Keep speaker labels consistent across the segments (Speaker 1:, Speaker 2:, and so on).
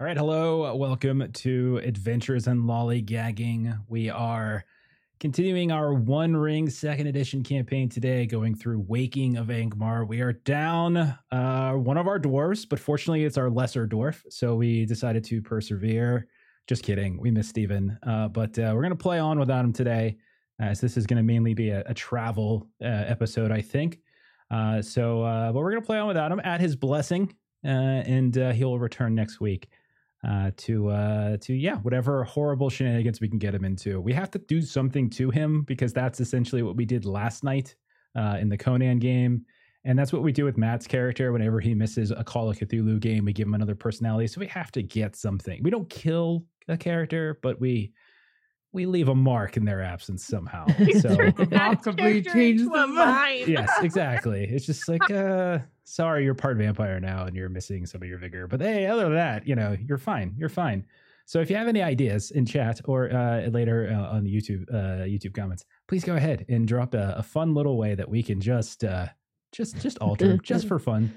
Speaker 1: All right, hello. Welcome to Adventures in Lollygagging. We are continuing our One Ring Second Edition campaign today, going through Waking of Angmar. We are down uh, one of our dwarves, but fortunately, it's our lesser dwarf, so we decided to persevere. Just kidding. We miss Steven. Uh, but uh, we're going to play on without him today, as this is going to mainly be a, a travel uh, episode, I think. Uh, so, uh, but we're going to play on without him at his blessing, uh, and uh, he'll return next week uh, to uh, to yeah, whatever horrible shenanigans we can get him into. We have to do something to him because that's essentially what we did last night uh, in the Conan game. And that's what we do with Matt's character. Whenever he misses a Call of Cthulhu game, we give him another personality. So we have to get something. We don't kill a character, but we we leave a mark in their absence somehow. So
Speaker 2: Possibly change
Speaker 3: into
Speaker 2: the
Speaker 3: mime.
Speaker 1: yes, exactly. It's just like, uh, sorry, you're part vampire now and you're missing some of your vigor. But hey, other than that, you know, you're fine. You're fine. So if you have any ideas in chat or uh, later uh, on the YouTube uh, YouTube comments, please go ahead and drop a, a fun little way that we can just uh, just just alter just for fun.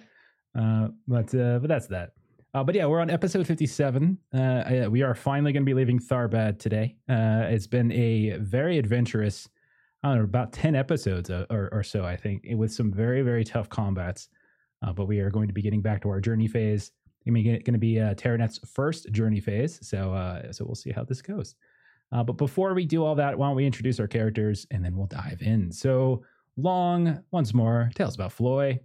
Speaker 1: Uh, but uh, but that's that. Uh, but yeah, we're on episode 57. Uh, I- we are finally going to be leaving Tharbad today. Uh, it's been a very adventurous, I don't know, about 10 episodes or, or so, I think, with some very, very tough combats. Uh, but we are going to be getting back to our journey phase. I mean, it's going to be uh, Taraneth's first journey phase. So, uh, so we'll see how this goes. Uh, but before we do all that, why don't we introduce our characters and then we'll dive in. So, Long, once more, tell us about Floi.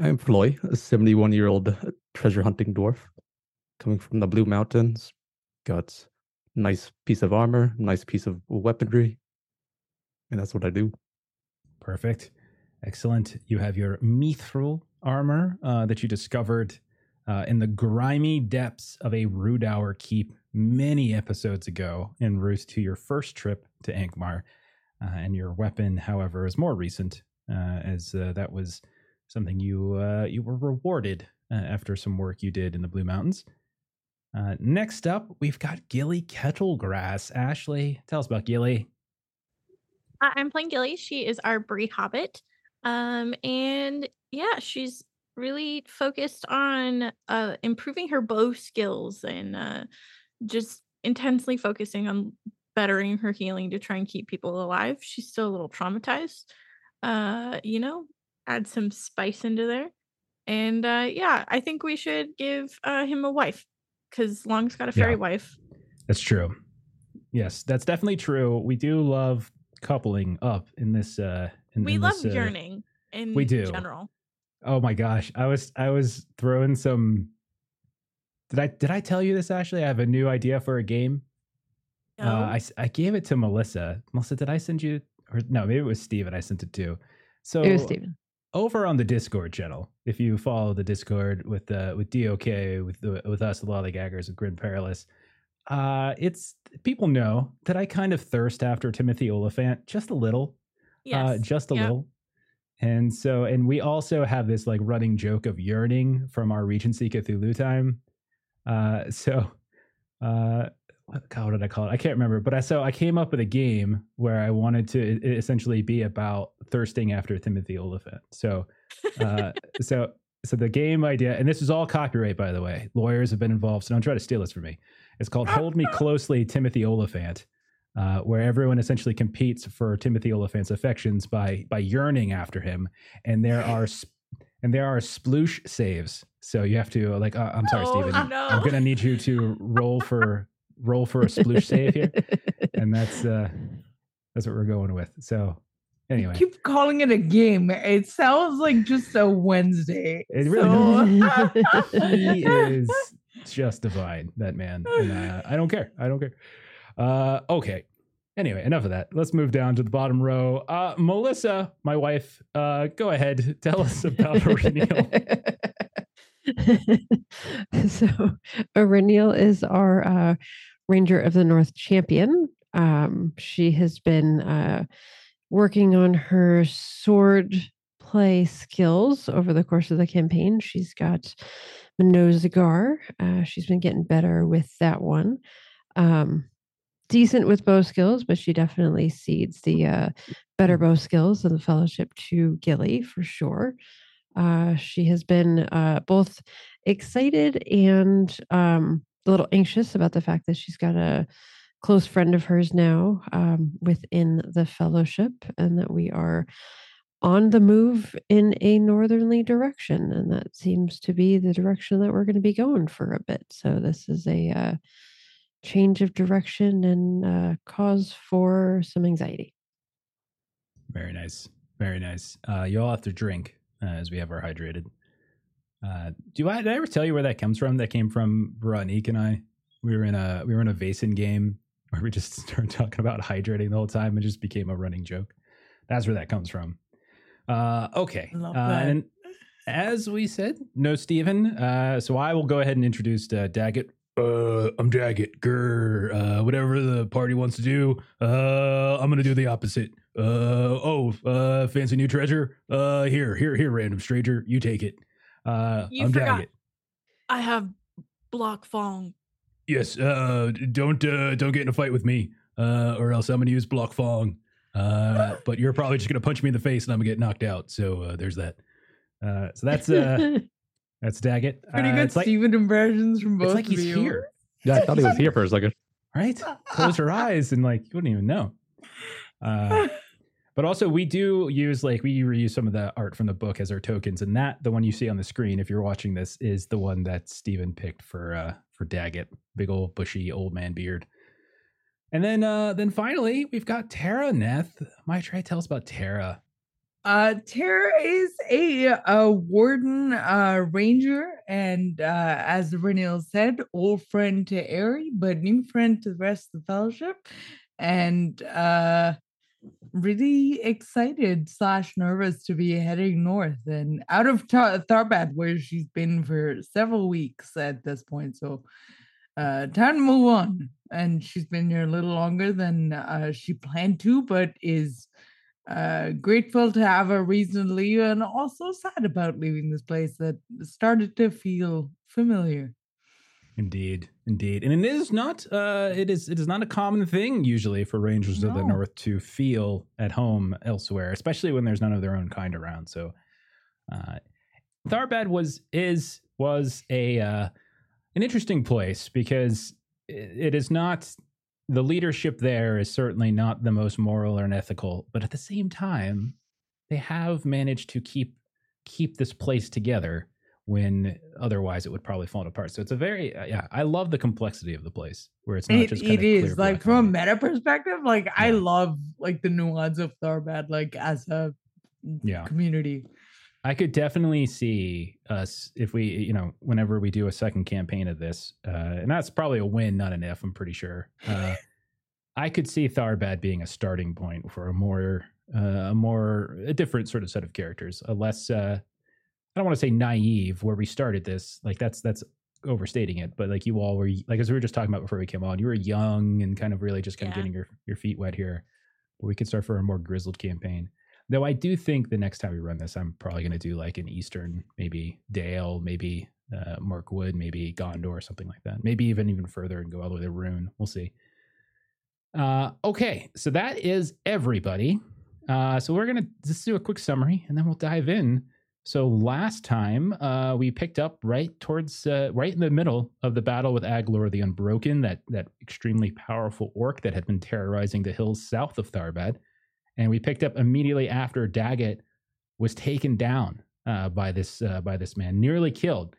Speaker 4: I'm Floi, a 71 year old treasure hunting dwarf coming from the Blue Mountains. Got nice piece of armor, nice piece of weaponry, and that's what I do.
Speaker 1: Perfect. Excellent. You have your mithril armor uh, that you discovered uh, in the grimy depths of a Rudauer keep many episodes ago en route to your first trip to Angmar. Uh, and your weapon, however, is more recent, uh, as uh, that was something you uh, you were rewarded after some work you did in the Blue Mountains. Next up, we've got Gilly Kettlegrass. Ashley, tell us about Gilly.
Speaker 3: I'm playing Gilly. She is our Bree Hobbit. Um, and yeah, she's really focused on uh, improving her bow skills and uh, just intensely focusing on bettering her healing to try and keep people alive. She's still a little traumatized. Uh, you know, add some spice into there. And uh, yeah, I think we should give uh, him a wife because Long's got a fairy
Speaker 1: Yeah.
Speaker 3: wife.
Speaker 1: That's true. Yes, that's definitely true. We do love coupling up in this. Uh, in,
Speaker 3: We
Speaker 1: in
Speaker 3: love
Speaker 1: this, uh,
Speaker 3: yearning in
Speaker 1: we do.
Speaker 3: general.
Speaker 1: Oh my gosh, I was I was throwing some. Did I did I tell you this? Actually, I have a new idea for a game.
Speaker 3: No?
Speaker 1: Uh, I I gave it to Melissa. Melissa, did I send you? Or no, maybe it was Steven I sent it to. So
Speaker 2: It was Steven.
Speaker 1: over on the Discord channel, if you follow the Discord with uh, with DOK with the with us, the Lollygaggers with Grin Perilous, uh, it's people know that I kind of thirst after Timothy Olyphant just a little,
Speaker 3: yes.
Speaker 1: uh, just a
Speaker 3: Yep.
Speaker 1: little. And so, and we also have this like running joke of yearning from our Regency Cthulhu time. Uh, so, uh, what, God, what did I call it? I can't remember. But I so I came up with a game where I wanted to essentially be about thirsting after Timothy Olyphant. So, uh, so so the game idea, and this is all copyright, by the way. Lawyers have been involved, so don't try to steal this from me. It's called "Hold Me Closely, Timothy Olyphant." Uh, where everyone essentially competes for Timothy Olyphant's affections by by yearning after him, and there are sp- and there are sploosh saves. So you have to like, uh, I'm sorry,
Speaker 3: Oh,
Speaker 1: Steven.
Speaker 3: no.
Speaker 1: I'm gonna need you to roll for roll for a sploosh save here, and that's uh that's what we're going with. So anyway,
Speaker 2: Keep calling it a game. It sounds like just a Wednesday.
Speaker 1: It really
Speaker 2: So-
Speaker 1: he is just divine, that man. And uh, I don't care. I don't care. Uh, okay. Anyway, enough of that. Let's move down to the bottom row. Uh, Melissa, my wife, uh, go ahead. Tell us about Eryniel.
Speaker 5: so Eryniel is our uh, Ranger of the North champion. Um, she has been uh, working on her sword play skills over the course of the campaign. She's got Minozagar. Uh, she's been getting better with that one. Um, decent with bow skills, but she definitely cedes the uh, better bow skills of the fellowship to Gilly for sure. Uh, she has been uh, both excited and um, a little anxious about the fact that she's got a close friend of hers now um, within the fellowship and that we are on the move in a northerly direction and that seems to be the direction that we're going to be going for a bit so this is a uh, change of direction and uh, cause for some anxiety
Speaker 1: Very nice. Very nice. Uh, you all have to drink uh, as we have our hydrated. Uh, do I did I ever tell you where that comes from? That came from Veronique and I. We were in a we were in a Vason game where we just started talking about hydrating the whole time and just became a running joke. That's where that comes from. Uh, okay.
Speaker 2: Love
Speaker 1: Uh,
Speaker 2: that.
Speaker 1: and as we said, no Steven. Uh, so I will go ahead and introduce uh, Daggit. Uh, I'm Daggit. Grr. Uh, whatever the party wants to do, uh, I'm gonna do the opposite. Uh, oh, uh, fancy new treasure. Uh, here, here, here, random stranger. You take it. Uh,
Speaker 6: You
Speaker 1: I'm
Speaker 6: forgot.
Speaker 1: Daggit.
Speaker 6: I have block fong.
Speaker 1: Yes. Uh, don't uh, don't get in a fight with me. Uh, or else I'm gonna use block fong. Uh, but you're probably just gonna punch me in the face and I'm gonna get knocked out. So uh, there's that. Uh, so that's uh, that's Daggit.
Speaker 2: Pretty
Speaker 1: Uh,
Speaker 2: good
Speaker 1: It's like,
Speaker 2: Steven impressions from both
Speaker 1: it's like he's
Speaker 2: you.
Speaker 1: here,
Speaker 4: Yeah, I thought he was here for a second.
Speaker 1: right? Close your eyes and like you wouldn't even know. Uh, but also we do use like we reuse some of the art from the book as our tokens, and that the one you see on the screen if you're watching this is the one that Steven picked for uh for Daggit, big old bushy old man beard. And then uh then finally we've got Taraneth. My try tell us about Tara.
Speaker 2: Uh, Tara is a, a warden uh, ranger, and uh, as Renil said, old friend to Airy, but new friend to the rest of the fellowship, and uh, really excited slash nervous to be heading north and out of Tar- where she's been for several weeks at this point. So, uh, time to move on. And she's been here a little longer than uh, she planned to, but is uh, grateful to have a reason to leave and also sad about leaving this place that started to feel familiar.
Speaker 1: Indeed, indeed, and it is not. Uh, it is. It is not a common thing usually for Rangers of the North to feel at home elsewhere, especially when there's none of their own kind around. So, uh, Tharbad was is was a uh, an interesting place because it, it is not the leadership there is certainly not the most moral or ethical, but at the same time, they have managed to keep keep this place together when otherwise it would probably fall apart. So it's a very uh, yeah. I love the complexity of the place where it's not
Speaker 2: It,
Speaker 1: just
Speaker 2: it
Speaker 1: clear
Speaker 2: like from a meta perspective, like I love like the nuance of Tharbad, like as a
Speaker 1: Yeah.
Speaker 2: community.
Speaker 1: I could definitely see us if we, you know, whenever we do a second campaign of this, uh, and that's probably a win, not an if. I'm pretty sure. Uh, I could see Tharbad being a starting point for a more, uh, a more, a different sort of set of characters, a less. Uh, I don't want to say naive where we started this. Like that's that's overstating it, but like you all were like as we were just talking about before we came on, you were young and kind of really just kind of getting your your feet wet here. But we could start for a more grizzled campaign. Though I do think the next time we run this, I'm probably going to do like an Eastern, maybe Dale, maybe uh, Mirkwood, maybe Gondor, or something like that. Maybe even even further and go all the way to Rhûn. We'll see. Uh, okay, so that is everybody. Uh, so we're gonna just do a quick summary and then we'll dive in. So last time uh, we picked up right towards uh, right in the middle of the battle with Aglor the Unbroken, that that extremely powerful orc that had been terrorizing the hills south of Tharbad, and we picked up immediately after Daggit was taken down uh, by this uh, by this man, nearly killed,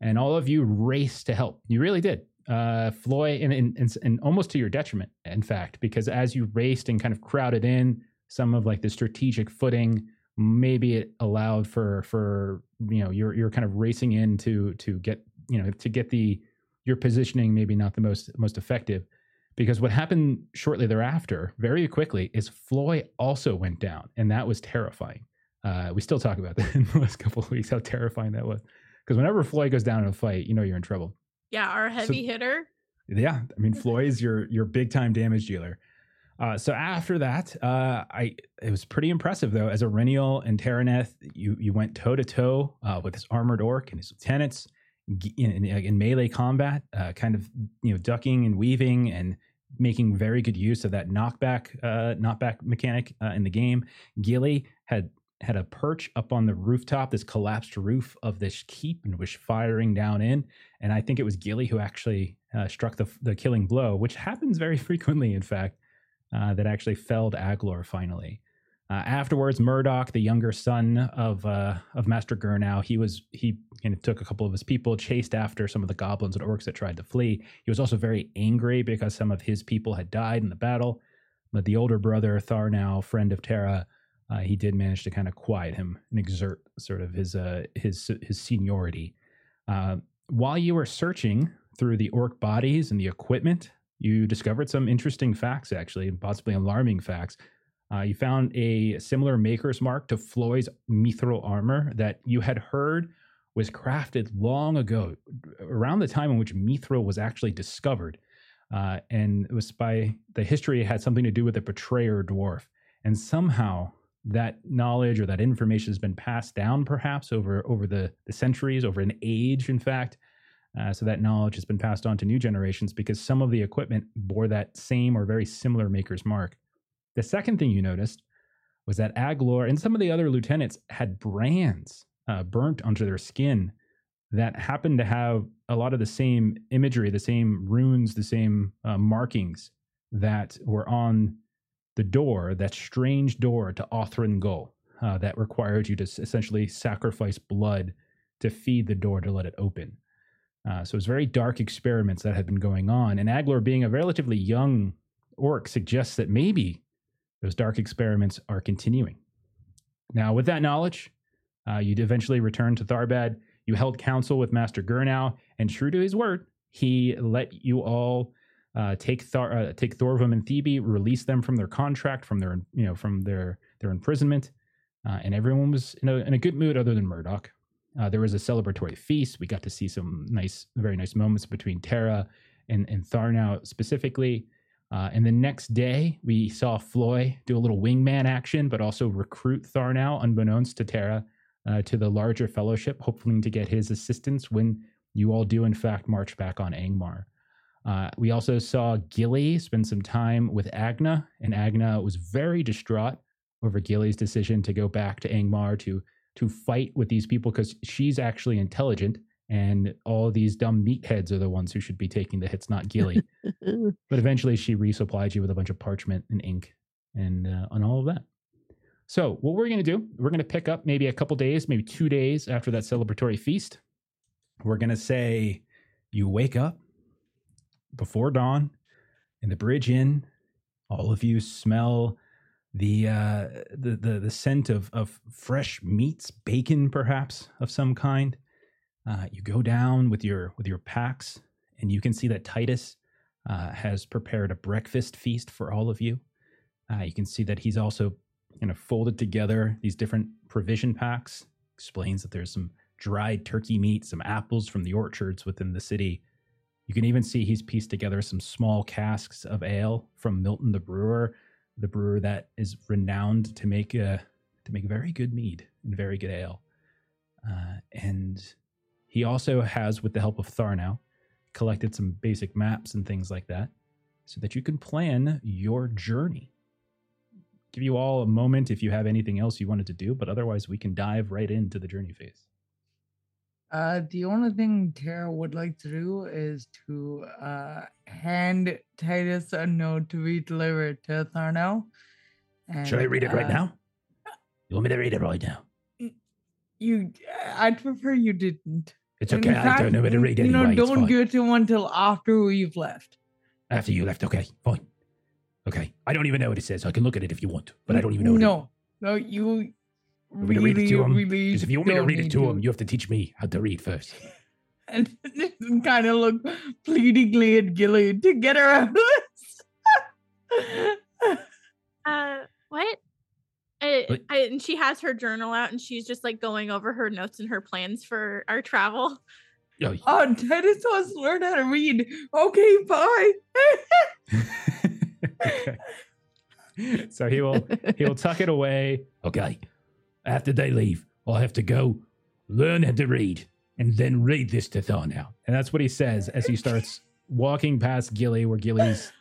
Speaker 1: and all of you raced to help. You really did, uh, Floi, and, and and and almost to your detriment, in fact, because as you raced and kind of crowded in, some of like the strategic footing maybe it allowed for for you know you're you're kind of racing in to to get you know to get the your positioning maybe not the most most effective because what happened shortly thereafter very quickly is Floi also went down and that was terrifying uh, we still talk about that in the last couple of weeks how terrifying that was because whenever Floi goes down in a fight you know you're in trouble
Speaker 6: Yeah, our heavy hitter.
Speaker 1: yeah, I mean Floi is your your big time damage dealer. Uh, so after that, uh, I it was pretty impressive though. As Eryniel and Taraneth, you you went toe to toe with this armored orc and his lieutenants in, in, in melee combat, uh, kind of you know ducking and weaving and making very good use of that knockback uh, knockback mechanic uh, in the game. Gilly had had a perch up on the rooftop, this collapsed roof of this keep, and was firing down in. And I think it was Gilly who actually uh, struck the the killing blow, which happens very frequently, in fact, uh, that actually felled Aglor finally. Uh, afterwards, Murdoch, the younger son of uh, of Master Gurnow, he was he kind of took a couple of his people, chased after some of the goblins and orcs that tried to flee. He was also very angry because some of his people had died in the battle. But the older brother, Tharnow, friend of Terra, uh, he did manage to kind of quiet him and exert sort of his uh, his his seniority. Uh, while you were searching through the orc bodies and the equipment, you discovered some interesting facts, actually, and possibly alarming facts. Uh, you found a similar maker's mark to Floi's mithril armor that you had heard was crafted long ago, around the time in which mithril was actually discovered. Uh, and it was by the history had something to do with the betrayer dwarf. And somehow that knowledge or that information has been passed down perhaps over over the, the centuries, over an age, in fact. Uh, so that knowledge has been passed on to new generations because some of the equipment bore that same or very similar maker's mark. The second thing you noticed was that Aglor and some of the other lieutenants had brands uh, burnt onto their skin that happened to have a lot of the same imagery, the same runes, the same uh, markings that were on the door, that strange door to Othran Gul, uh, that required you to essentially sacrifice blood to feed the door to let it open. Uh, so it was very dark experiments that had been going on. And Aglor, being a relatively young orc, suggests that maybe those dark experiments are continuing. Now, with that knowledge, uh, you'd eventually return to Tharbad. You held counsel with Master Gurnow, and true to his word, he let you all uh, take Thar- uh, take Thorvum and Thebe, release them from their contract, from their you know from their their imprisonment, uh, and everyone was in a, in a good mood other than Murdoch. Uh, there was a celebratory feast. We got to see some nice, very nice moments between Terra and and Tharnau specifically. Uh, and the next day, we saw Floi do a little wingman action, but also recruit Tharnau, unbeknownst to Terra, uh, to the larger fellowship, hoping to get his assistance when you all do, in fact, march back on Angmar. Uh, we also saw Gilly spend some time with Agna, and Agna was very distraught over Gilly's decision to go back to Angmar to to fight with these people because she's actually intelligent and all these dumb meatheads are the ones who should be taking the hits, not Gilly. but eventually, she resupplied you with a bunch of parchment and ink and uh, on all of that. So, what we're going to do, we're going to pick up maybe a couple days, maybe two days after that celebratory feast. We're going to say you wake up before dawn in the bridge inn. All of you smell the uh, the, the the scent of of fresh meats, bacon perhaps of some kind. Uh, you go down with your with your packs, and you can see that Titus uh, has prepared a breakfast feast for all of you. Uh, you can see that he's also you know folded together these different provision packs. Explains that there's some dried turkey meat, some apples from the orchards within the city. You can even see he's pieced together some small casks of ale from Milton the brewer, the brewer that is renowned to make uh, to make very good mead and very good ale. Uh, and he also has, with the help of Tharnau, collected some basic maps and things like that so that you can plan your journey. Give you all a moment if you have anything else you wanted to do, but otherwise, we can dive right into the journey phase.
Speaker 2: Uh, the only thing Tara would like to do is to uh, hand Titus a note to be delivered to Tharnau.
Speaker 1: Should I read it right
Speaker 2: uh,
Speaker 1: now? You want me to read it right now?
Speaker 2: You, I'd prefer you didn't.
Speaker 1: It's
Speaker 2: In
Speaker 1: okay. I don't know how to read
Speaker 2: You
Speaker 1: anyway.
Speaker 2: know, don't
Speaker 1: fine.
Speaker 2: give it to him until after we've left.
Speaker 1: After you left, okay, fine. Okay. I don't even know what it says. I can look at it if you want, but I don't even know what it
Speaker 2: No, no, you.
Speaker 1: Want me to read it to him?
Speaker 2: Really
Speaker 1: Because if you want me to read it
Speaker 2: need
Speaker 1: to him, you have to teach me how to read first.
Speaker 2: and kind of look pleadingly at Gilly to get her out of this.
Speaker 3: Uh, what? I, I, and she has her journal out and she's just like going over her notes and her plans for our travel.
Speaker 1: Oh,
Speaker 2: oh, Titus wants to learn how to read. Okay, bye.
Speaker 1: okay. So he will he will tuck it away. Okay. After they leave, I'll have to go learn how to read and then read this to Tharnau. And that's what he says as he starts walking past Gilly, where Gilly's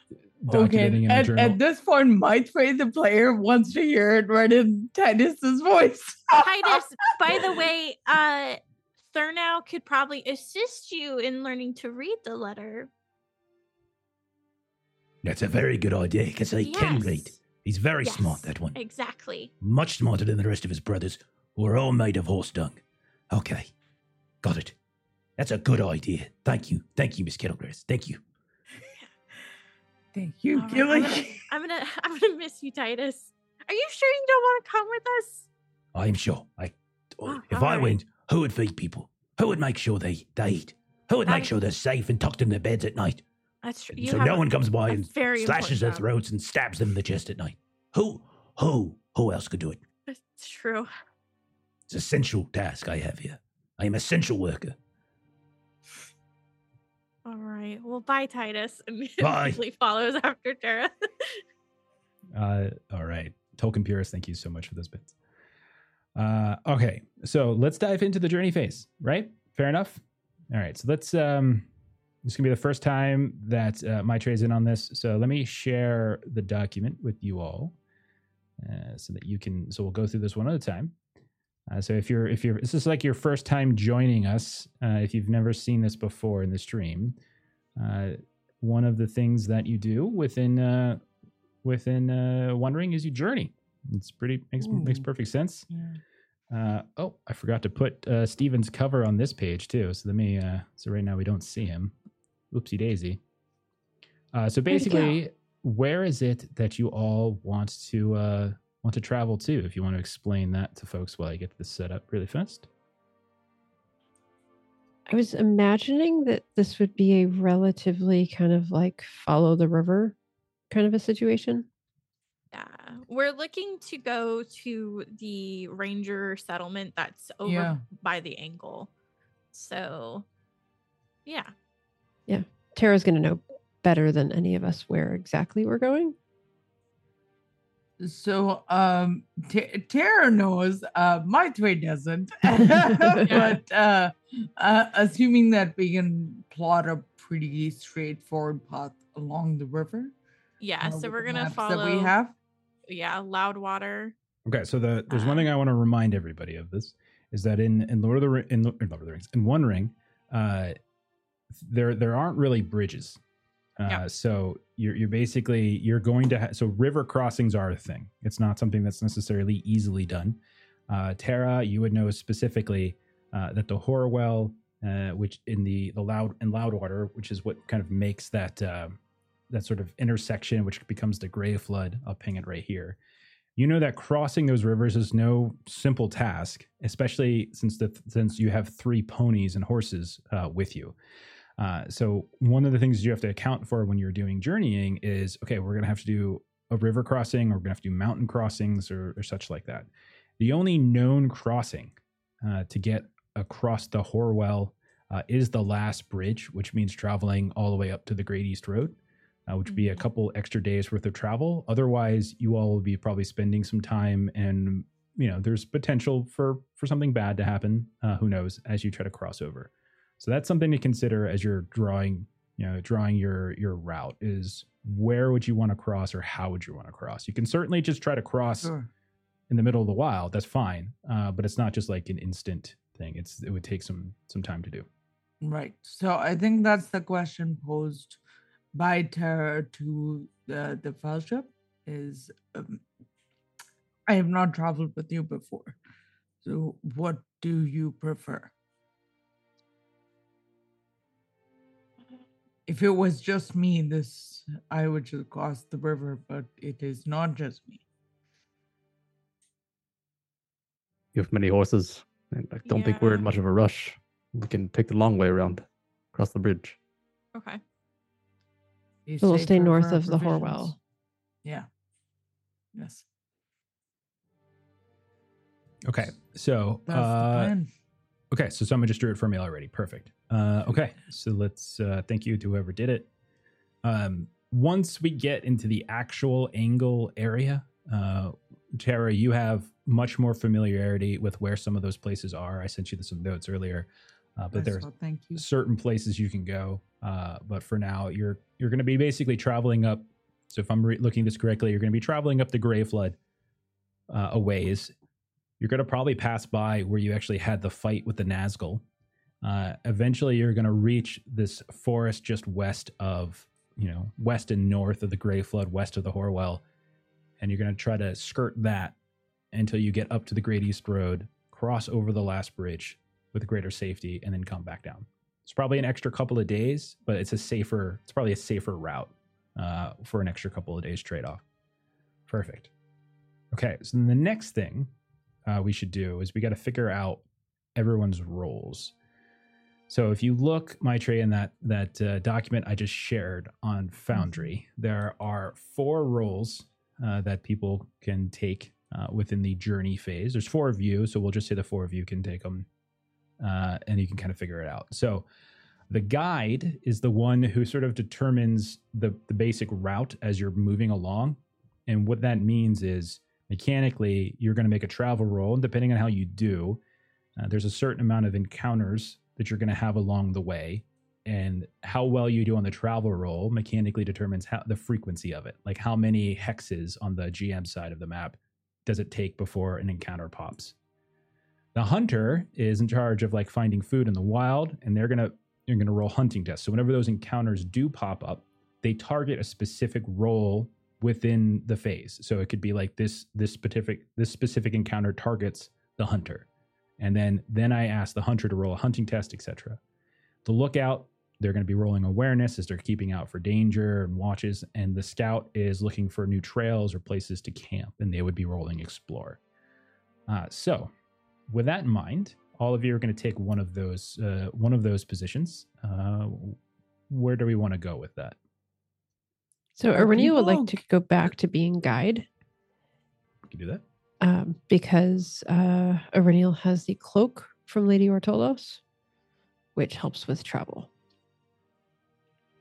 Speaker 1: documenting in a
Speaker 2: at,
Speaker 1: journal.
Speaker 2: at this point, Maitreyi the player wants to hear it right in Titus's voice.
Speaker 3: Titus, by the way, uh Thurnow could probably assist you in learning to read the letter.
Speaker 7: That's a very good idea because he can read. He's very smart, that one.
Speaker 3: Exactly.
Speaker 7: Much smarter than the rest of his brothers, who are all made of horse dung. Okay. Got it. That's a good idea. Thank you. Thank you, Miss Kettlegrass. Thank you.
Speaker 2: Thank you,
Speaker 3: All right,
Speaker 2: Gilly.
Speaker 3: I'm, gonna, I'm gonna I'm gonna miss you, Titus. Are you sure you don't want to come with us?
Speaker 7: I am sure. I,
Speaker 3: Oh,
Speaker 7: oh
Speaker 3: if
Speaker 7: I
Speaker 3: right.
Speaker 7: went, who would feed people? Who would make sure they, they eat? Who would make
Speaker 3: I-
Speaker 7: sure they're safe and tucked in their beds at night?
Speaker 3: That's true.
Speaker 7: So no
Speaker 3: a-
Speaker 7: one comes by and
Speaker 3: very
Speaker 7: slashes their
Speaker 3: important job.
Speaker 7: throats and stabs them in the chest at night. Who, who, who else could do it?
Speaker 3: That's true.
Speaker 7: It's an essential task I have here. I am essential worker.
Speaker 3: All right. Well, bye, Titus. Immediately follows after Tara.
Speaker 1: Uh, all right. Tolkien Purist, thank you so much for those bits. Uh, okay, so let's dive into the journey phase, right? Fair enough. All right, so let's. Um, this is gonna be the first time that uh, Maitreyi's in on this, so let me share the document with you all, uh, so that you can. So we'll go through this one at a time. Uh, so if you're if you're this is like your first time joining us, uh, if you've never seen this before in the stream, uh, one of the things that you do within uh, within uh, One is you journey. It's pretty makes makes perfect sense.
Speaker 2: Yeah.
Speaker 1: Uh, oh, I forgot to put uh, Steven's cover on this page too. So let me. Uh, so right now we don't see him. Oopsie daisy. Uh, so
Speaker 2: Where'd he go?
Speaker 1: basically, where is it that you all want to uh, want to travel to? If you want to explain that to folks while I get this set up really fast.
Speaker 5: I was imagining that this would be a relatively kind of like follow the river kind of a situation.
Speaker 3: Yeah, we're looking to go to the ranger settlement that's over
Speaker 2: Yeah.
Speaker 3: by the angle. So, yeah, Yeah.
Speaker 5: Tara's going to know better than any of us where exactly we're going.
Speaker 2: So um T- Tara knows, uh Maitreyi doesn't. but uh, uh assuming that we can plot a pretty straightforward path along the river.
Speaker 3: yeah.
Speaker 2: uh,
Speaker 3: so we're gonna follow.
Speaker 2: that we have.
Speaker 3: Yeah, Loudwater.
Speaker 1: Okay, so the there's one
Speaker 3: Uh,
Speaker 1: thing I want to remind everybody of this is that in in Lord of the Ri- in, in Lord of the Rings in One Ring, uh, there there aren't really bridges. Uh,
Speaker 3: Yeah.
Speaker 1: So you're you're basically you're going to ha- so river crossings are a thing. It's not something that's necessarily easily done. Uh, Tara, you would know specifically uh, that the Hoarwell, uh, which in the the loud and Loudwater, which is what kind of makes that uh, that sort of intersection, which becomes the Gray Flood. I'll ping it right here you know that crossing those rivers is no simple task, especially since the since you have three ponies and horses uh, with you. Uh, so one of the things you have to account for when you're doing journeying is okay, we're gonna have to do a river crossing, or we're gonna have to do mountain crossings, or, or such like that. The only known crossing uh, to get across the Hoarwell uh, is the last bridge, which means traveling all the way up to the Great East Road uh, which would be a
Speaker 3: Mhm.
Speaker 1: couple extra days worth of travel. Otherwise, you all will be probably spending some time, and you know, there's potential for for something bad to happen. Uh, who knows? As you try to cross over, so that's something to consider as you're drawing, you know, drawing your your route. Is where would you want to cross, or how would you want to cross? You can certainly just try to cross
Speaker 2: Sure.
Speaker 1: in the middle of the wild. That's fine, uh, but it's not just like an instant thing. It's it would take some some time to do.
Speaker 2: Right. So I think that's the question posed by Tara to the the fellowship is um, I have not traveled with you before. So what do you prefer? If it was just me, this I would just cross the river, but it is not just me.
Speaker 4: You have many horses, and I don't think we're in much of a rush. We can take the long way around, across the bridge.
Speaker 3: Okay.
Speaker 2: Be
Speaker 5: So we'll stay
Speaker 2: for
Speaker 5: north
Speaker 2: our
Speaker 5: of the
Speaker 2: provisions.
Speaker 5: Hoarwell.
Speaker 2: Yeah. Yes.
Speaker 1: Okay, so
Speaker 2: That's the
Speaker 1: uh,
Speaker 2: plan.
Speaker 1: Okay, so someone just drew it for me already. Perfect. Uh, okay, so let's uh, thank you to whoever did it. Um, once we get into the actual angle area, uh, Tara, you have much more familiarity with where some of those places are. I sent you some notes earlier, uh, but there's
Speaker 2: well, thank you.
Speaker 1: certain places you can go. Uh, but for now, you're you're going to be basically traveling up So if I'm re- looking this correctly, you're going to be traveling up the Gray Flood uh, a ways. You're going to probably pass by where you actually had the fight with the Nazgul. Uh, eventually, you're going to reach this forest just west of, you know, west and north of the Gray Flood, west of the Hoarwell, and you're going to try to skirt that until you get up to the Great East Road, cross over the last bridge with greater safety, and then come back down. It's probably an extra couple of days, but it's a safer. It's probably a safer route uh, for an extra couple of days trade off. Perfect. Okay, so the next thing uh, we should do is we got to figure out everyone's roles. So if you look, Maitre, in that that uh, document I just shared on Foundry, there are four roles uh, that people can take uh, within the journey phase. There's four of you, so we'll just say the four of you can take them, uh, and you can kind of figure it out. So the guide is the one who sort of determines the the basic route as you're moving along, and what that means is mechanically you're going to make a travel roll, and depending on how you do, uh, there's a certain amount of encounters that you're going to have along the way. And how well you do on the travel roll mechanically determines how the frequency of it. Like how many hexes on the gm side of the map does it take before an encounter pops? The hunter is in charge of like finding food in the wild and they're going to you're going to roll hunting tests. So whenever those encounters do pop up they target a specific role within the phase. So it could be like this this specific this specific encounter targets the hunter and then then I ask the hunter to roll a hunting test, etc. The lookout, they're going to be rolling awareness as they're keeping out for danger and watches, and the scout is looking for new trails or places to camp, and they would be rolling explore. Uh, so, with that in mind, all of you are going to take one of those uh, one of those positions. Uh, where do we want to go with that?
Speaker 5: So
Speaker 2: Are
Speaker 5: Aurenia would like to go back to being guide
Speaker 1: We can do that.
Speaker 5: Um, because uh, Eryniel has the cloak from Lady Ortolos, which helps with travel.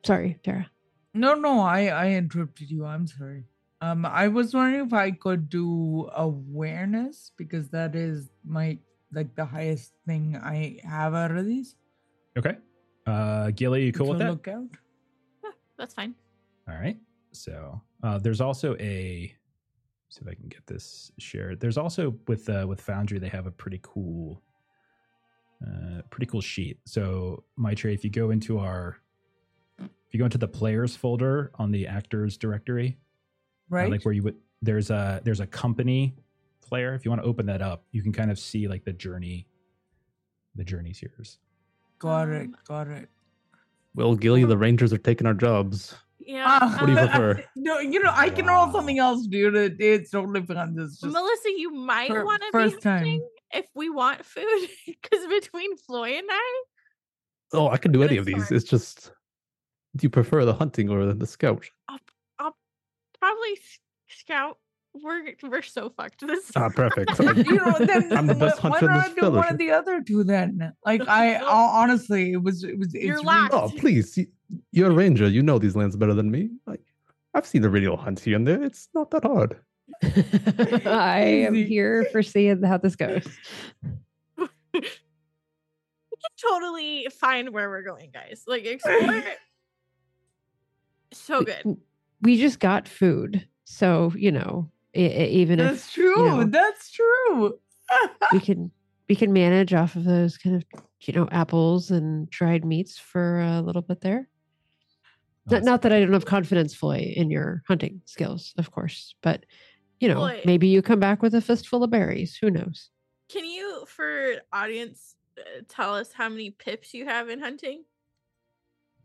Speaker 5: Sorry, Tara.
Speaker 2: No, no, I I interrupted you. I'm sorry. Um, I was wondering if I could do awareness because that is my like the highest thing I have out of these.
Speaker 1: Okay. Uh, Gilly, you cool with
Speaker 2: for
Speaker 1: that?
Speaker 2: Lookout.
Speaker 3: Yeah, that's fine.
Speaker 1: All right. So uh, there's also a see if I can get this shared. There's also with uh, with Foundry they have a pretty cool, uh, pretty cool sheet. So Maitre, if you go into our, if you go into the players folder on the actors directory, uh,
Speaker 2: Right.
Speaker 1: like where you would there's a there's a company player. If you want to open that up, you can kind of see like the journey, the journeys here's.
Speaker 2: got it.
Speaker 3: Um,
Speaker 2: Got it.
Speaker 4: Well, Gilly, the Rangers are taking our jobs.
Speaker 3: Yeah.
Speaker 2: Ah,
Speaker 4: What do you
Speaker 3: um,
Speaker 4: prefer?
Speaker 2: no, you know I can roll something else, dude. It, it's totally fun. It's just
Speaker 3: Melissa, you might want to be
Speaker 2: first time.
Speaker 3: hunting if we want food, because between Floi and I,
Speaker 4: Oh, I can do any of these.
Speaker 3: fine.
Speaker 4: It's just, do you prefer the hunting or the, the scout?
Speaker 3: probably Scout. We're we're so fucked this.
Speaker 4: Ah, perfect.
Speaker 2: you know, then
Speaker 4: I'm the
Speaker 2: wh-
Speaker 4: best
Speaker 2: why
Speaker 4: hunter in
Speaker 2: don't I do one of the other two then? Like I, I'll, honestly, it was, it was.
Speaker 3: you're
Speaker 2: it's
Speaker 3: last.
Speaker 2: really-
Speaker 4: Oh, please. you- You're a ranger. You know these lands better than me. Like, I've seen the radio hunt here and there. It's not that hard.
Speaker 5: I am here for seeing how this goes.
Speaker 3: we can totally find where we're going, guys. Like explore. so good.
Speaker 5: We just got food, so you know, even
Speaker 2: That's
Speaker 5: if
Speaker 2: true.
Speaker 5: know.
Speaker 2: That's true.
Speaker 5: we can we can manage off of those kind of you know apples and dried meats for a little bit there. Not, not that I don't have confidence, Floi, in your hunting skills, of course, but you know,
Speaker 3: Floi.
Speaker 5: maybe you come back with a fistful of berries. Who knows?
Speaker 3: Can you, for audience, uh, tell us how many pips you have in hunting?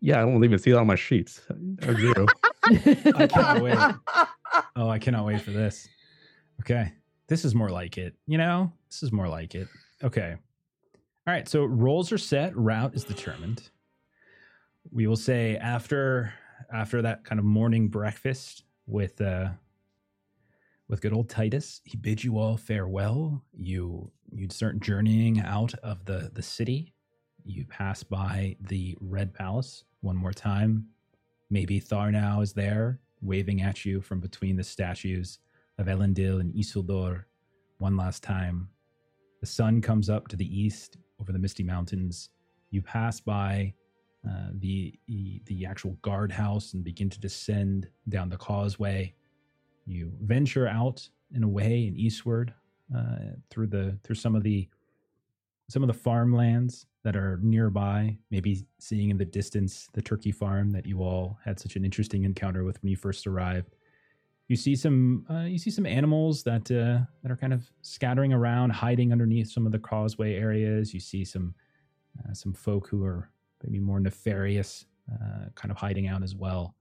Speaker 4: Yeah, I don't even see that on my sheets.
Speaker 1: I wait. Oh, I cannot wait for this. Okay. This is more like it. You know, this is more like it. Okay. All right. So roles are set, route is determined. We will say after after that kind of morning breakfast with uh with good old Titus, he bids you all farewell. You you start journeying out of the the city. You pass by the Red Palace one more time. Maybe Tharnau is there, waving at you from between the statues of Elendil and Isildur one last time. The sun comes up to the east over the misty mountains. You pass by uh, the, the actual guardhouse and begin to descend down the causeway. You venture out and away and eastward uh, through the through some of the some of the farmlands that are nearby. Maybe seeing in the distance the turkey farm that you all had such an interesting encounter with when you first arrived. You see some uh, you see some animals that uh, that are kind of scattering around, hiding underneath some of the causeway areas. You see some uh, some folk who are maybe more nefarious, uh, kind of hiding out as well.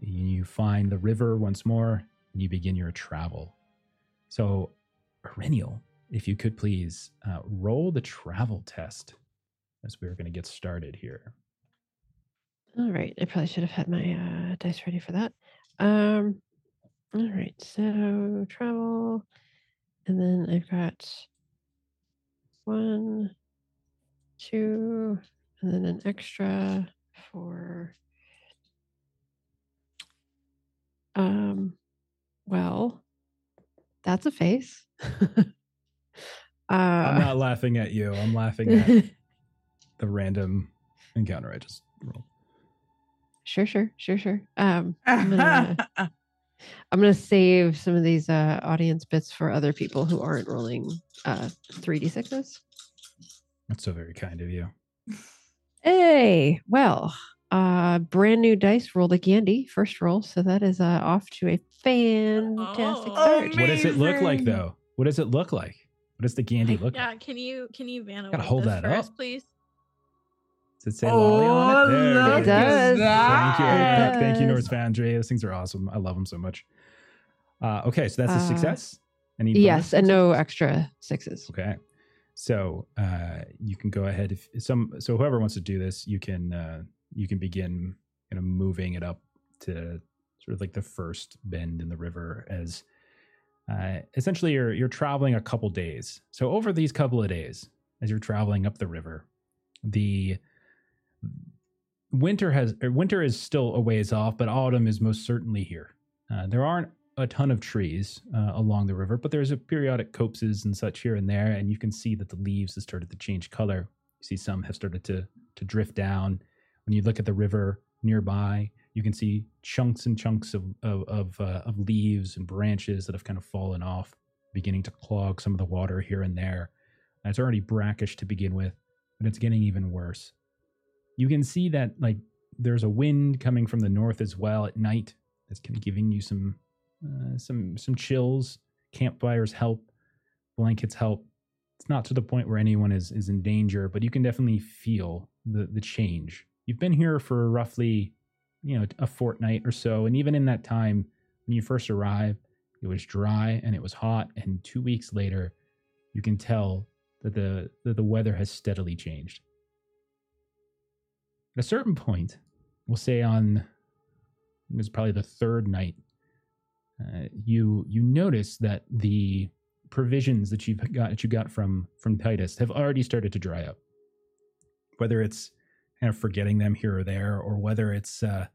Speaker 1: You find the river once more, and you begin your travel. So, Perennial, if you could please uh, roll the travel test as we're going to get started here.
Speaker 5: All right. I probably should have had my uh, dice ready for that. Um, all right. So travel, and then I've got one, two, and then an extra for. Um, well, that's a face. uh,
Speaker 1: I'm not laughing at you. I'm laughing at the random encounter I just rolled.
Speaker 5: Sure, sure, sure, sure. Um, I'm gonna, I'm gonna save some of these uh, audience bits for other people who aren't rolling uh, 3d6s.
Speaker 1: That's so very kind of you.
Speaker 5: Hey, well, uh, brand new dice rolled a candy first roll, so that is uh, off to a fantastic
Speaker 6: Oh.
Speaker 5: start.
Speaker 1: What does it look like though? What does it look like? What does the Gandy look
Speaker 6: Yeah,
Speaker 1: like?
Speaker 6: can you can you Vanna
Speaker 1: Gotta hold that
Speaker 6: for us,
Speaker 1: up.
Speaker 6: please?
Speaker 1: Does it say lolly on it?
Speaker 2: Oh,
Speaker 1: There it
Speaker 5: It does.
Speaker 1: Thank you,
Speaker 5: It
Speaker 1: Eric. Thank you,
Speaker 5: does.
Speaker 1: North Foundry. Those things are awesome. I love them so much. Uh, okay, so that's a
Speaker 5: Uh,
Speaker 1: success. Any
Speaker 5: Yes, and no extra sixes.
Speaker 1: Okay. So uh, you can go ahead if some so whoever wants to do this, you can uh, you can begin kind of moving it up to sort of like the first bend in the river as uh, essentially you're you're traveling a couple days. So over these couple of days, as you're traveling up the river, the winter has winter is still a ways off, but autumn is most certainly here. Uh, there aren't a ton of trees uh, along the river, but there's a periodic copses and such here and there, and you can see that the leaves have started to change color. You see some have started to to drift down. When you look at the river nearby, you can see chunks and chunks of of of, uh, of leaves and branches that have kind of fallen off, beginning to clog some of the water here and there. It's already brackish to begin with, but it's getting even worse. You can see that like there's a wind coming from the north as well at night. That's kind of giving you some uh, some some chills. Campfires help, blankets help. It's not to the point where anyone is is in danger, but you can definitely feel the the change. You've been here for roughly, you know, a fortnight or so, and even in that time, when you first arrive, it was dry and it was hot, and two weeks later, you can tell that the that the weather has steadily changed. At a certain point, we'll say on it was probably the third night uh, you you notice that the provisions that you've got that you got from from Titus have already started to dry up. Whether it's kind of forgetting them here or there, or whether it's uh,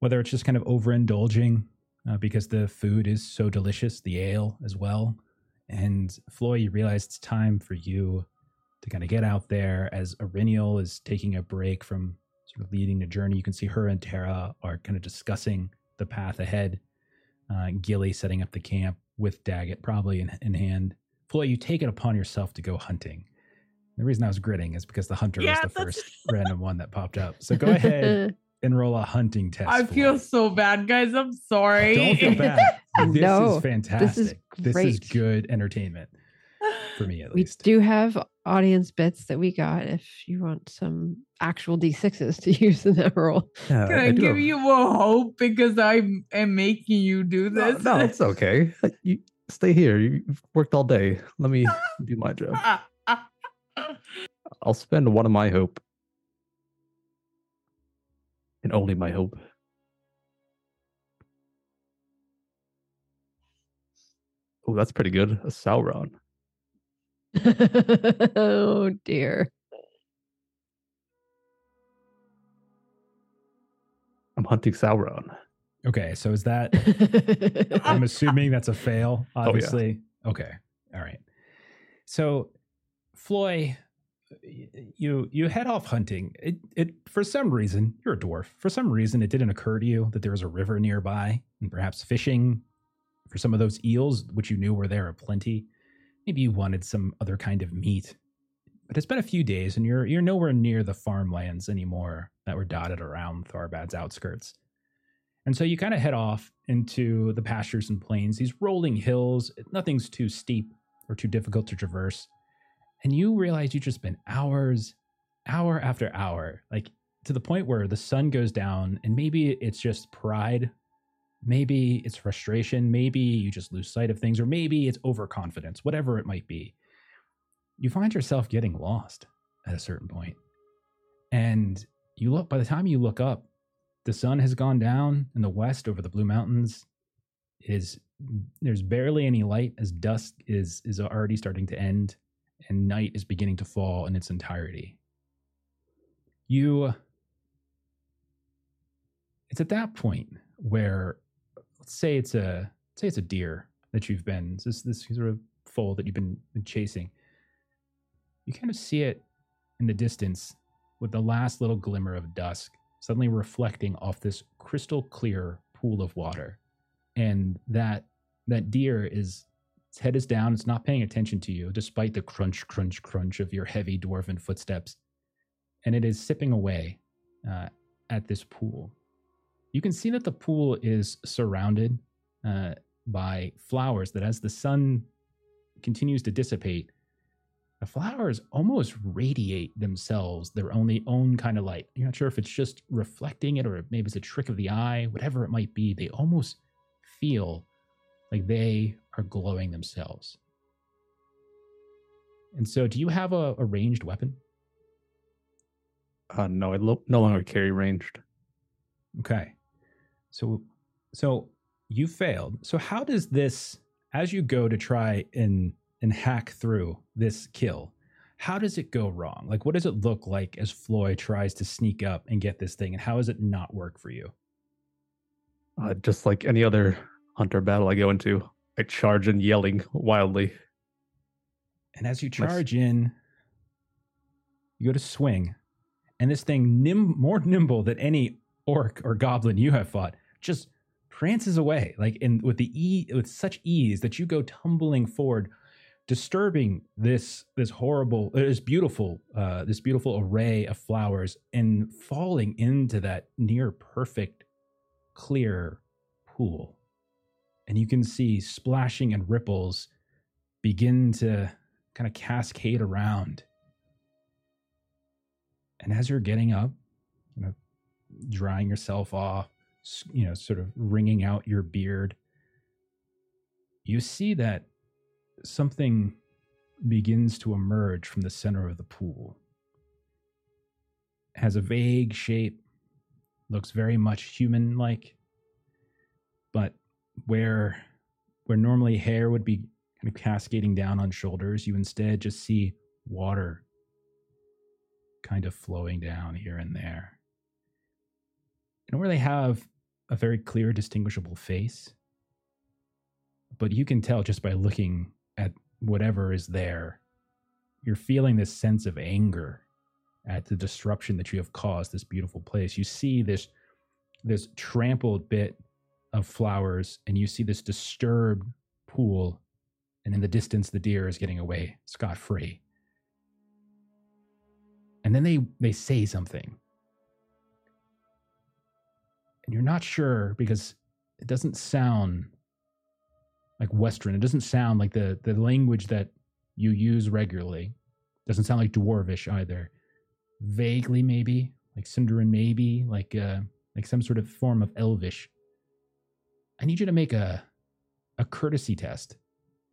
Speaker 1: whether it's just kind of overindulging uh, because the food is so delicious, the ale as well. And Floi, you realize it's time for you to kind of get out there as Eryniel is taking a break from sort of leading the journey. You can see her and Tara are kind of discussing the path ahead. Uh, Gilly setting up the camp with Daggit probably in, in hand. Floi, you take it upon yourself to go hunting. The reason I was gritting is because the hunter
Speaker 6: Yeah,
Speaker 1: was the
Speaker 6: that's-
Speaker 1: first random one that popped up. So go ahead and roll a hunting test.
Speaker 2: I feel
Speaker 1: Floi.
Speaker 2: so bad, guys. I'm sorry.
Speaker 1: Don't feel bad. This
Speaker 5: No,
Speaker 1: is fantastic.
Speaker 5: this is
Speaker 1: This is good entertainment for me at
Speaker 5: We
Speaker 1: least.
Speaker 5: do have audience bits that we got if you want some actual d6s to use in that roll.
Speaker 4: Yeah,
Speaker 2: Can I,
Speaker 4: do
Speaker 2: give
Speaker 4: have-
Speaker 2: you a hope because I am making you do this?
Speaker 4: no, it's okay. You stay here. You've worked all day. Let me do my job. I'll spend one of my hope. And only my hope. Oh, that's pretty good. A Sauron.
Speaker 5: oh dear.
Speaker 4: I'm hunting Sauron.
Speaker 1: Okay, so is that I'm assuming that's a fail, oh,
Speaker 4: yeah.
Speaker 1: obviously. Okay. All right. So, Floi, you you head off hunting. It it for some reason you're a dwarf. For some reason, it didn't occur to you that there was a river nearby, and perhaps fishing for some of those eels, which you knew were there aplenty. Maybe you wanted some other kind of meat. But it's been a few days, and you're you're nowhere near the farmlands anymore that were dotted around Tharbad's outskirts. And so you kind of head off into the pastures and plains, these rolling hills. Nothing's too steep or too difficult to traverse. And you realize you just spent hours, hour after hour, like to the point where the sun goes down, and maybe it's just pride, maybe it's frustration, maybe you just lose sight of things, or maybe it's overconfidence, whatever it might be. You find yourself getting lost at a certain point. And you look, by the time you look up, the sun has gone down in the west over the blue mountains It is there's barely any light as dusk is is already starting to end and night is beginning to fall in its entirety. You it's at that point where let's say it's a say it's a deer that you've been this this sort of foal that you've been, been chasing. You kind of see it in the distance with the last little glimmer of dusk suddenly reflecting off this crystal clear pool of water. And that that deer is its head is down it's not paying attention to you despite the crunch crunch crunch of your heavy dwarven footsteps and it is sipping away uh, at this pool. You can see that the pool is surrounded uh, by flowers that as the sun continues to dissipate the flowers almost radiate themselves their only own kind of light. You're not sure if it's just reflecting it or maybe it's a trick of the eye whatever it might be they almost feel like they are glowing themselves and so do you have a, a ranged weapon
Speaker 4: Uh, no, I lo- no longer carry ranged.
Speaker 1: Okay. So so you failed. So how does this as you go to try and and hack through this kill, how does it go wrong? Like what does it look like as Floi tries to sneak up and get this thing and how does it not work for you?
Speaker 4: Uh, just like any other hunter battle I go into, I charge in yelling wildly.
Speaker 1: And as you charge in, you go to swing, and this thing, nim- more nimble than any orc or goblin you have fought, just prances away, like in with the e with such ease that you go tumbling forward, disturbing this this horrible, uh, this beautiful, uh, this beautiful array of flowers, and falling into that near perfect, clear pool. And you can see splashing and ripples begin to kind of cascade around. And as you're getting up, you know, drying yourself off, you know, sort of wringing out your beard, you see that something begins to emerge from the center of the pool. Has a vague shape, looks very much human like, but where where normally hair would be kind of cascading down on shoulders, you instead just see water kind of flowing down here and there. And where they have a very clear, distinguishable face, but you can tell just by looking at whatever is there, you're feeling this sense of anger at the disruption that you have caused this beautiful place. You see this this trampled bit of flowers and you see this disturbed pool and in the distance the deer is getting away scot free and then they they say something. And you're not sure because it doesn't sound like western. It doesn't sound like the the language that you use regularly. It doesn't sound like dwarvish either. Vaguely maybe like Sindarin maybe like uh like some sort of form of elvish i need you to make a a courtesy test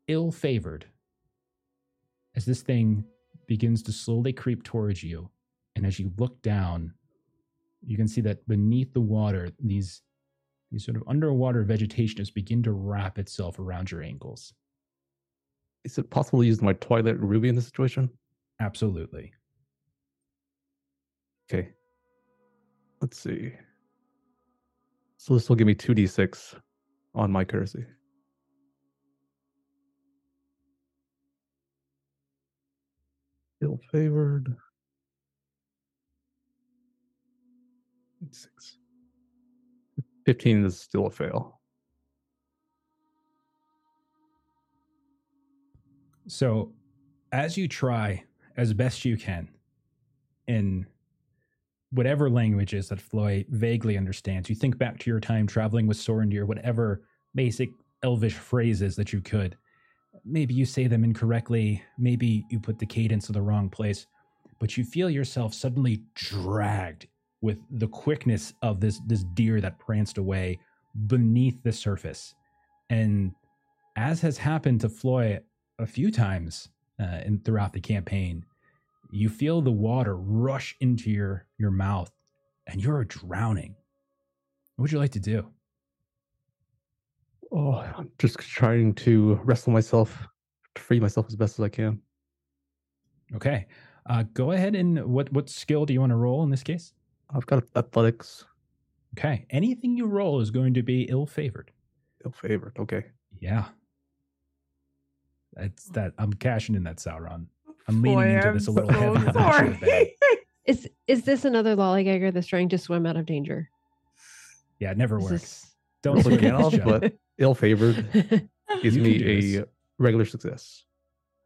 Speaker 1: ill favored as this thing begins to slowly creep towards you. And as you look down, you can see that beneath the water, these, these sort of underwater vegetation has begin to wrap itself around your ankles.
Speaker 4: Is it possible to use my Twilight Ruby in this situation?
Speaker 1: Absolutely.
Speaker 4: Okay. Let's see. So this will give me 2d6 on my courtesy. Ill favored. Six. 15 is still a fail.
Speaker 1: So, as you try as best you can in whatever languages that Floi vaguely understands, you think back to your time traveling with Sorendir, whatever basic elvish phrases that you could. Maybe you say them incorrectly, maybe you put the cadence in the wrong place, but you feel yourself suddenly dragged with the quickness of this this deer that pranced away beneath the surface. And as has happened to Floi a few times uh, in throughout the campaign, you feel the water rush into your your mouth, and you're drowning. What would you like to do?
Speaker 4: Oh, I'm just trying to wrestle myself, to free myself as best as I can.
Speaker 1: Okay, uh, go ahead and what what skill do you want to roll in this case?
Speaker 4: I've got athletics,
Speaker 1: Okay, anything you roll is going to be ill favored.
Speaker 4: ill favored. Okay.
Speaker 1: Yeah, that's that. I'm cashing in that Sauron. I'm leaning
Speaker 2: Boy,
Speaker 1: into this a little
Speaker 2: so
Speaker 1: heavy than I should have been.
Speaker 2: sorry.
Speaker 5: Is is this another lollygagger that's trying to swim out of danger?
Speaker 1: Yeah, it never
Speaker 5: Is
Speaker 1: works.
Speaker 5: this-
Speaker 1: Don't look at
Speaker 4: off,
Speaker 1: this, John.
Speaker 4: but ill favored gives
Speaker 1: You
Speaker 4: me a regular success.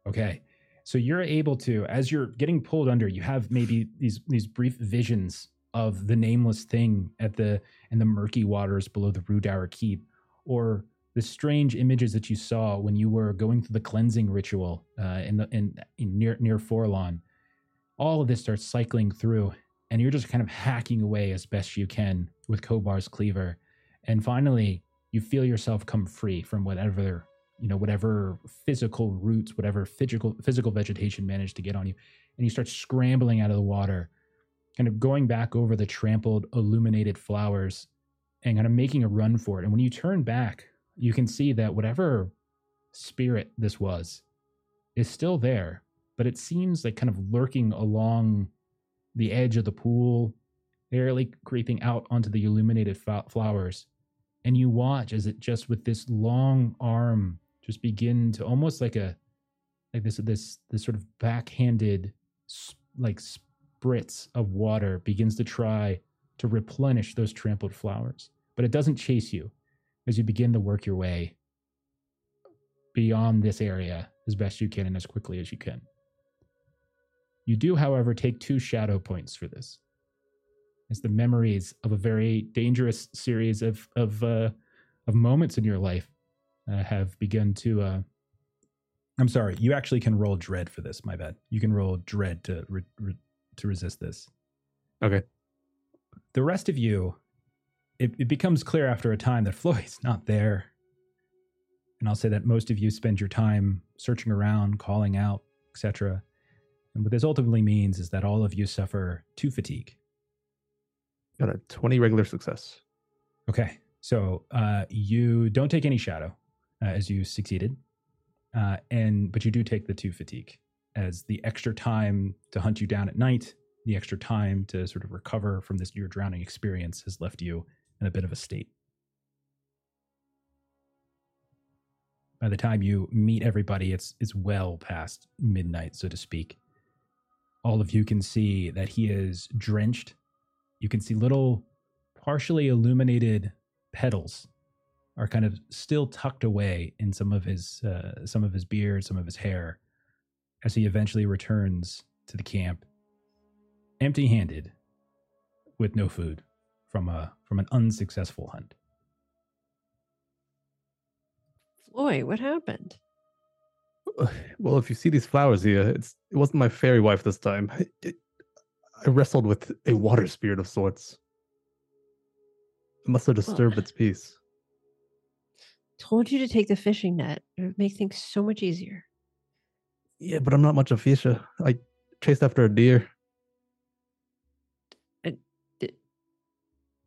Speaker 1: Okay. So you're able to, as you're getting pulled under, you have maybe these these brief visions of the nameless thing at the in the murky waters below the Rudaur Keep, or the strange images that you saw when you were going through the cleansing ritual uh, in the in, in near near Forlon. All of this starts cycling through, and you're just kind of hacking away as best you can with Kobar's cleaver, and finally you feel yourself come free from whatever you know whatever physical roots whatever physical physical vegetation managed to get on you and you start scrambling out of the water kind of going back over the trampled illuminated flowers and kind of making a run for it and when you turn back you can see that whatever spirit this was is still there but it seems like kind of lurking along the edge of the pool barely creeping out onto the illuminated flowers. And you watch as it just with this long arm just begin to almost like a like this this this sort of backhanded like spritz of water begins to try to replenish those trampled flowers. But it doesn't chase you as you begin to work your way beyond this area as best you can and as quickly as you can you do however take two shadow points for this as the memories of a very dangerous series of of uh, of moments in your life uh, have begun to. Uh, I'm sorry, you actually can roll dread for this. My bad. You can roll dread to re- re- to resist this.
Speaker 4: Okay.
Speaker 1: The rest of you, it, it becomes clear after a time that Floi's not there, and I'll say that most of you spend your time searching around, calling out, etc. And what this ultimately means is that all of you suffer two fatigue.
Speaker 4: Got a 20 regular success.
Speaker 1: Okay, so uh, you don't take any shadow uh, as you succeeded, uh, and but you do take the two fatigue as the extra time to hunt you down at night, the extra time to sort of recover from this your drowning experience has left you in a bit of a state. By the time you meet everybody, it's it's well past midnight, so to speak. All of you can see that he is drenched. You can see little partially illuminated petals are kind of still tucked away in some of his uh, some of his beard, some of his hair, as he eventually returns to the camp, empty-handed, with no food from a from an unsuccessful hunt.
Speaker 5: Floi, what happened?
Speaker 4: Well, if you see these flowers here, it's it wasn't my fairy wife this time. I, it- I wrestled with a water spirit of sorts. It must have disturbed its peace.
Speaker 5: Told you to take the fishing net. It would make things so much easier.
Speaker 4: Yeah, but I'm not much of a fisher. I chased after a deer.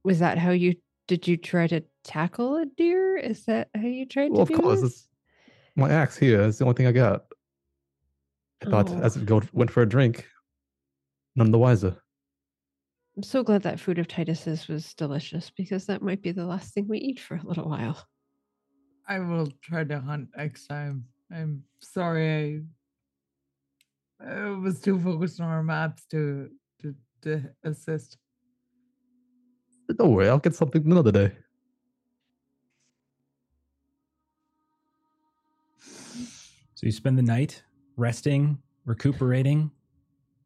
Speaker 5: Was that how you did you try to tackle a deer? Is that how you tried
Speaker 4: Well,
Speaker 5: to
Speaker 4: of
Speaker 5: do
Speaker 4: course,
Speaker 5: this?
Speaker 4: it's my axe here is the only thing I got. I thought
Speaker 5: Oh.
Speaker 4: as it go, went for a drink, none the wiser.
Speaker 5: I'm so glad that food of Titus's was delicious because that might be the last thing we eat for a little while.
Speaker 2: I will try to hunt next time. I'm sorry I I was too focused on our maps to to, to assist.
Speaker 4: Don't worry, I'll get something another day.
Speaker 1: So you spend the night resting, recuperating.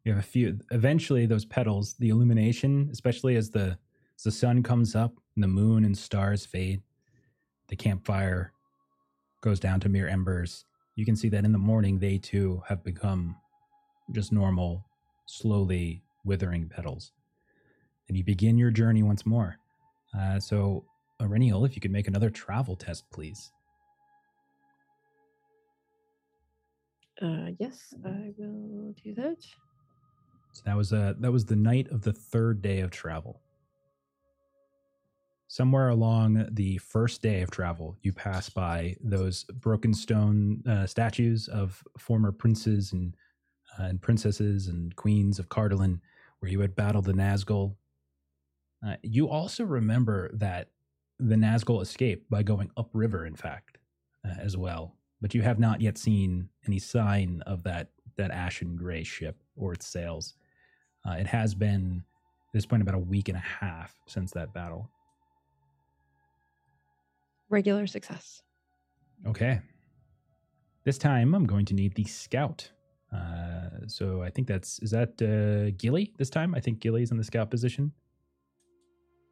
Speaker 1: You have a few. Eventually, those petals, the illumination, especially as the as the sun comes up and the moon and stars fade, the campfire goes down to mere embers. You can see that in the morning, they too have become just normal, slowly withering petals. And you begin your journey once more. Uh, so, Eryniel, if you could make another travel test, please.
Speaker 5: Uh, yes, I will do that.
Speaker 1: So that was uh that was the night of the third day of travel. Somewhere along the first day of travel, you pass by those broken stone uh, statues of former princes and uh, and princesses and queens of Cardolan, where you had battled the Nazgul. Uh, you also remember that the Nazgul escaped by going upriver, in fact, uh, as well. But you have not yet seen any sign of that that ashen gray ship or its sails. Uh, it has been at this point about a week and a half since that battle.
Speaker 5: Regular success.
Speaker 1: Okay. This time I'm going to need the scout. Uh, so I think that's is that uh, Gilly this time? I think Gilly's in the scout position.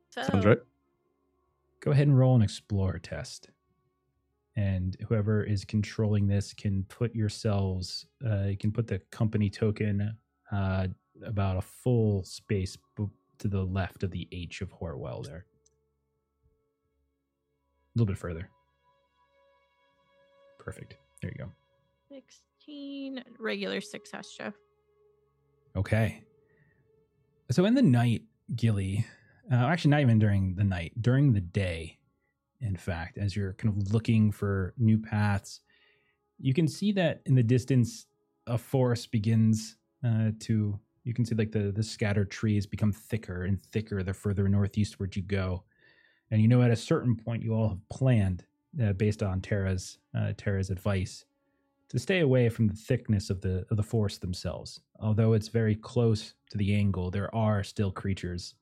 Speaker 3: So,
Speaker 4: Sounds right.
Speaker 1: Go ahead and roll an explorer test. And whoever is controlling this can put yourselves, uh, you can put the company token uh, about a full space b- to the left of the H of Hoarwell there. A little bit further. Perfect. There you go.
Speaker 3: 16 regular success, Jeff.
Speaker 1: Okay. So in the night, Gilly, uh, actually not even during the night, during the day, in fact, as you're kind of looking for new paths, you can see that in the distance, a forest begins uh, to. You can see like the the scattered trees become thicker and thicker the further northeastward you go, and you know at a certain point you all have planned, uh, based on Tara's uh, Tara's advice, to stay away from the thickness of the of the forest themselves. Although it's very close to the angle, there are still creatures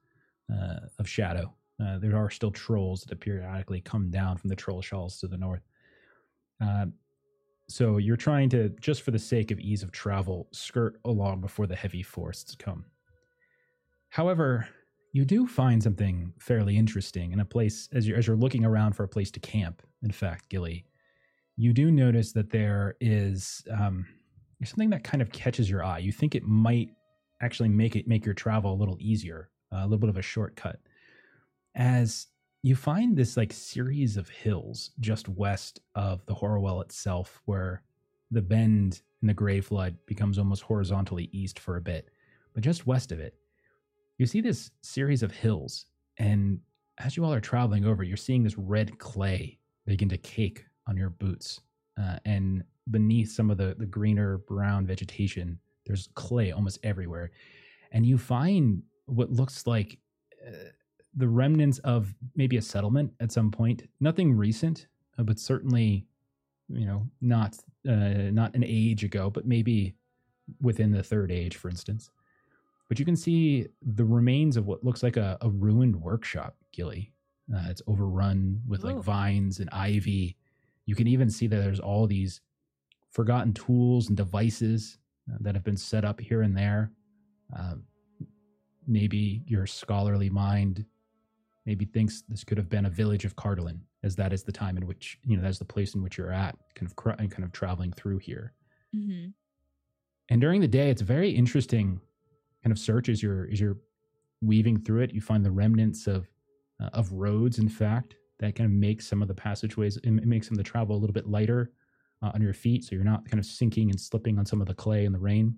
Speaker 1: uh, of shadow. Uh, there are still trolls that periodically come down from the Trollshaws to the north. Uh, so you're trying to, just for the sake of ease of travel, skirt along before the heavy forests come. However, you do find something fairly interesting in a place as you're as you're looking around for a place to camp. In fact, Gilly, you do notice that there is um, something that kind of catches your eye. You think it might actually make it make your travel a little easier, a little bit of a shortcut, as you find this like series of hills just west of the Hoarwell itself, where the bend in the Grey Flood becomes almost horizontally east for a bit, but just west of it, you see this series of hills, and as you all are traveling over, you're seeing this red clay begin to cake on your boots. Uh, and beneath some of the, the greener brown vegetation, there's clay almost everywhere. And you find what looks like uh, the remnants of maybe a settlement at some point. Nothing recent, uh, but certainly, you know, not uh, not an age ago, but maybe within the third age, for instance. But you can see the remains of what looks like a, a ruined workshop, Gilly. Uh, it's overrun with like
Speaker 3: Oh.
Speaker 1: vines and ivy. You can even see that there's all these forgotten tools and devices that have been set up here and there. Uh, maybe your scholarly mind maybe thinks this could have been a village of Cardolan, as that is the time in which you know that's the place in which you're at, kind of cr- kind of traveling through here.
Speaker 3: Mm-hmm.
Speaker 1: And during the day, it's a very interesting kind of search as you're as you're weaving through it. You find the remnants of uh, of roads, in fact, that kind of make some of the passageways, it makes some of the travel a little bit lighter uh, on your feet, so you're not kind of sinking and slipping on some of the clay in the rain.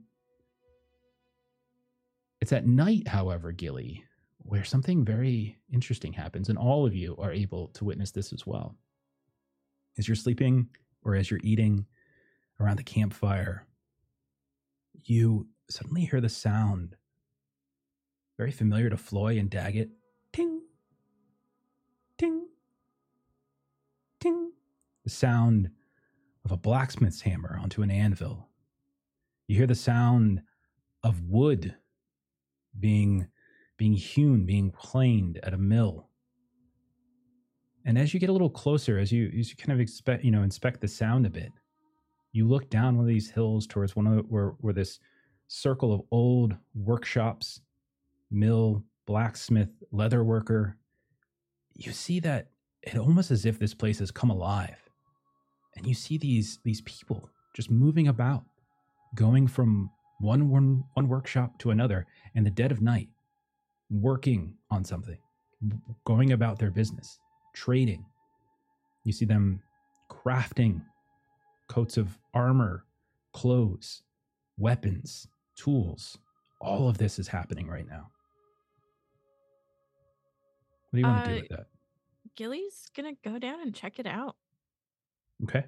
Speaker 1: It's at night, however, Gilly, where something very interesting happens, and all of you are able to witness this as well. As you're sleeping or as you're eating around the campfire, you suddenly hear the sound very familiar to Floi and Daggit. Ting, ting, ting. The sound of a blacksmith's hammer onto an anvil. You hear the sound of wood being being hewn, being planed at a mill. And as you get a little closer, as you, as you kind of expect, you know, inspect the sound a bit, you look down one of these hills towards one of the, where, where this circle of old workshops, mill, blacksmith, leather worker. You see that it almost as if this place has come alive. And you see these these people just moving about, going from one, one, one workshop to another in the dead of night, working on something, going about their business, trading. You see them crafting coats of armor, clothes, weapons, tools. All of this is happening right now. What do you want to do
Speaker 3: Uh,
Speaker 1: with that?
Speaker 3: Gilly's gonna go down and check it out.
Speaker 1: Okay.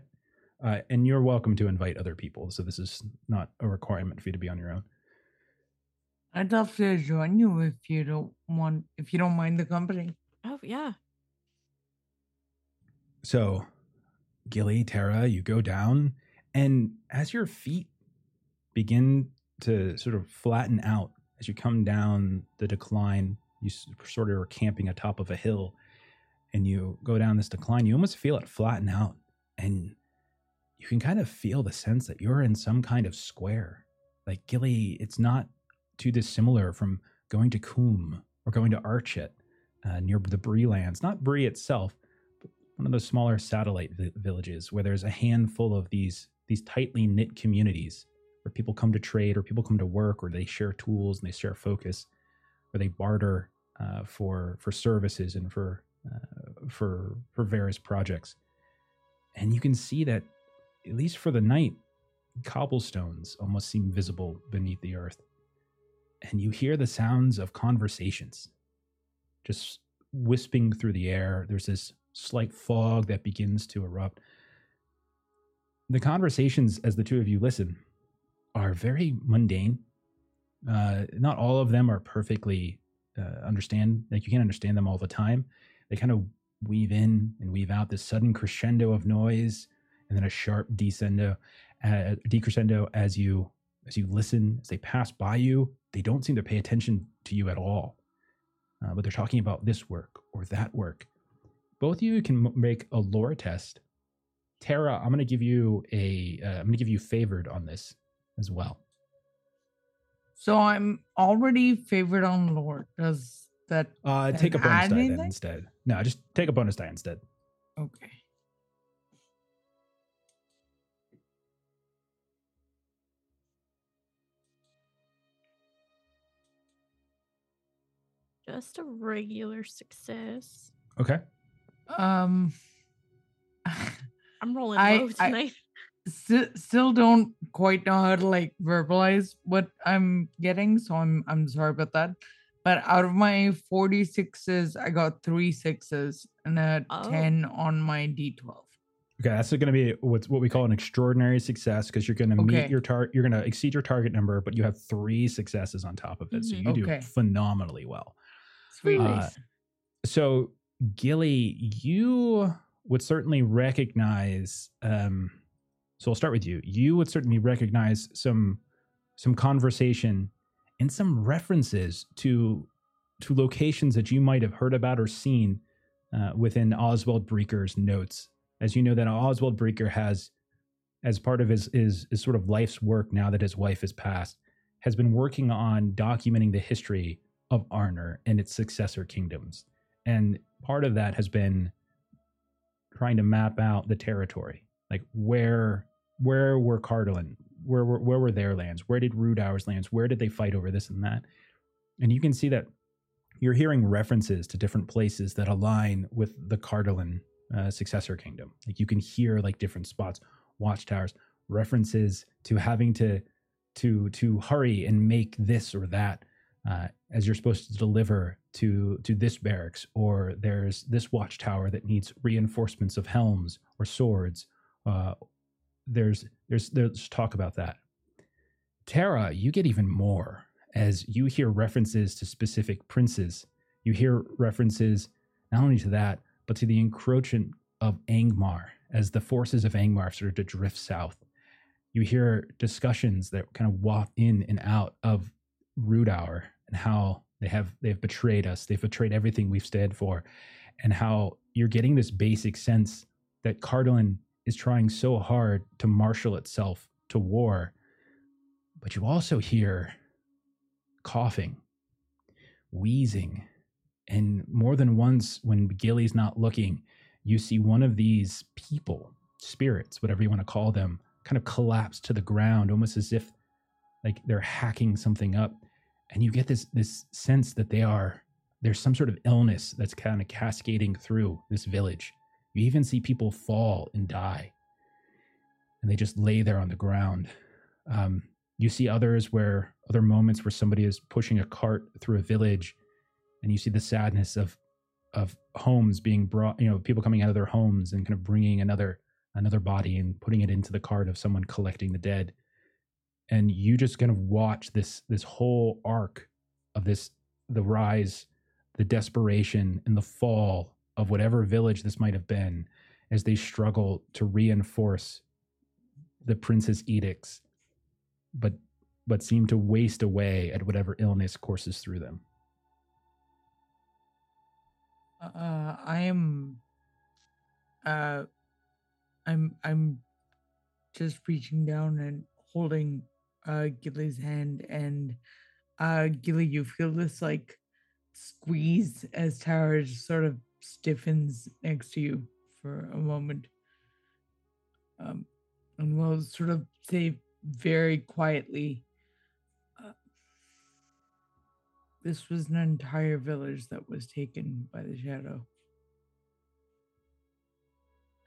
Speaker 1: Uh, and you're welcome to invite other people. So this is not a requirement for you to be on your own.
Speaker 2: I'd love to join you if you don't want, if you don't mind the company.
Speaker 3: Oh yeah.
Speaker 1: So, Gilly, Tara, you go down, and as your feet begin to sort of flatten out, as you come down the decline, you sort of are camping atop of a hill, and you go down this decline, you almost feel it flatten out, and you can kind of feel the sense that you're in some kind of square. Like Gilly, it's not too dissimilar from going to Coombe or going to Archet uh, near the Bree lands. Not Bree itself, but one of those smaller satellite vi- villages where there's a handful of these these tightly knit communities where people come to trade or people come to work or they share tools and they share focus or they barter uh, for for services and for uh, for for various projects and you can see that at least for the night cobblestones almost seem visible beneath the earth and you hear the sounds of conversations just wisping through the air. There's this slight fog that begins to erupt. The conversations, as the two of you listen, are very mundane. Uh, not all of them are perfectly uh, understand. Like you can't understand them all the time. They kind of weave in and weave out this sudden crescendo of noise, and then a sharp descendo, uh, decrescendo as you as you listen. As they pass by you, they don't seem to pay attention to you at all uh, but they're talking about this work or that work. Both of you can m- make a lore test. Tara, I'm going to give you a. Uh, I'm going to give you favored on this as well.
Speaker 2: So I'm already favored on lore. Does that
Speaker 1: Uh, take a bonus die then instead. No, just take a bonus die instead.
Speaker 2: okay?
Speaker 3: Just a regular success.
Speaker 1: Okay.
Speaker 2: Um,
Speaker 3: I'm rolling
Speaker 2: I-
Speaker 3: low
Speaker 2: I-
Speaker 3: tonight.
Speaker 2: still still don't quite know how to like verbalize what I'm getting, so I'm I'm sorry about that. But out of my 46s, I got three sixes and a
Speaker 3: Oh.
Speaker 2: 10 on my D12.
Speaker 1: Okay, that's going to be what's what we call an extraordinary success because you're going to meet your target. You're going to exceed your target number, but you have three successes on top of it, so
Speaker 3: Mhm.
Speaker 1: you do phenomenally well.
Speaker 2: Sweet.
Speaker 1: Uh, so Gilly, you would certainly recognize. Um, so I'll start with you. You would certainly recognize some some conversation and some references to to locations that you might have heard about or seen uh, within Oswald Breaker's notes. As you know, that Oswald Breaker has, as part of his, his his sort of life's work now that his wife has passed, has been working on documenting the history of Arnor and its successor kingdoms. And part of that has been trying to map out the territory, like where where were Cardolan, where were where were their lands, where did Rudaur's lands, where did they fight over this and that, and you can see that you're hearing references to different places that align with the Cardolan uh, successor kingdom. Like you can hear like different spots, watchtowers, references to having to to to hurry and make this or that uh, as you're supposed to deliver to to this barracks or there's this watchtower that needs reinforcements of helms or swords uh, there's there's there's talk about that. Tara you get even more as you hear references to specific princes. You hear references not only to that but to the encroachment of Angmar as the forces of Angmar started to drift south. You hear discussions that kind of waft in and out of hour and how they have they've betrayed us. They've betrayed everything we've stood for and how you're getting this basic sense that Cardolan is trying so hard to marshal itself to war but you also hear coughing wheezing and more than once when Gilly's not looking you see one of these people spirits whatever you want to call them kind of collapse to the ground almost as if like they're hacking something up and you get this this sense that they are there's some sort of illness that's kind of cascading through this village. You even see people fall and die. And they just lay there on the ground. Um, you see others where other moments where somebody is pushing a cart through a village and you see the sadness of of homes being brought you know people coming out of their homes and kind of bringing another another body and putting it into the cart of someone collecting the dead and you just kind of watch this this whole arc of this the rise the desperation and the fall of whatever village this might have been as they struggle to reinforce the prince's edicts but but seem to waste away at whatever illness courses through them
Speaker 2: Uh, I am. Uh, I'm. I'm just reaching down and holding uh Gilly's hand, and uh Gilly, you feel this like squeeze as Tara sort of stiffens next to you for a moment. Um, and we'll sort of say very quietly. uh, This was an entire village that was taken by the shadow.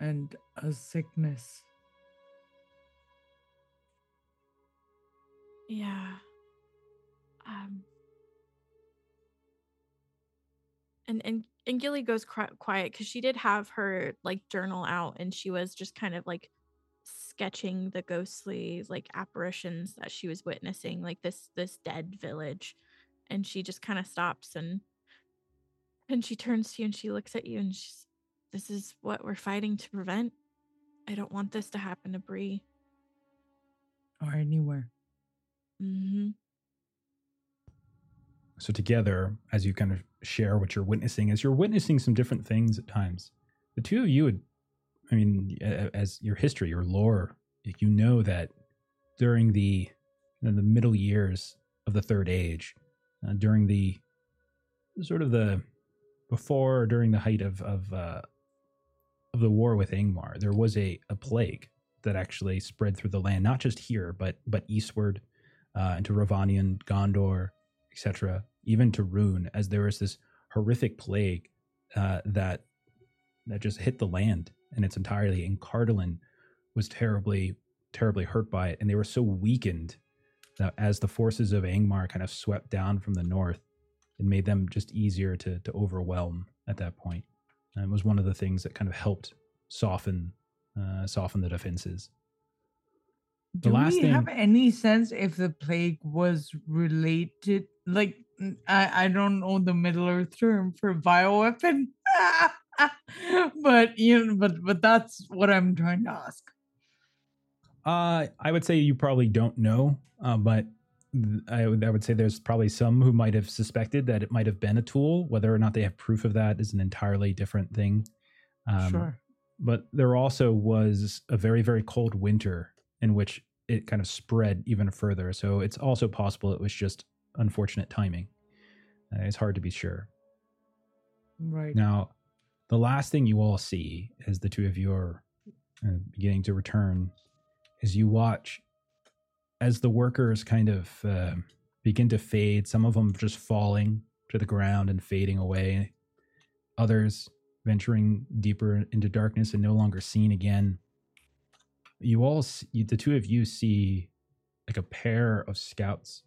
Speaker 2: And a sickness.
Speaker 3: Yeah. Um. And and and Gilly goes quiet because she did have her like journal out, and she was just kind of like sketching the ghostly like apparitions that she was witnessing, like this this dead village, and she just kind of stops and and she turns to you and she looks at you and she's, "This is what we're fighting to prevent. I don't want this to happen to Bree."
Speaker 2: or anywhere.
Speaker 3: Mm-hmm.
Speaker 1: so together as you kind of share what you're witnessing as you're witnessing some different things at times the two of you would i mean as your history your lore you know that during the in the middle years of the third age uh, during the sort of the before or during the height of of uh, of the war with Angmar, there was a, a plague that actually spread through the land, not just here, but but eastward uh, into Rhovanion, Gondor, etc., even to Rhûn, as there was this horrific plague uh, that that just hit the land in its entirety, and Cardolan was terribly terribly hurt by it, and they were so weakened that as the forces of Angmar kind of swept down from the north, it made them just easier to to overwhelm at that point. And it was one of the things that kind of helped soften uh, soften the defenses. The
Speaker 2: Do we have any sense if the plague was related? Like, I, I don't know the Middle Earth term for bioweapon, but you know, but but that's what I'm trying to ask.
Speaker 1: Uh, I would say you probably don't know, uh, but I would, I would say there's probably some who might have suspected that it might have been a tool. Whether or not they have proof of that is an entirely different thing. Um,
Speaker 2: sure.
Speaker 1: But there also was a very, very cold winter in which it kind of spread even further. So it's also possible it was just unfortunate timing. Uh, it's hard to be sure.
Speaker 2: Right.
Speaker 1: Now, the last thing you all see as the two of you are uh, beginning to return is you watch as the workers kind of uh, begin to fade. Some of them just falling to the ground and fading away. Others venturing deeper into darkness and no longer seen again. You all, see, you, the two of you, see like a pair of scouts.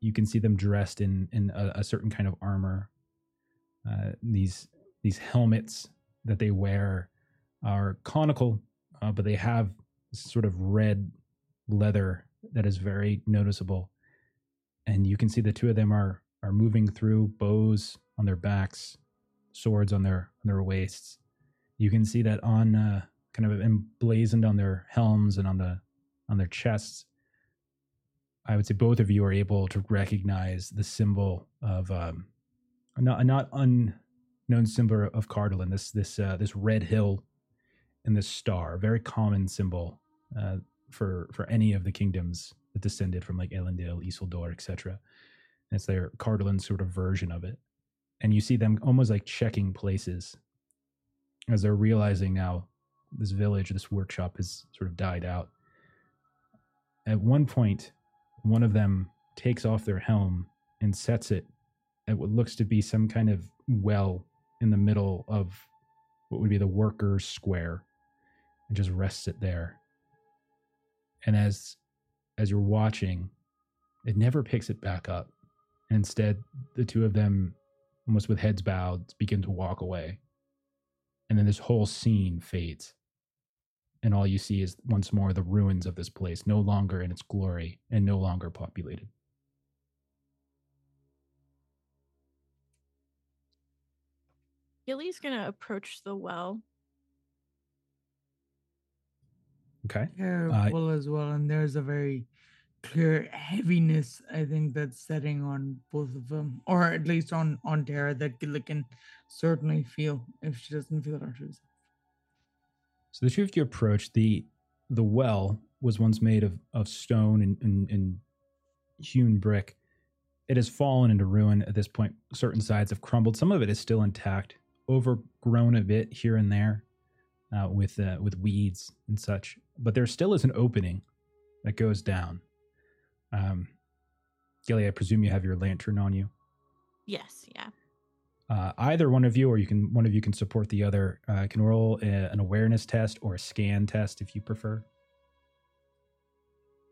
Speaker 1: You can see them dressed in in a, a certain kind of armor uh, these these helmets that they wear are conical, uh, but they have sort of red leather that is very noticeable. And you can see the two of them are are moving through bows on their backs, swords on their on their waists. You can see that on uh, kind of emblazoned on their helms and on the on their chests. I would say both of you are able to recognize the symbol of um, a not a not unknown symbol of Cardolan. This this uh, this red hill and this star, very common symbol uh, for for any of the kingdoms that descended from like Elendil, Isildur, etc. It's their Cardolan sort of version of it, and you see them almost like checking places as they're realizing now this village, this workshop has sort of died out. At one point, one of them takes off their helm and sets it at what looks to be some kind of well in the middle of what would be the workers' square and just rests it there. And as as you're watching, it never picks it back up. And Instead, the two of them, almost with heads bowed, begin to walk away. And then this whole scene fades. And all you see is once more the ruins of this place, no longer in its glory and no longer populated.
Speaker 3: Gilly's gonna approach the well.
Speaker 1: Okay.
Speaker 2: Yeah,
Speaker 1: Uh,
Speaker 2: well as well, and there's a very clear heaviness I think that's setting on both of them, or at least on on Tara that Gilly can certainly feel if she doesn't feel it herself.
Speaker 1: So the you approach the the well was once made of, of stone and, and, and hewn brick. It has fallen into ruin at this point. Certain sides have crumbled. Some of it is still intact, overgrown a bit here and there uh, with uh, with weeds and such. But there still is an opening that goes down. Um, Gilly, I presume you have your lantern on you.
Speaker 3: Yes, yeah.
Speaker 1: Uh, either one of you, or you can one of you can support the other. Uh, can roll a, an awareness test or a scan test if you prefer.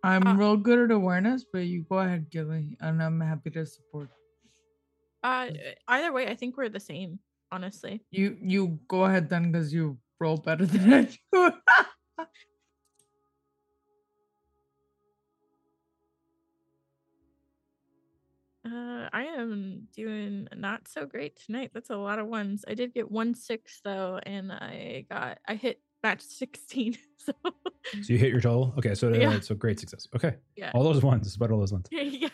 Speaker 2: I'm
Speaker 3: Uh,
Speaker 2: real good at awareness, but you go ahead, Gilly, and I'm happy to support.
Speaker 3: Uh, either way, I think we're the same. Honestly,
Speaker 2: You you go ahead then, because you roll better than I do.
Speaker 3: uh, I am doing not so great tonight. That's a lot of ones. I did get one six though, and I got I hit match sixteen. So
Speaker 1: So you hit your total. Okay, so uh, so great success. Okay,
Speaker 3: yeah,
Speaker 1: all those ones. Despite all those ones.
Speaker 3: yeah.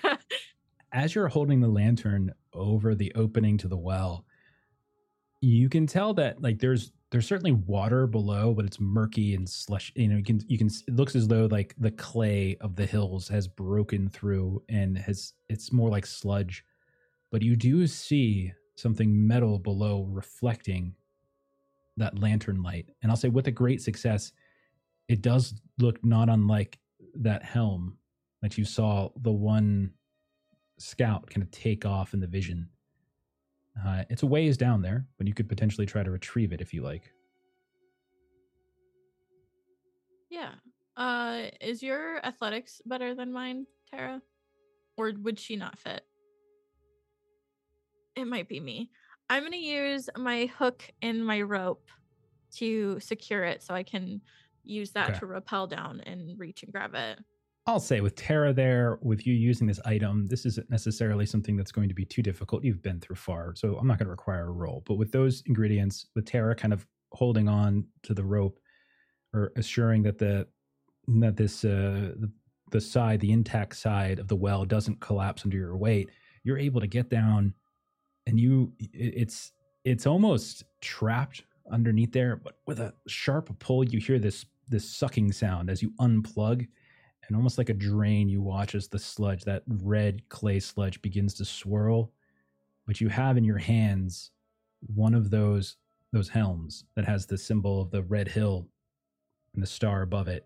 Speaker 1: As you're holding the lantern over the opening to the well, you can tell that like there's there's certainly water below, but it's murky and slush. You know, you can you can. It looks as though like the clay of the hills has broken through and has it's more like sludge. But you do see something metal below reflecting that lantern light, and I'll say with a great success, it does look not unlike that helm that you saw the one scout kind of take off in the vision. Uh, it's a ways down there, but you could potentially try to retrieve it if you like.
Speaker 3: Yeah. Uh, is your athletics better than mine, Tara? Or would she not fit? It might be me. I'm going to use my hook and my rope to secure it so I can use that
Speaker 1: Okay.
Speaker 3: to rappel down and reach and grab it.
Speaker 1: I'll say with Tara there, with you using this item, this isn't necessarily something that's going to be too difficult. You've been through far, so I'm not going to require a roll. But with those ingredients, with Tara kind of holding on to the rope or assuring that the that this uh, the, side, the intact side of the well doesn't collapse under your weight, you're able to get down, and you it's it's almost trapped underneath there. But with a sharp pull, you hear this this sucking sound as you unplug and almost like a drain, you watch as the sludge, that red clay sludge, begins to swirl. But you have in your hands one of those those helms that has the symbol of the red hill and the star above it,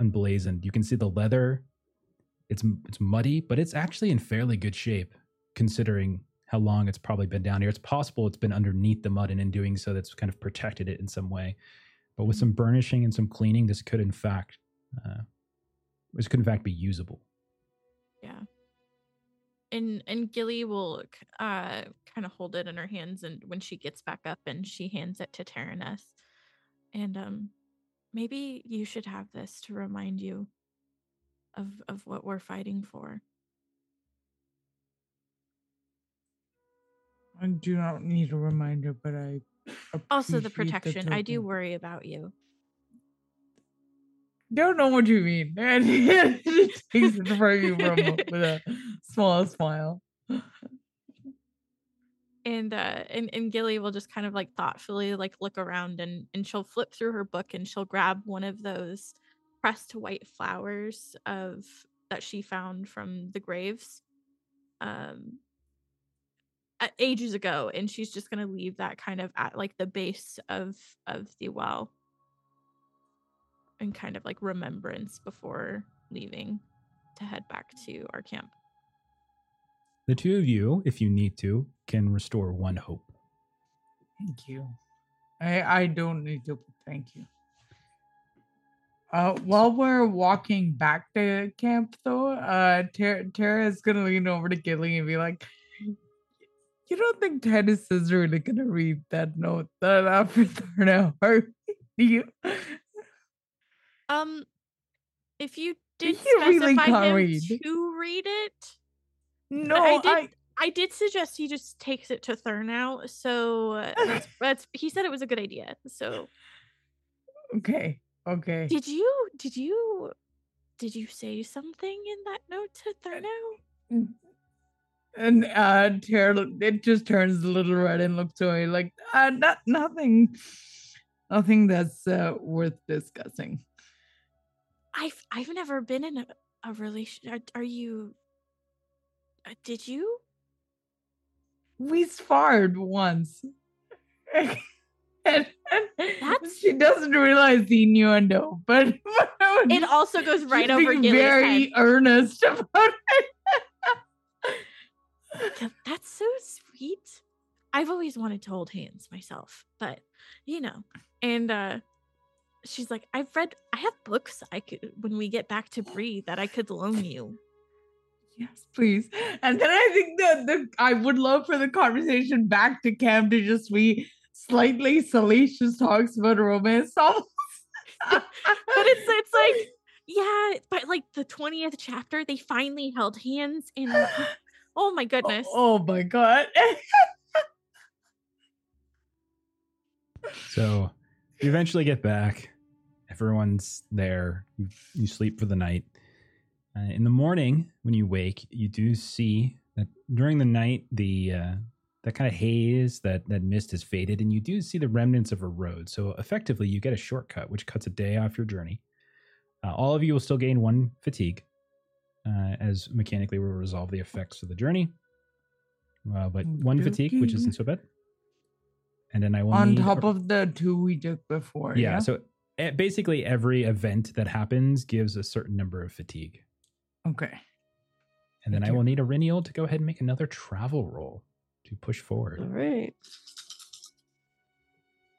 Speaker 1: emblazoned. You can see the leather. It's it's muddy, but it's actually in fairly good shape, considering how long it's probably been down here. It's possible it's been underneath the mud, and in doing so, that's kind of protected it in some way. But with some burnishing and some cleaning, this could in fact uh, this could in fact be usable.
Speaker 3: Yeah. And and Gilly will uh kind of hold it in her hands and when she gets back up and she hands it to Taraneth. And um maybe you should have this to remind you of of what we're fighting for.
Speaker 2: I do not need a reminder, but I
Speaker 3: Also the
Speaker 2: appreciate
Speaker 3: protection. I do worry about you.
Speaker 2: Don't know what you mean. And he takes it from you from with a small smile.
Speaker 3: and uh and, and Gilly will just kind of like thoughtfully like look around and and she'll flip through her book and she'll grab one of those pressed white flowers of that she found from the graves um ages ago and she's just going to leave that kind of at like the base of of the well and kind of like remembrance before leaving to head back to our camp
Speaker 1: The two of you, if you need to, can restore one hope.
Speaker 2: Thank you. I I don't need to. Thank you. Uh, while we're walking back to camp, though, uh, Tara, Tara is gonna lean over to Gilly and be like, "You don't think Tennis is really gonna read that note that after third hour? Do you?
Speaker 3: Um, if you did
Speaker 2: You really
Speaker 3: specify
Speaker 2: can't
Speaker 3: him
Speaker 2: read.
Speaker 3: to read it,
Speaker 2: No,
Speaker 3: I
Speaker 2: I,
Speaker 3: did- I did suggest he just takes it to Thurnow. So uh, that's, that's he said it was a good idea. So
Speaker 2: okay, okay.
Speaker 3: did you did you did you say something in that note to Thurnow?
Speaker 2: And uh Tara it just turns a little red and looks away like uh not nothing nothing that's uh worth discussing.
Speaker 3: I've I've never been in a, a relation. Are, are you? Uh, did you?
Speaker 2: We sparred once. and, and
Speaker 3: That's-
Speaker 2: she doesn't realize the innuendo, but
Speaker 3: It also goes right over
Speaker 2: being
Speaker 3: Gilly's
Speaker 2: very
Speaker 3: head.
Speaker 2: earnest about it.
Speaker 3: That's so sweet. I've always wanted to hold hands myself, but you know, and uh she's like, I've read I have books I could when we get back to Bree that I could loan you.
Speaker 2: Yes, please. And then I think that the I would love for the conversation back to Cam to just be slightly salacious talks about romance novels.
Speaker 3: But it's it's like, yeah, but like the 20th chapter, they finally held hands and oh my goodness.
Speaker 2: Oh, oh my god.
Speaker 1: So you eventually get back. Everyone's there. You, you sleep for the night. Uh, in the morning, when you wake, you do see that during the night, the uh, that kind of haze, that that mist has faded, and you do see the remnants of a road. So effectively, you get a shortcut, which cuts a day off your journey. Uh, all of you will still gain one fatigue, uh, as mechanically we'll resolve the effects of the journey. Uh, but one fatigue, which isn't so bad. And then I will
Speaker 2: On
Speaker 1: need
Speaker 2: top of the two we took before.
Speaker 1: yeah,
Speaker 2: Yeah.
Speaker 1: so basically every event that happens gives a certain number of fatigue
Speaker 2: okay.
Speaker 1: and then i will need Eryniel to go ahead and make another travel roll to push forward
Speaker 5: right.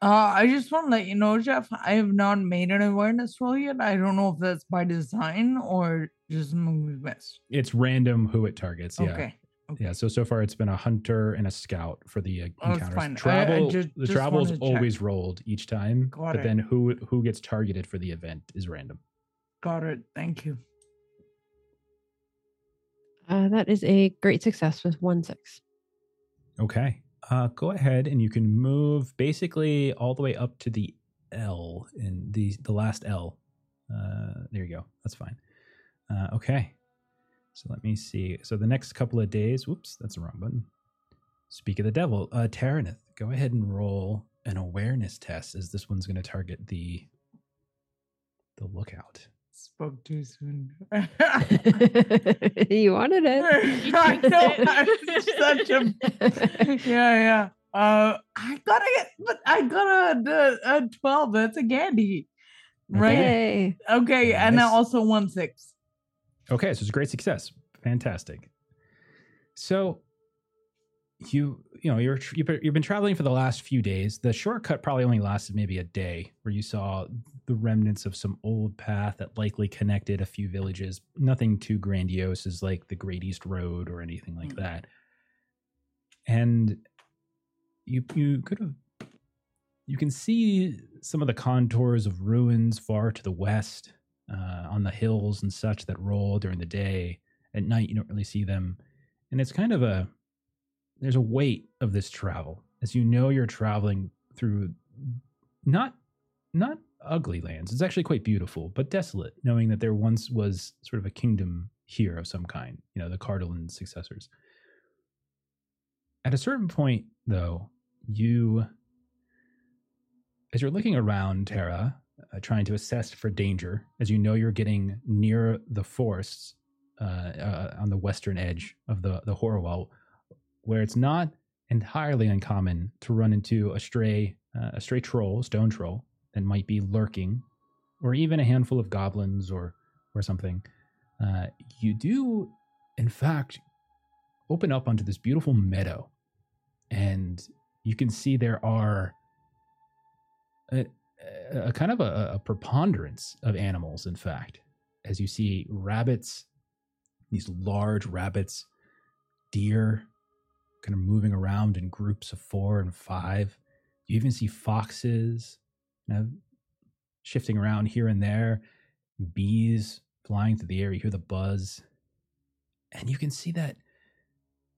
Speaker 2: Uh, I just want to let you know, Jeff, I have not made an awareness roll yet. I don't know if that's by design or just missed.
Speaker 1: it's random who it targets yeah
Speaker 2: Okay. Okay.
Speaker 1: yeah so so far it's been a hunter and a scout for the uh,
Speaker 2: Oh, it's
Speaker 1: encounters
Speaker 2: fine. I- I
Speaker 1: travel
Speaker 2: just-
Speaker 1: the
Speaker 2: just
Speaker 1: travel's
Speaker 2: wanted to check.
Speaker 1: always rolled each time
Speaker 2: Got
Speaker 1: but
Speaker 2: it.
Speaker 1: then who who gets targeted for the event is random
Speaker 2: Got it. Thank you.
Speaker 5: Uh, that is a great success with one six.
Speaker 1: Okay. Uh, go ahead and you can move basically all the way up to the L in the the last L. Uh, there you go. That's fine. Uh, okay. So let me see. So the next couple of days. Whoops, that's the wrong button. Speak of the devil. Uh, Taraneth, go ahead and roll an awareness test, as this one's going to target the the lookout.
Speaker 2: Spoke too soon.
Speaker 5: you wanted it.
Speaker 2: I know.
Speaker 3: it.
Speaker 2: I'm such a yeah, yeah. Uh, I gotta get, but I got a, a, a twelve. That's a Gandhi, right?
Speaker 5: Yay.
Speaker 2: Okay, and then also one six.
Speaker 1: Okay, so it's a great success. Fantastic. So you you know you're you've been- traveling for the last few days. The shortcut probably only lasted maybe a day, where you saw the remnants of some old path that likely connected a few villages. Nothing too grandiose as like the Great East Road or anything like
Speaker 2: Mm.
Speaker 1: that. And you you could have you can see some of the contours of ruins far to the west uh, on the hills and such that roll during the day. At night, you don't really see them, and it's kind of a there's a weight of this travel as you know you're traveling through not not ugly lands. It's actually quite beautiful, but desolate, knowing that there once was sort of a kingdom here of some kind, you know, the Cardolan successors. At a certain point, though, you, as you're looking around Tara, uh, trying to assess for danger, as you know you're getting near the forests uh, uh, on the western edge of the, the Hoarwell, where it's not entirely uncommon to run into a stray, uh, a stray troll, stone troll, that might be lurking, or even a handful of goblins or or something. Uh, you do, in fact, open up onto this beautiful meadow, and you can see there are a, a kind of a, a preponderance of animals. In fact, as you see rabbits, these large rabbits, deer, kind of moving around in groups of four and five. You even see foxes, shifting around here and there, bees flying through the air. You hear the buzz. And you can see that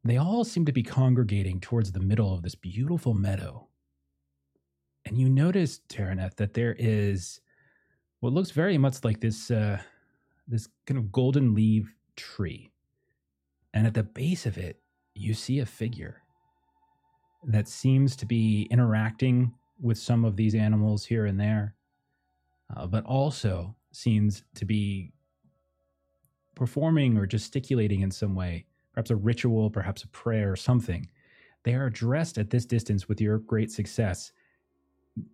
Speaker 1: they all seem to be congregating towards the middle of this beautiful meadow. And you notice, Taraneth, that there is what looks very much like this uh, this kind of golden leaf tree. And at the base of it, you see a figure that seems to be interacting with some of these animals here and there, uh, but also seems to be performing or gesticulating in some way, perhaps a ritual, perhaps a prayer, or something. They are dressed at this distance with your great success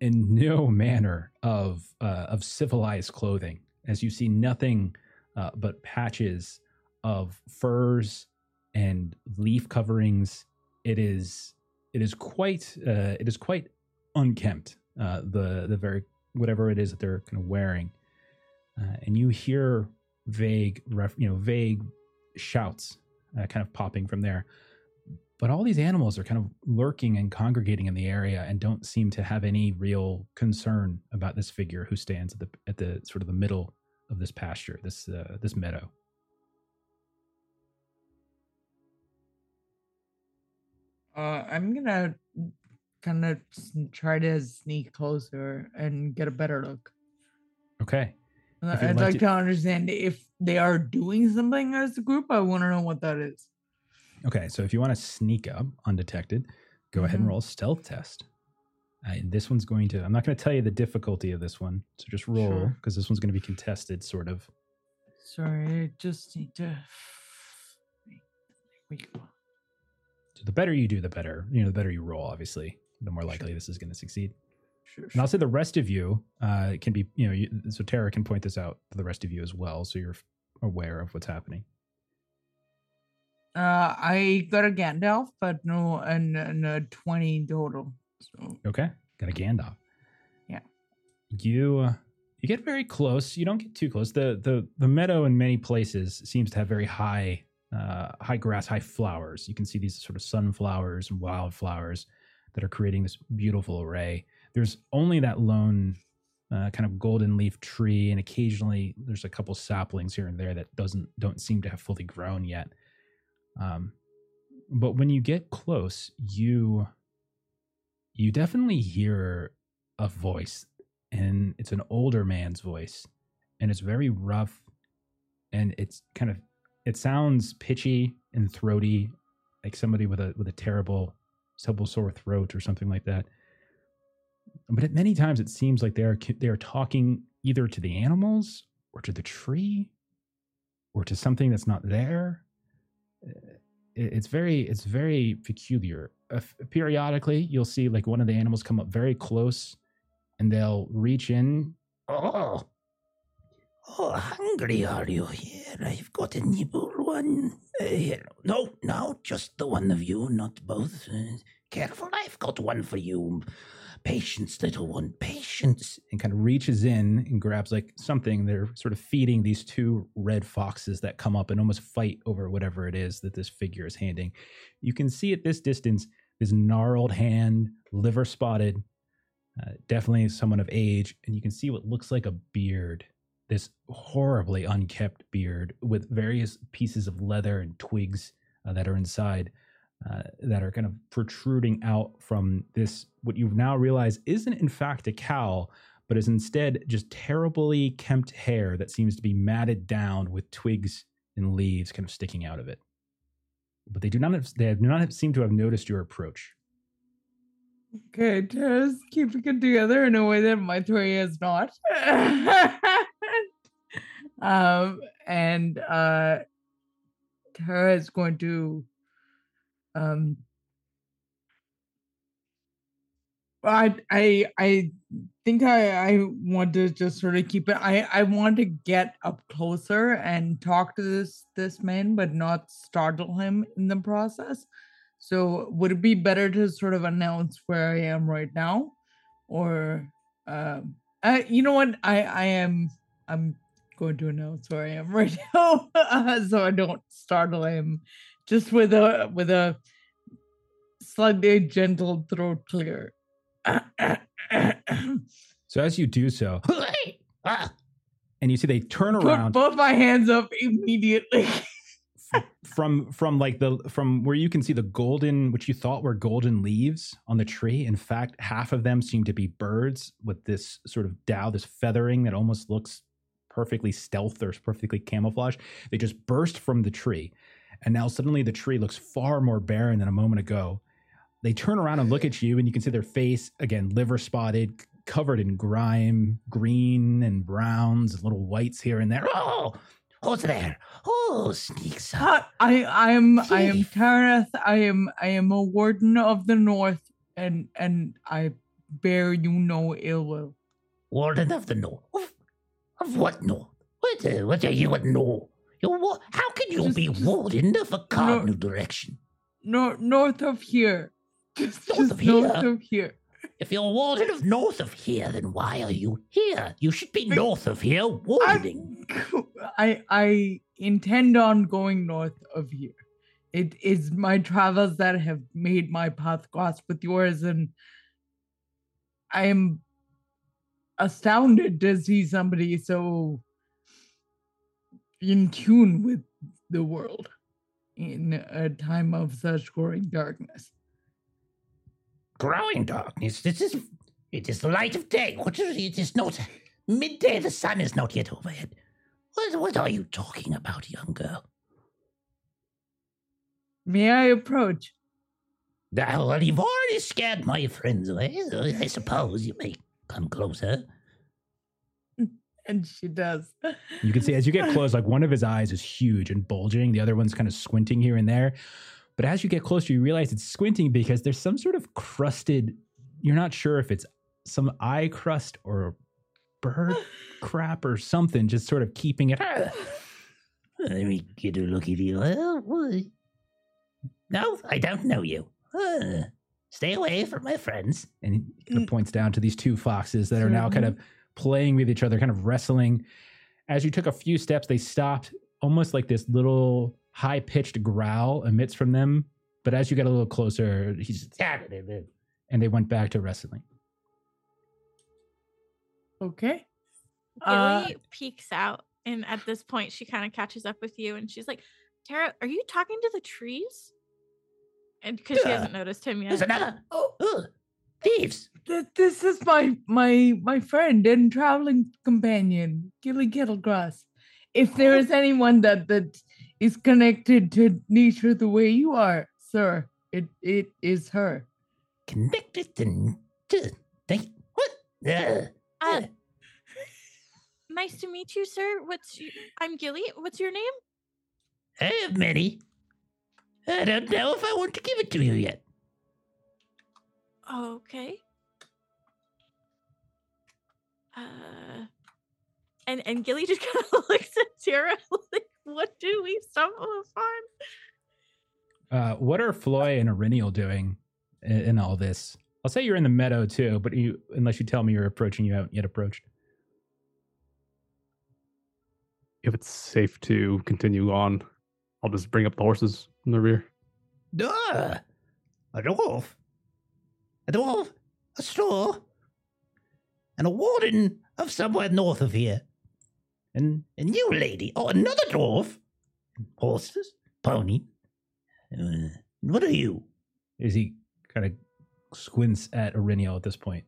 Speaker 1: in no manner of uh, of civilized clothing, as you see nothing uh, but patches of furs and leaf coverings. It is it is quite uh, it is quite unkempt. Uh, the the very whatever it is that they're kind of wearing, uh, and you hear vague ref, you know vague shouts uh, kind of popping from there. But all these animals are kind of lurking and congregating in the area and don't seem to have any real concern about this figure who stands at the at the sort of the middle of this pasture, this uh, this meadow.
Speaker 2: Uh, I'm gonna kind of try to sneak closer and get a better look.
Speaker 1: Okay.
Speaker 2: Uh, I'd
Speaker 1: like
Speaker 2: like
Speaker 1: to-
Speaker 2: to understand if they are doing something as a group. I want to know what that is.
Speaker 1: Okay, so if you want to sneak up undetected, go ahead and
Speaker 2: Mhm.
Speaker 1: roll a stealth test. Uh, and this one's going to, I'm not going to tell you the difficulty of this one. So just roll
Speaker 2: Sure.
Speaker 1: because this one's going to be contested, sort of.
Speaker 2: Sorry, I just need to. There we go.
Speaker 1: So the better you do, the better, you know, the better you roll, obviously, the more likely this is going to succeed.
Speaker 2: Sure.
Speaker 1: And I'll say the rest of you uh, can be, you know, you, so Tara can point this out to the rest of you as well. So you're aware of what's happening.
Speaker 2: Uh, I got a Gandalf, but no, and, and a twenty total. So
Speaker 1: Okay, got a Gandalf.
Speaker 2: Yeah.
Speaker 1: You uh, you get very close. You don't get too close. the the The meadow in many places seems to have very high uh, high grass, high flowers. You can see these sort of sunflowers and wildflowers that are creating this beautiful array. There's only that lone uh, kind of golden leaf tree, and occasionally there's a couple saplings here and there that doesn't don't seem to have fully grown yet. Um, but when you get close, you you definitely hear a voice and it's an older man's voice and it's very rough and it's kind of it sounds pitchy and throaty like somebody with a with a terrible terrible sore throat or something like that. But at many times it seems like they are they are talking either to the animals or to the tree or to something that's not there it's very it's very peculiar uh, periodically you'll see like one of the animals come up very close and they'll reach in
Speaker 7: Oh. Oh, hungry are you here? I've got a nibble one. Uh, here. No, no, just the one of you, not both. Uh, careful, I've got one for you. Patience, little one, patience.
Speaker 1: and kind of reaches in and grabs like something. They're sort of feeding these two red foxes that come up and almost fight over whatever it is that this figure is handing. You can see at this distance this gnarled hand liver spotted uh, definitely someone of age. And you can see what looks like a beard this horribly unkept beard with various pieces of leather and twigs uh, that are inside uh, that are kind of protruding out from this what you now realize isn't in fact a cowl but is instead just terribly kempt hair that seems to be matted down with twigs and leaves kind of sticking out of it. But they do not have, they do not have, seem to have noticed your approach.
Speaker 2: Okay, Tara's keeping it together in a way that Maitreyi is not. um, and uh, Tara is going to um I I I think I I want to just sort of keep it. I I want to get up closer and talk to this this man, but not startle him in the process. So would it be better to sort of announce where I am right now, or um, uh, you know what? I I am I'm going to announce where I am right now, so I don't startle him, just with a with a slightly gentle throat clear.
Speaker 1: So as you do so, and you see they turn
Speaker 2: Put
Speaker 1: around
Speaker 2: both my hands up immediately.
Speaker 1: from from like the from where you can see the golden which you thought were golden leaves on the tree in fact half of them seem to be birds with this sort of dow this feathering that almost looks perfectly stealth or perfectly camouflage they just burst from the tree and now suddenly the tree looks far more barren than a moment ago they turn around and look at you and you can see their face again liver spotted covered in grime green and browns and little whites here and there
Speaker 7: oh, who's there? Who sneaks up?
Speaker 2: I I am I am. Tareth. I am I am a warden of the north, and and I bear you no ill will.
Speaker 7: Warden of the North. Of, of what North? What, uh, what are you at North? You're wa- How can you
Speaker 2: Just-
Speaker 7: be warden of a cardinal direction?
Speaker 2: Nor north of here. Just,
Speaker 7: North
Speaker 2: just
Speaker 7: of
Speaker 2: north
Speaker 7: here?
Speaker 2: of here.
Speaker 7: If you're warden of north of here, then why are you here? You should be
Speaker 2: Be-
Speaker 7: north of here, warding.
Speaker 2: I I intend on going north of here. It is my travels that have made my path cross with yours, and I am astounded to see somebody so in tune with the world in a time of such growing darkness.
Speaker 7: Growing darkness. This is it is the light of day. What is it is not midday. The sun is not yet overhead. What, what are you talking about, young girl?
Speaker 2: May I approach?
Speaker 7: Well, you've already scared my friends away. I suppose you may come closer.
Speaker 2: And she does.
Speaker 1: You can see as you get close, like one of his eyes is huge and bulging, the other one's kind of squinting here and there. But as you get closer, you realize it's squinting because there's some sort of crusted, you're not sure if it's some eye crust or bird crap or something, just sort of keeping it.
Speaker 7: Let me get a look at you. What? No, I don't know you. Stay away from my friends.
Speaker 1: And he kind of points down to these two foxes that are now kind of playing with each other, kind of wrestling. As you took a few steps, they stopped, almost like this little high pitched growl emits from them. But as you get a little closer, he's and they went back to wrestling.
Speaker 2: Okay.
Speaker 3: Gilly
Speaker 2: Uh,
Speaker 3: peeks out, and at this point, she kind of catches up with you, and she's like, "Tara, are you talking to the trees?" And because she hasn't noticed him
Speaker 7: There's
Speaker 3: yet.
Speaker 7: another.
Speaker 2: Oh,
Speaker 7: Uh, thieves.
Speaker 2: this is my my my friend and traveling companion, Gilly Kettlegrass. If there is anyone that that is connected to nature the way you are, sir, it it is her.
Speaker 7: Connected to. to they, what? Uh,
Speaker 3: Uh, nice to meet you, sir. What's I'm Gilly. What's your name?
Speaker 7: I have many. I don't know if I want to give it to you yet.
Speaker 3: Okay. Uh, and and Gilly just kind of looks at Tara like, "What do we stumble upon?"
Speaker 1: Uh, what are Floi and Eryniel doing in, in all this? I'll say you're in the meadow too, but you, unless you tell me you're approaching, you haven't yet approached.
Speaker 4: If it's safe to continue on, I'll just bring up the horses in the rear.
Speaker 7: Duh. A dwarf. A dwarf. A straw. And a warden of somewhere north of here. And a new lady. Oh, another dwarf. Horses. Pony. Uh, what are you?
Speaker 1: Is he kind of squints at Eryniel at this point?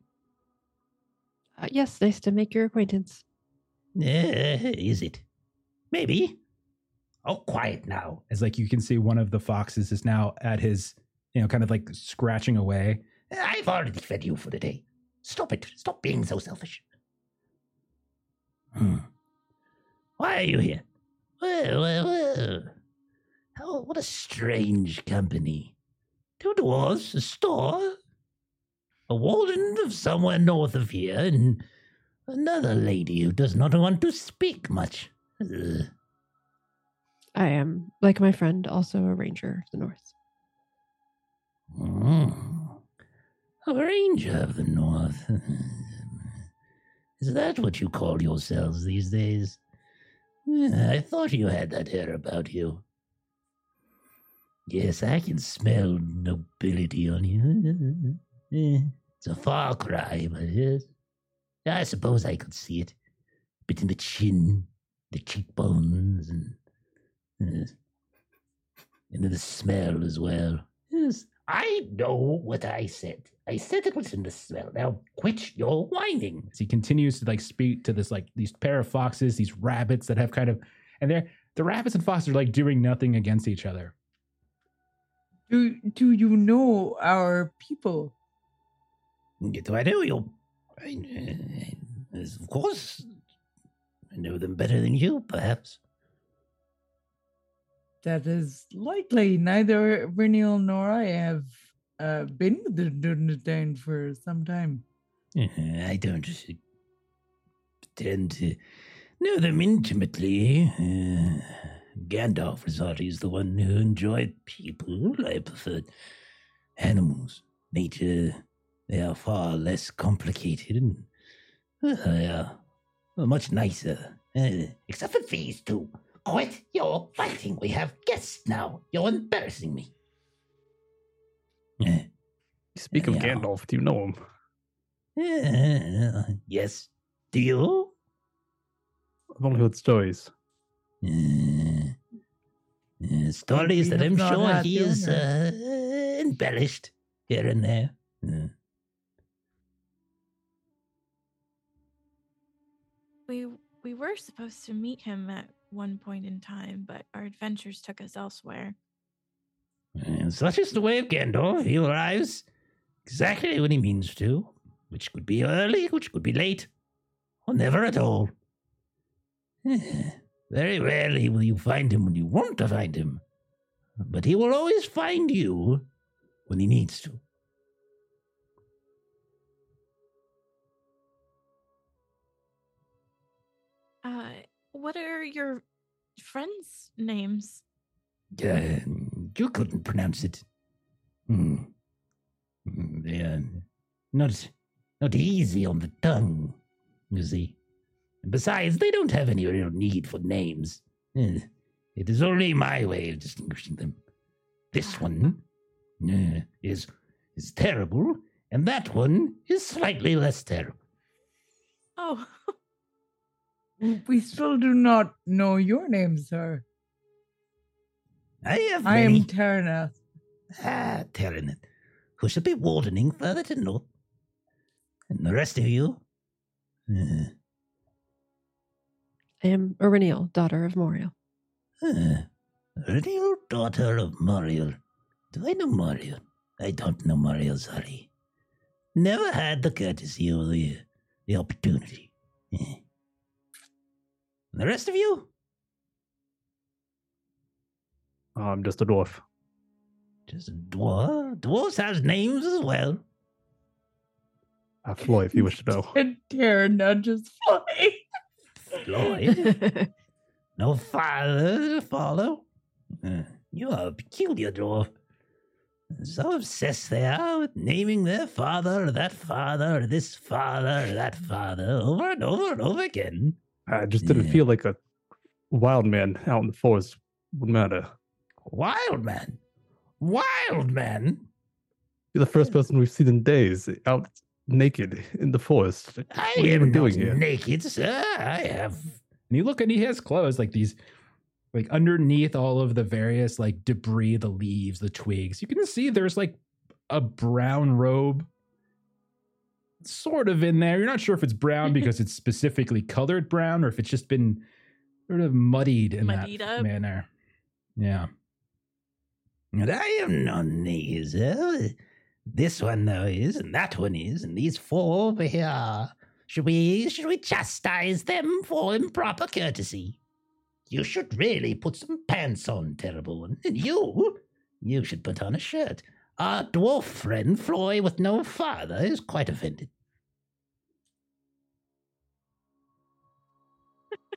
Speaker 5: Uh, yes, nice to make your acquaintance.
Speaker 7: Uh, is it? Maybe. Oh, quiet now.
Speaker 1: As like you can see, one of the foxes is now at his, you know, kind of like scratching away.
Speaker 7: I've already fed you for the day. Stop it. Stop being so selfish. Hmm. Why are you here? Well, well, well. Oh, what a strange company. Two dwarves, a Stoor, a warden of somewhere north of here, and another lady who does not want to speak much. Ugh.
Speaker 5: I am, like my friend, also a ranger of the north.
Speaker 7: Mm. Ranger of the north. Is that what you call yourselves these days? I thought you had that air about you. Yes, I can smell nobility on you. It's a far cry, but yes. I suppose I could see it. Bit in the chin, the cheekbones, and and the smell as well. Yes, I know what I said. I said it was in the smell. Now quit your whining.
Speaker 1: As he continues to like speak to this like these pair of foxes, these rabbits that have kind of, and they're the rabbits and foxes are like doing nothing against each other.
Speaker 2: Do do you know our people?
Speaker 7: Do I know you? I, uh, of course, I know them better than you, perhaps.
Speaker 2: That is likely. Neither Vernil nor I have uh, been with the Dúnedain for some time.
Speaker 7: Uh, I don't pretend to know them intimately. Uh, Gandalf is always the one who enjoyed people. I prefer animals, nature. They are far less complicated and uh, they are much nicer. Uh, except for these two. Quit your fighting. We have guests now. You're embarrassing me. Uh,
Speaker 4: Speak of
Speaker 7: Yeah.
Speaker 4: Gandalf, do you know him?
Speaker 7: uh, yes. Do you?
Speaker 4: I've only heard stories.
Speaker 7: Uh, uh, stories that I'm sure
Speaker 2: had
Speaker 7: he is uh, embellished here and there. Uh,
Speaker 3: We we were supposed to meet him at one point in time, but our adventures took us elsewhere.
Speaker 7: uh, such is the way of Gandalf. He arrives exactly when he means to, which could be early, which could be late, or never at all. Very rarely will you find him when you want to find him, but he will always find you when he needs to.
Speaker 3: Uh, what are your friends' names?
Speaker 7: Uh, you couldn't pronounce it. Hmm. Hmm, They are not, not easy on the tongue, you see. And besides, they don't have any real need for names. Eh, It is only my way of distinguishing them. This one uh, is is terrible, and that one is slightly less terrible.
Speaker 3: Oh,
Speaker 2: We still do not know your name, sir.
Speaker 7: I have
Speaker 2: I am
Speaker 7: many. Ah, Terran, who should be wardening further to north. And the rest of you? Uh,
Speaker 5: I am Eryniel, daughter of Moriel.
Speaker 7: uh, real daughter of Muriel. Do I know Muriel? I don't know Muriel, sorry. Never had the courtesy or the, the opportunity. And the rest of you?
Speaker 4: I'm just a dwarf.
Speaker 7: Just a dwarf. Dwarves have names as well.
Speaker 4: Uh, Floi, if you wish to know.
Speaker 2: And Terna just fly.
Speaker 7: Lloyd. No father to follow. Uh, You are a peculiar dwarf. So obsessed they are with naming their father or that father or this father or that father over and over and over again.
Speaker 4: I just didn't
Speaker 7: Yeah.
Speaker 4: feel like a wild man out in the forest would matter.
Speaker 7: Wild man. Wild man.
Speaker 4: You're the first person we've seen in days out naked in the forest. What
Speaker 7: I
Speaker 4: are you
Speaker 7: am
Speaker 4: doing here?
Speaker 7: naked, sir. I have
Speaker 1: And you look and he has clothes like these, like underneath all of the various like debris, the leaves, the twigs. You can see there's like a brown robe. Sort of in there. You're not sure if it's brown because it's specifically colored brown or if it's just been sort of muddied in
Speaker 6: Muddied
Speaker 1: that
Speaker 6: up.
Speaker 1: manner. Yeah.
Speaker 7: And I am none is. Uh, this one though is, and that one is, and these four over here. Should we should we chastise them for improper courtesy? You should really put some pants on, terrible one. And you, you should put on a shirt. Our dwarf friend Floi with no father is quite offended.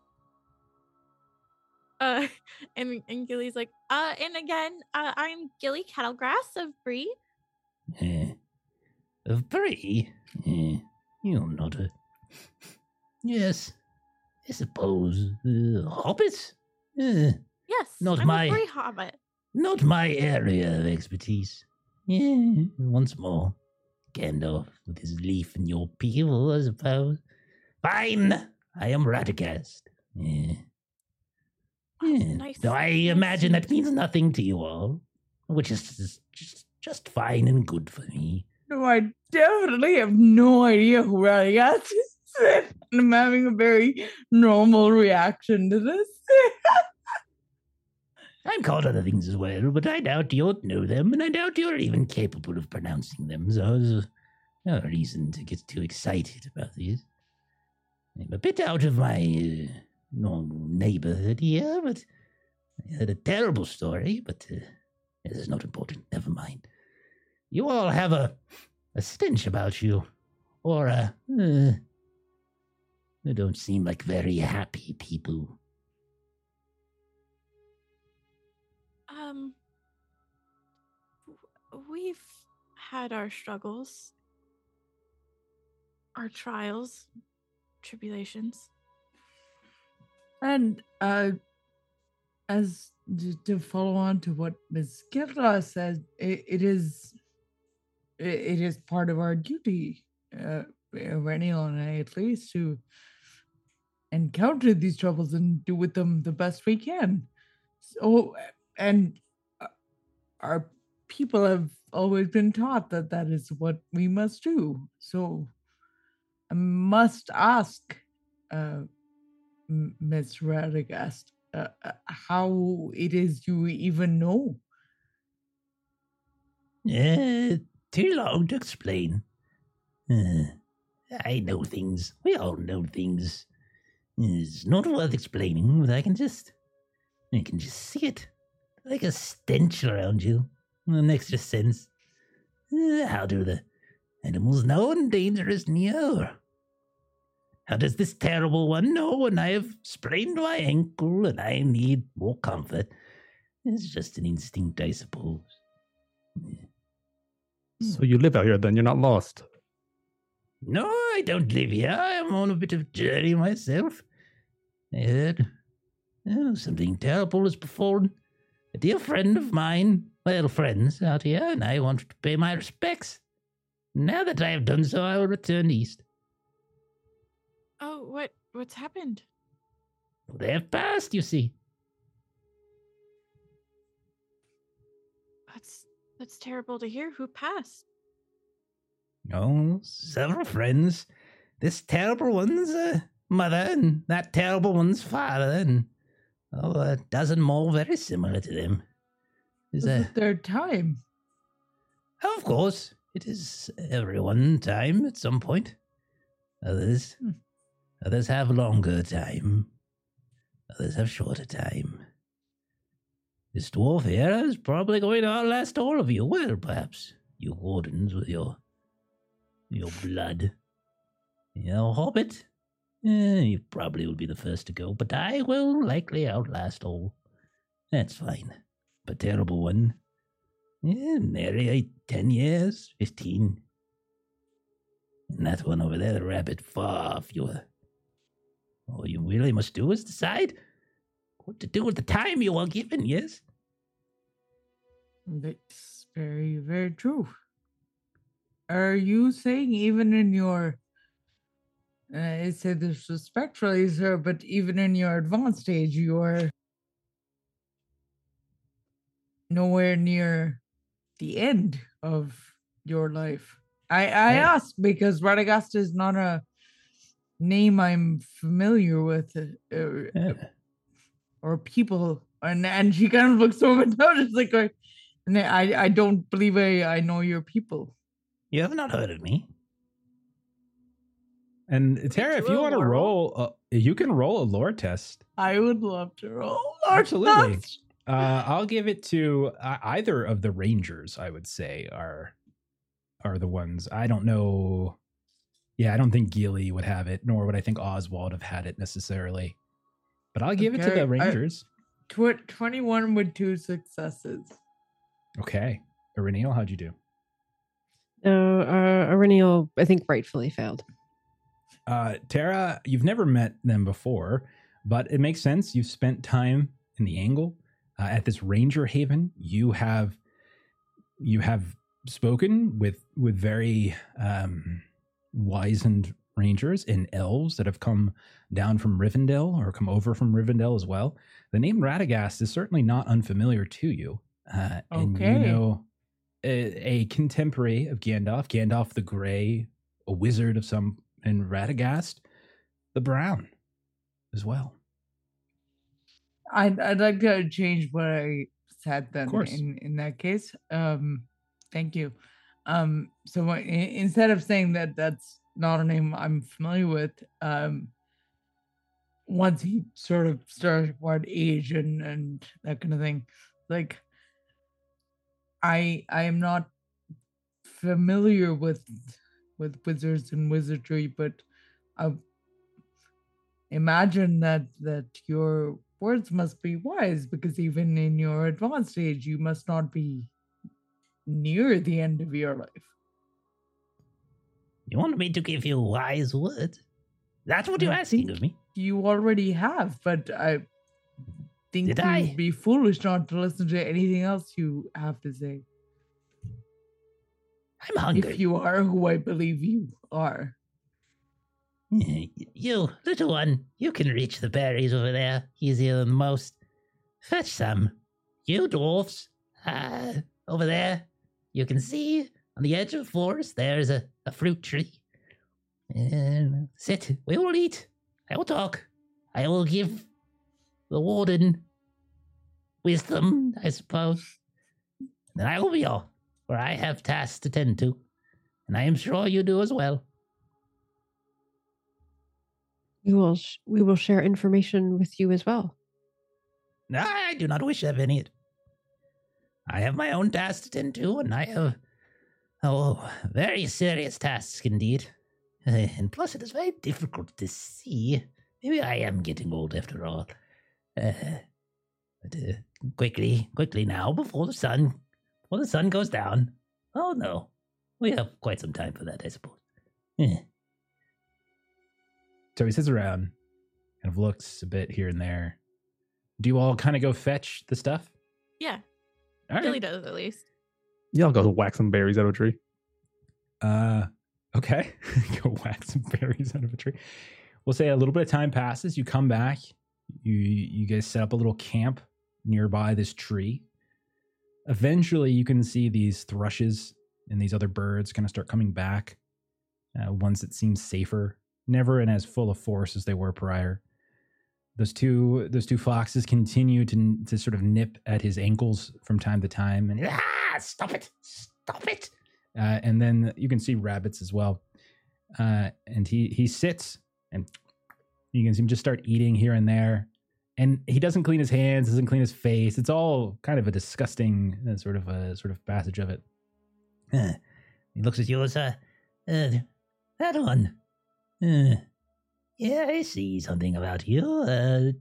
Speaker 3: Uh, and and Gilly's like, uh, and again, uh, I'm Gilly Kettlegrass of Bree.
Speaker 7: Eh, of Bree? Eh, you're not a. Yes, I suppose. Uh, hobbits? Eh,
Speaker 3: Yes,
Speaker 7: Not
Speaker 3: I'm
Speaker 7: my-
Speaker 3: Bree Hobbit.
Speaker 7: not my area of expertise. Yeah, once more. Gandalf with his leaf in your peel, I suppose. Fine, I am Radagast. Yeah. Yeah.
Speaker 3: nice-
Speaker 7: Though I imagine that means nothing to you all, which is just, just, just fine and good for me.
Speaker 2: No, I definitely have no idea who Radagast is. And I'm having a very normal reaction to this.
Speaker 7: I'm called other things as well, but I doubt you'll know them, and I doubt you're even capable of pronouncing them, so there's no reason to get too excited about these. I'm a bit out of my uh, normal neighborhood here, but I heard a terrible story, but uh, this is not important. Never mind. You all have a, a stench about you, or a. Uh, you don't seem like very happy people.
Speaker 3: Um, we've had our struggles, our trials, tribulations.
Speaker 2: And uh, as to, follow on to what Ms. Kirla said, it, it is it is part of our duty, uh, Eryniel and I at least, to encounter these troubles and do with them the best we can. So, and uh, our people have always been taught that that is what we must do. So, I must ask. Uh, M- Miss Radagast, uh, uh, how it is you even know.
Speaker 7: Uh, too long to explain. Uh, I know things. We all know things. It's not worth explaining, I can just. I can just see it. Like a stench around you. An extra sense. Uh, how do the animals know when danger is near? How does this terrible one know when I have sprained my ankle and I need more comfort? It's just an instinct, I suppose.
Speaker 4: So you live out here then, you're not lost.
Speaker 7: No, I don't live here. I'm on a bit of journey myself. I heard oh, something terrible has befallen a dear friend of mine, well, friends out here, and I want to pay my respects. Now that I have done so, I will return east.
Speaker 3: Oh, what what's happened?
Speaker 7: They have passed, you see.
Speaker 3: That's that's terrible to hear. Who passed?
Speaker 7: Oh, several friends. This terrible one's uh, mother, and that terrible one's father, and oh, a dozen more very similar to them. Is
Speaker 2: This is their time.
Speaker 7: Of course, it is everyone time at some point. Others,
Speaker 2: Hmm.
Speaker 7: others have longer time. Others have shorter time. This dwarf here is probably going to outlast all of you. Well, perhaps you wardens with your your blood. Your hobbit, eh, you probably will be the first to go, but I will likely outlast all. That's fine. But terrible one, yeah, nearly eight, ten years, fifteen. And that one over there, the rabbit, far fewer. All you really must do is decide what to do with the time you are given, yes?
Speaker 2: That's very, very true. Are you saying even in your uh, I say this respectfully, sir, but even in your advanced age, you are nowhere near the end of your life. I I
Speaker 1: Hey.
Speaker 2: asked because Radagast is not a name I'm familiar with, uh, uh,
Speaker 1: Yeah.
Speaker 2: or people, and and she kind of looks over notice like, going, and I I don't believe I I know your people.
Speaker 7: You have not heard of me.
Speaker 1: And Tara, if you want to
Speaker 3: lore
Speaker 1: roll, uh, you can roll a lore test.
Speaker 2: I would love to roll. Lord
Speaker 1: Absolutely.
Speaker 2: Knox.
Speaker 1: Uh, I'll give it to uh, either of the rangers. I would say are are the ones. I don't know. Yeah, I don't think Gilly would have it, nor would I think Oswald have had it necessarily. But I'll give it to
Speaker 2: Okay,
Speaker 1: the
Speaker 2: I-
Speaker 1: rangers.
Speaker 2: Tw- 21 with two successes.
Speaker 1: okay, Eryniel, how'd you do?
Speaker 5: No, uh, Eryniel, I think, rightfully failed.
Speaker 1: Uh, Tara, you've never met them before, but it makes sense. You've spent time in the angle uh, at this Ranger Haven. You have you have spoken with with very um, wizened rangers and elves that have come down from Rivendell or come over from Rivendell as well. The name Radagast is certainly not unfamiliar to you, uh, and you know a, a contemporary of Gandalf, Gandalf the Grey, a wizard of some, and Radagast the Brown as well.
Speaker 2: I'd, I'd like to change what I said then in, in that case. Um, thank you. Um, so i- instead of saying that that's not a name I'm familiar with, um, once he sort of started what age and, and that kind of thing, like I I am not familiar with with wizards and wizardry, but I imagine that that your words must be wise because even in your advanced age you must not be near the end of your life
Speaker 7: You want me to give you wise words? That's what you're
Speaker 2: I
Speaker 7: asking of me.
Speaker 2: you already have but i think
Speaker 7: Did
Speaker 2: you
Speaker 7: I?
Speaker 2: would be foolish not to listen to anything else you have to say
Speaker 7: I'm hungry.
Speaker 2: if you are who i believe you are
Speaker 7: You, little one, you can reach the berries over there easier than most. Fetch some. You dwarfs, uh, over there, you can see on the edge of the forest there's a, a fruit tree. And sit, we will eat. I will talk. I will give the warden wisdom, I suppose. Then I will be off, for I have tasks to tend to. And I am sure you do as well.
Speaker 5: We will sh- we will share information with you as well.
Speaker 7: I do not wish to have any. I have my own tasks to tend to, and I have oh very serious tasks indeed. And plus, it is very difficult to see. Maybe I am getting old after all. Uh, but uh, quickly, quickly now, before the sun, before the sun goes down. Oh no, we have quite some time for that, I suppose. Eh.
Speaker 1: So he sits around, kind of looks a bit here and there. Do you all kind of go fetch the stuff?
Speaker 3: Yeah,
Speaker 1: All
Speaker 3: Billy
Speaker 1: right.
Speaker 3: does at least.
Speaker 4: Yeah, I'll go whack some berries out of a tree.
Speaker 1: Uh, okay. go whack some berries out of a tree. We'll say a little bit of time passes. You come back. You you guys set up a little camp nearby this tree. Eventually, you can see these thrushes and these other birds kind of start coming back. Uh, ones that seem safer, never in as full of force as they were prior. Those two those two foxes continue to to sort of nip at his ankles from time to time, and
Speaker 7: Ah, stop it! Stop it!
Speaker 1: uh, and then you can see rabbits as well. Uh, and he he sits and you can see him just start eating here and there. And he doesn't clean his hands, doesn't clean his face. It's all kind of a disgusting uh, sort of a sort of passage of it.
Speaker 7: Uh, he looks at you as uh, uh, that one. Uh, yeah, I see something about you. Uh.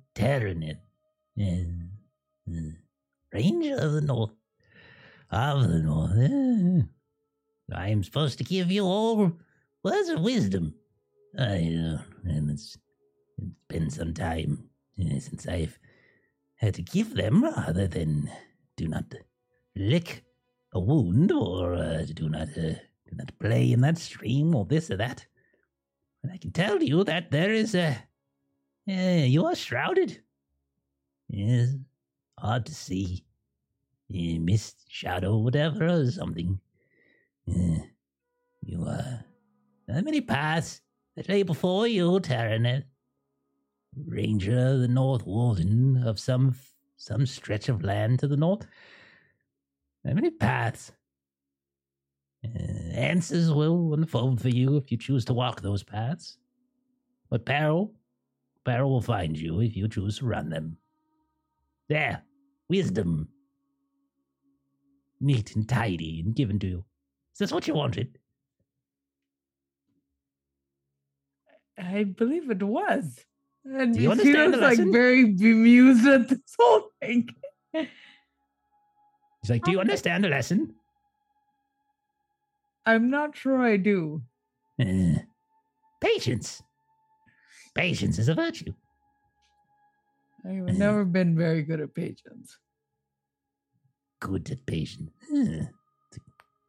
Speaker 7: Uh, uh, Ranger of the North. Of the North. Uh, I am supposed to give you all words of wisdom. I know, and it's, it's been some time uh, since I've had to give them, rather than do not lick a wound or uh, do not uh, do not play in that stream or this or that. And I can tell you that there is a uh, you are shrouded. Yes, hard to see. Uh, mist, shadow, whatever, or something. You, uh, how many paths that lay before you, Taraneth? Ranger, the North Warden of some some stretch of land to the north. How many paths? Uh, answers will unfold for you if you choose to walk those paths. But peril, peril will find you if you choose to run them. There, wisdom. Neat and tidy and given to you. Is this what you wanted?
Speaker 2: I believe it was. And
Speaker 7: Do you understand
Speaker 2: was
Speaker 7: the
Speaker 2: like
Speaker 7: lesson?
Speaker 2: very bemused at this whole thing.
Speaker 7: He's like, Do you understand the lesson?
Speaker 2: I'm not sure I do.
Speaker 7: Uh, patience. Patience is a virtue.
Speaker 2: I've eh. never been very good at patience.
Speaker 7: Good at patience. It's a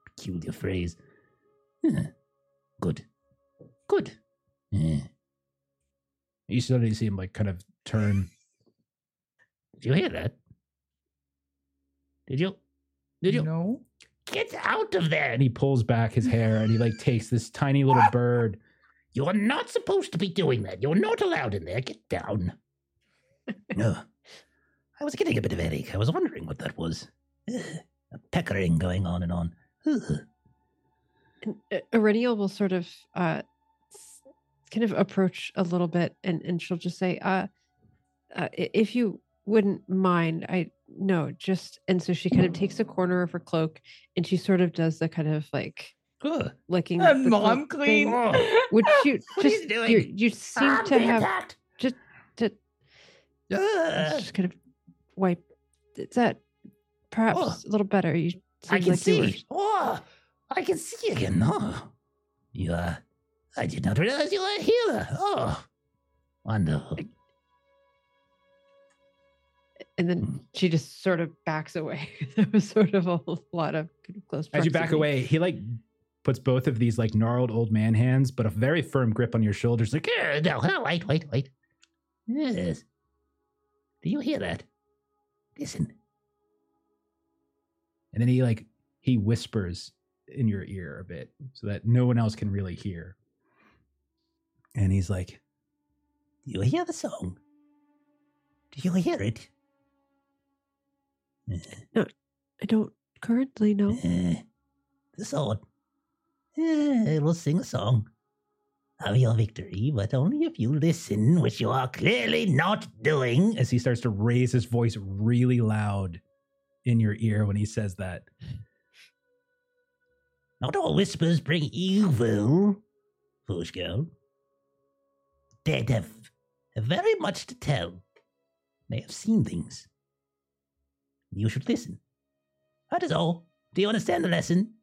Speaker 7: peculiar phrase. Eh. Good. Good.
Speaker 1: You suddenly see him like kind of turn.
Speaker 7: did you hear that? Did you? Did you?
Speaker 2: No.
Speaker 7: Get out of there!
Speaker 1: And he pulls back his hair and he like takes this tiny little bird.
Speaker 7: You are not supposed to be doing that. You're not allowed in there. Get down. no. I was getting a bit of headache. I was wondering what that was. Ugh, a peckering going on and on. Ugh.
Speaker 5: And uh, Eryniel will sort of uh, s- kind of approach a little bit, and and she'll just say, uh, uh, "If you wouldn't mind, I no, just." And so she kind of takes a corner of her cloak, and she sort of does the kind of like
Speaker 7: Ugh.
Speaker 5: licking the
Speaker 2: mom clean.
Speaker 5: thing, which you just
Speaker 7: you
Speaker 5: you you seem
Speaker 7: I'm
Speaker 5: to have
Speaker 7: attacked.
Speaker 5: just to just kind of wipe. Is that perhaps
Speaker 7: Oh.
Speaker 5: a little better? You
Speaker 7: I can
Speaker 5: like you were
Speaker 7: see. Oh, I can see you again. Oh, you are. I did not realize you were a healer. Oh, wonderful.
Speaker 5: and then
Speaker 7: Mm.
Speaker 5: she just sort of backs away. there was sort of a lot of kind of close.
Speaker 1: As you back away, he like puts both of these like gnarled old man hands, but a very firm grip on your shoulders. Like,
Speaker 7: no, no, wait, wait, wait. Yes. Do you hear that? Listen.
Speaker 1: and then he like he whispers in your ear a bit so that no one else can really hear. And he's like,
Speaker 7: Do you hear the song? Do you hear it? Uh,
Speaker 5: I don't currently know.
Speaker 7: uh, the sword. Uh, it will sing a song of your victory, but only if you listen, which you are clearly not doing.
Speaker 1: as he starts to raise his voice really loud in your ear when he says that.
Speaker 7: Not all whispers bring evil, foolish girl. Dead have, have very much to tell. They have seen things. You should listen. That is all. Do you understand the lesson?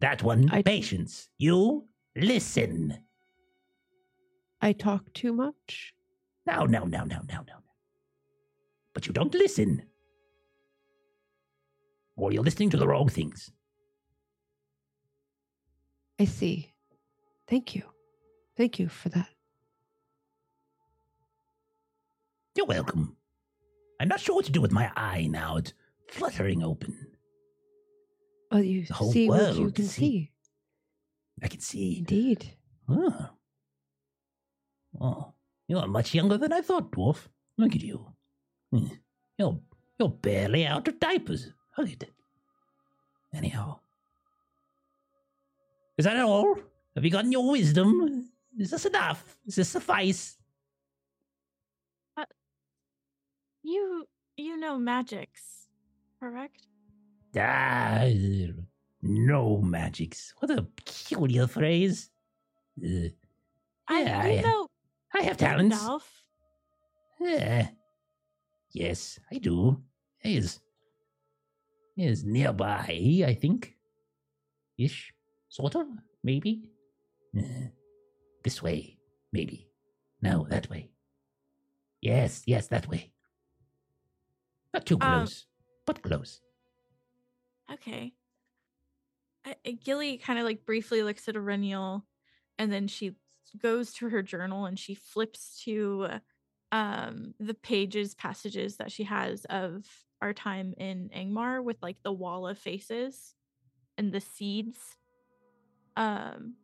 Speaker 7: That one,
Speaker 5: I-
Speaker 7: patience. You listen.
Speaker 5: I talk too much.
Speaker 7: No, no, no, no, no, no. But you don't listen. Or you're listening to the wrong things.
Speaker 5: I see. Thank you. Thank you for that.
Speaker 7: You're welcome. I'm not sure what to do with my eye now. It's fluttering open.
Speaker 5: Oh, you
Speaker 7: The whole
Speaker 5: see what you can
Speaker 7: see.
Speaker 5: see.
Speaker 7: I can see.
Speaker 5: Indeed.
Speaker 7: Oh. Oh, you're much younger than I thought, dwarf. Look at you. Hmm. You're you're barely out of diapers. At it. Anyhow. Is that all? Have you gotten your wisdom? Is this enough? Is this suffice?
Speaker 3: You you know magics, correct?
Speaker 7: Ah, no magics. What a peculiar phrase. Uh,
Speaker 3: I
Speaker 7: Yeah,
Speaker 3: you
Speaker 7: I-
Speaker 3: know
Speaker 7: I have talents.
Speaker 3: Gandalf.
Speaker 7: Eh, yes, I do. He is, he is nearby, I think. Ish, sort of, maybe. This way, maybe. No, that way. Yes, yes, that way. Not too
Speaker 3: Um,
Speaker 7: close, but close.
Speaker 3: Okay. Gilly kind of like briefly looks at a Eryniel and then she goes to her journal and she flips to um the pages passages that she has of our time in Angmar with like the wall of faces. and the seeds. Um,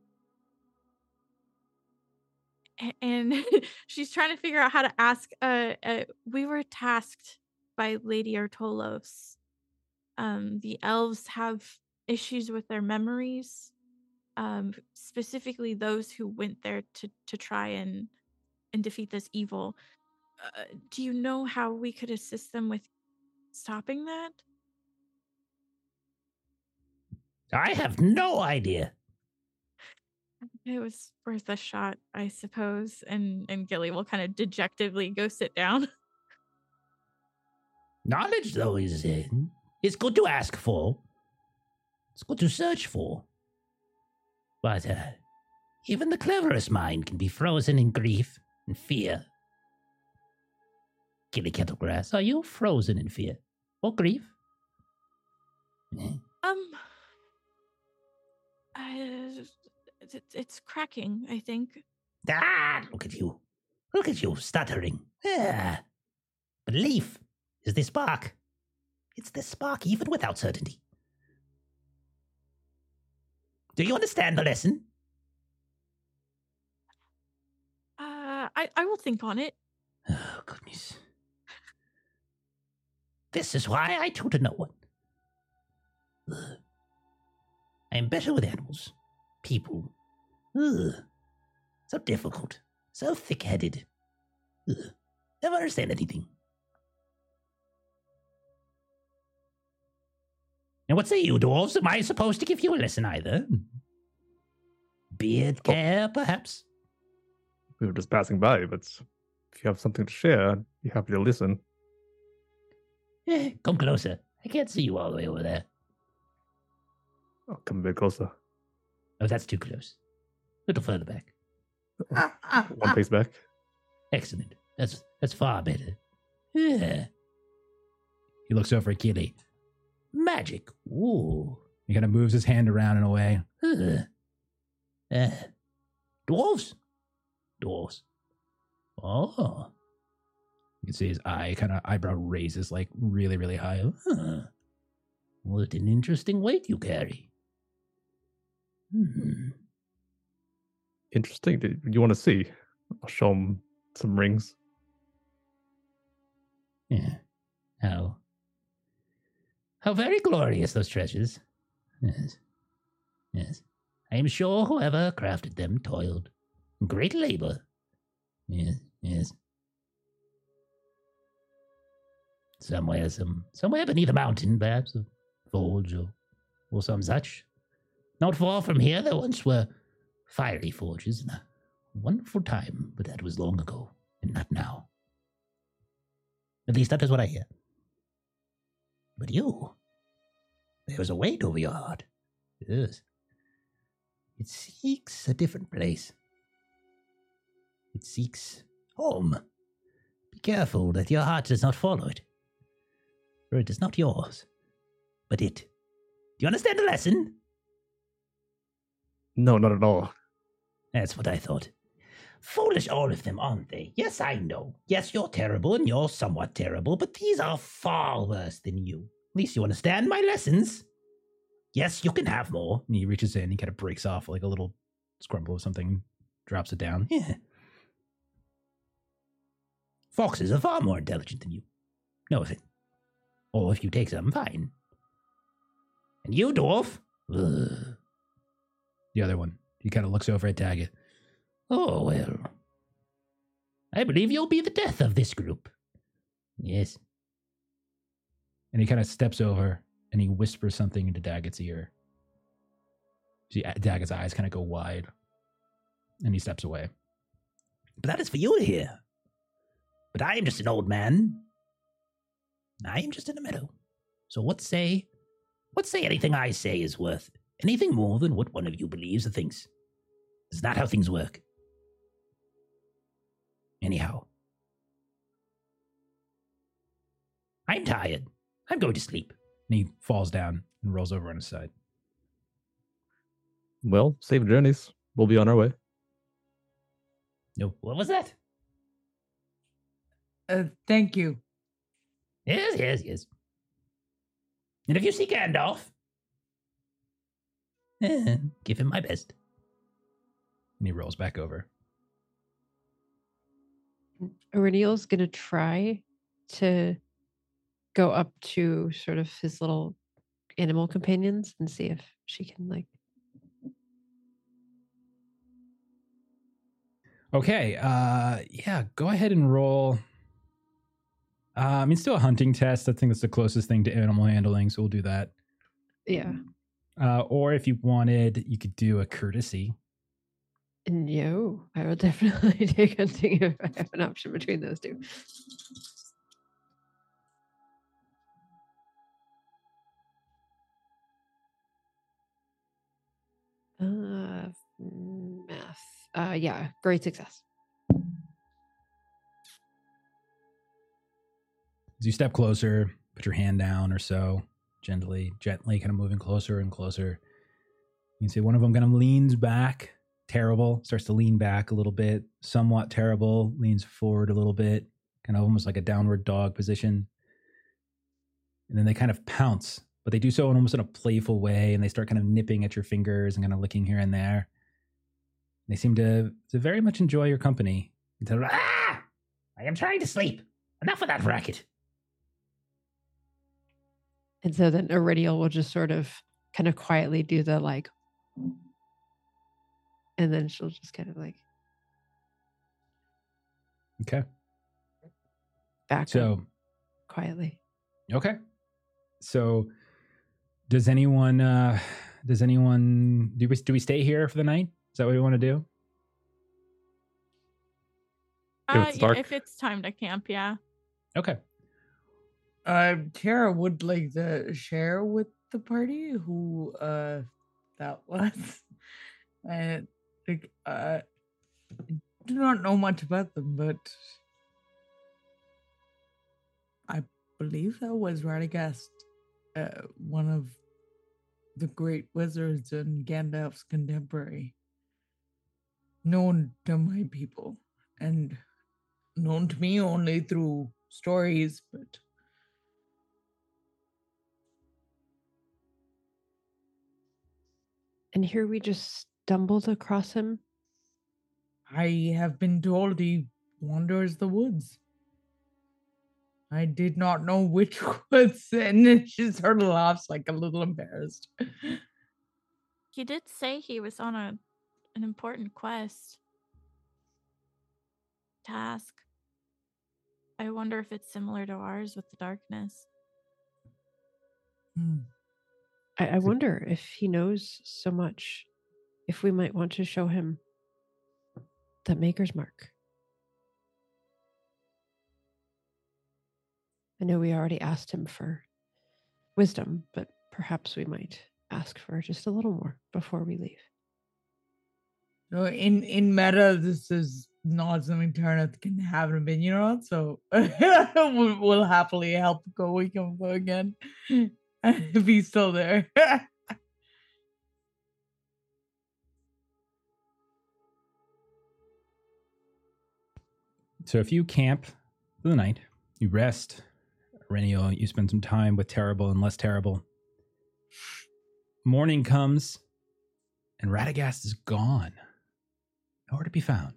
Speaker 3: and she's trying to figure out how to ask. Uh, uh, we were tasked by Lady Artolos. Um, the elves have issues with their memories, um, specifically those who went there to to try and and defeat this evil. Uh, do you know how we could assist them with stopping that?
Speaker 7: I have no idea.
Speaker 3: It was worth a shot, I suppose. And and Gilly will kind of dejectedly go sit down.
Speaker 7: Knowledge, though, is uh, it's good to ask for. It's good to search for. But uh, even the cleverest mind can be frozen in grief and fear. Gilly Kettlegrass, are you frozen in fear or grief?
Speaker 3: Um, uh, it, it's cracking. I think.
Speaker 7: Ah, look at you. Look at you, stuttering. Ah. Belief is the spark. It's the spark, even without certainty. Do you understand the lesson?
Speaker 3: Uh, I I will think on it.
Speaker 7: Oh, goodness. This is why I tutor no one. Ugh. I am better with animals, people. Ugh. So difficult, so thick headed. Never understand anything. And what say you, dwarves? Am I supposed to give you a lesson either? Beard care, perhaps?
Speaker 4: We were just passing by, but if you have something to share, I'd be happy to listen.
Speaker 7: Eh, come closer. I can't see you all the way over there.
Speaker 4: I'll come a bit closer.
Speaker 7: Oh, that's too close. A little further back.
Speaker 2: Ah, ah,
Speaker 4: One
Speaker 2: ah.
Speaker 4: pace back.
Speaker 7: Excellent. That's that's far better. Yeah.
Speaker 1: He looks over at Gilly.
Speaker 7: Magic. Ooh.
Speaker 1: He kind of moves his hand around in a way.
Speaker 7: Uh. Uh. Dwarves. Dwarves. Oh.
Speaker 1: You can see his eye kind of eyebrow raises like really, really high.
Speaker 7: Huh. What an interesting weight you carry. Hmm.
Speaker 4: Interesting. Do you want to see? I'll show him some rings.
Speaker 7: Yeah. How how very glorious those treasures. Yes. Yes. I am sure whoever crafted them toiled great labor. Yes, yes. Somewhere, some somewhere beneath a mountain, perhaps a forge or, or some such. Not far from here there once were fiery forges in a wonderful time, but that was long ago, and not now. At least that is what I hear. But you, there's a weight over your heart. Yes. It seeks a different place. It seeks home. Be careful that your heart does not follow it. For it is not yours, but it. Do you understand the lesson?
Speaker 4: No, not at all.
Speaker 7: That's what I thought. Foolish, all of them, aren't they? Yes, I know. Yes, you're terrible and you're somewhat terrible, but these are far worse than you. At least you understand my lessons. Yes, you can have more.
Speaker 1: And he reaches in, he kind of breaks off like a little scrumble of something, drops it down.
Speaker 7: Yeah. Foxes are far more intelligent than you. No offense. Or if you take some, fine. And you, dwarf? Ugh.
Speaker 1: The other one, he kind of looks over at Daggit.
Speaker 7: Oh, well. I believe you'll be the death of this group. Yes.
Speaker 1: And he kind of steps over and he whispers something into Daggit's ear. See, Daggit's eyes kind of go wide and he steps away.
Speaker 7: But that is for you to hear. But I am just an old man. I am just in the meadow. So what say, what say anything I say is worth anything more than what one of you believes or thinks? Is that how things work? Anyhow. I'm tired. I'm going to sleep.
Speaker 1: And he falls down and rolls over on his side.
Speaker 4: Well, safe journeys. We'll be on our way.
Speaker 7: No, what was that?
Speaker 2: Uh, thank you.
Speaker 7: Yes, yes, yes. And if you see Gandalf, Eh, give him my best.
Speaker 1: And he rolls back over.
Speaker 5: Eryniel's gonna try to go up to sort of his little animal companions and see if she can like
Speaker 1: Okay. Uh, yeah. Go ahead and roll. Uh, I mean, still a hunting test. I think that's the closest thing to animal handling, so we'll do that.
Speaker 5: yeah.
Speaker 1: Uh, or if you wanted, you could do a courtesy.
Speaker 5: No, I will definitely take hunting if I have an option between those two. Uh, math. Uh, yeah, great success.
Speaker 1: As you step closer, put your hand down or so, gently, gently, kind of moving closer and closer. You can see one of them kind of leans back, terrible, starts to lean back a little bit, somewhat terrible, leans forward a little bit, kind of almost like a downward dog position. And then they kind of pounce, but they do so in almost in a playful way, and they start kind of nipping at your fingers and kind of licking here and there. They seem to, to very much enjoy your company. Until,
Speaker 7: Ah! I am trying to sleep. Enough of that racket.
Speaker 5: And so then Eryniel will just sort of kind of quietly do the like, and then she'll just kind of like
Speaker 1: okay.
Speaker 5: back
Speaker 1: So,
Speaker 5: quietly.
Speaker 1: Okay. So does anyone uh does anyone do we do we stay here for the night? Is that what we want to do?
Speaker 4: If
Speaker 6: Uh,
Speaker 4: it's
Speaker 6: yeah,
Speaker 4: dark.
Speaker 6: if it's time to camp, yeah.
Speaker 1: Okay.
Speaker 2: Uh, Tara would like to share with the party who uh that was. And like uh I do not know much about them, but I believe that was Radagast, uh, one of the great wizards and Gandalf's contemporary. Known to my people and known to me only through stories, but
Speaker 5: And here we just stumbled across him.
Speaker 2: I have been told he wanders the woods. I did not know which woods, and then she sort of laughs like a little embarrassed.
Speaker 6: He did say he was on a an important quest. Task. I wonder if it's similar to ours with the darkness.
Speaker 2: Hmm.
Speaker 5: I, I wonder if he knows so much, if we might want to show him the Maker's Mark. I know we already asked him for wisdom, but perhaps we might ask for just a little more before we leave.
Speaker 2: So in in meta, this is not something Taraneth can have an opinion on. So we'll, we'll happily help go we can go again if he's still there.
Speaker 1: So if you camp for the night, you rest, Renio, you spend some time with terrible and less terrible. Morning comes, and Radagast is gone. Nowhere to be found.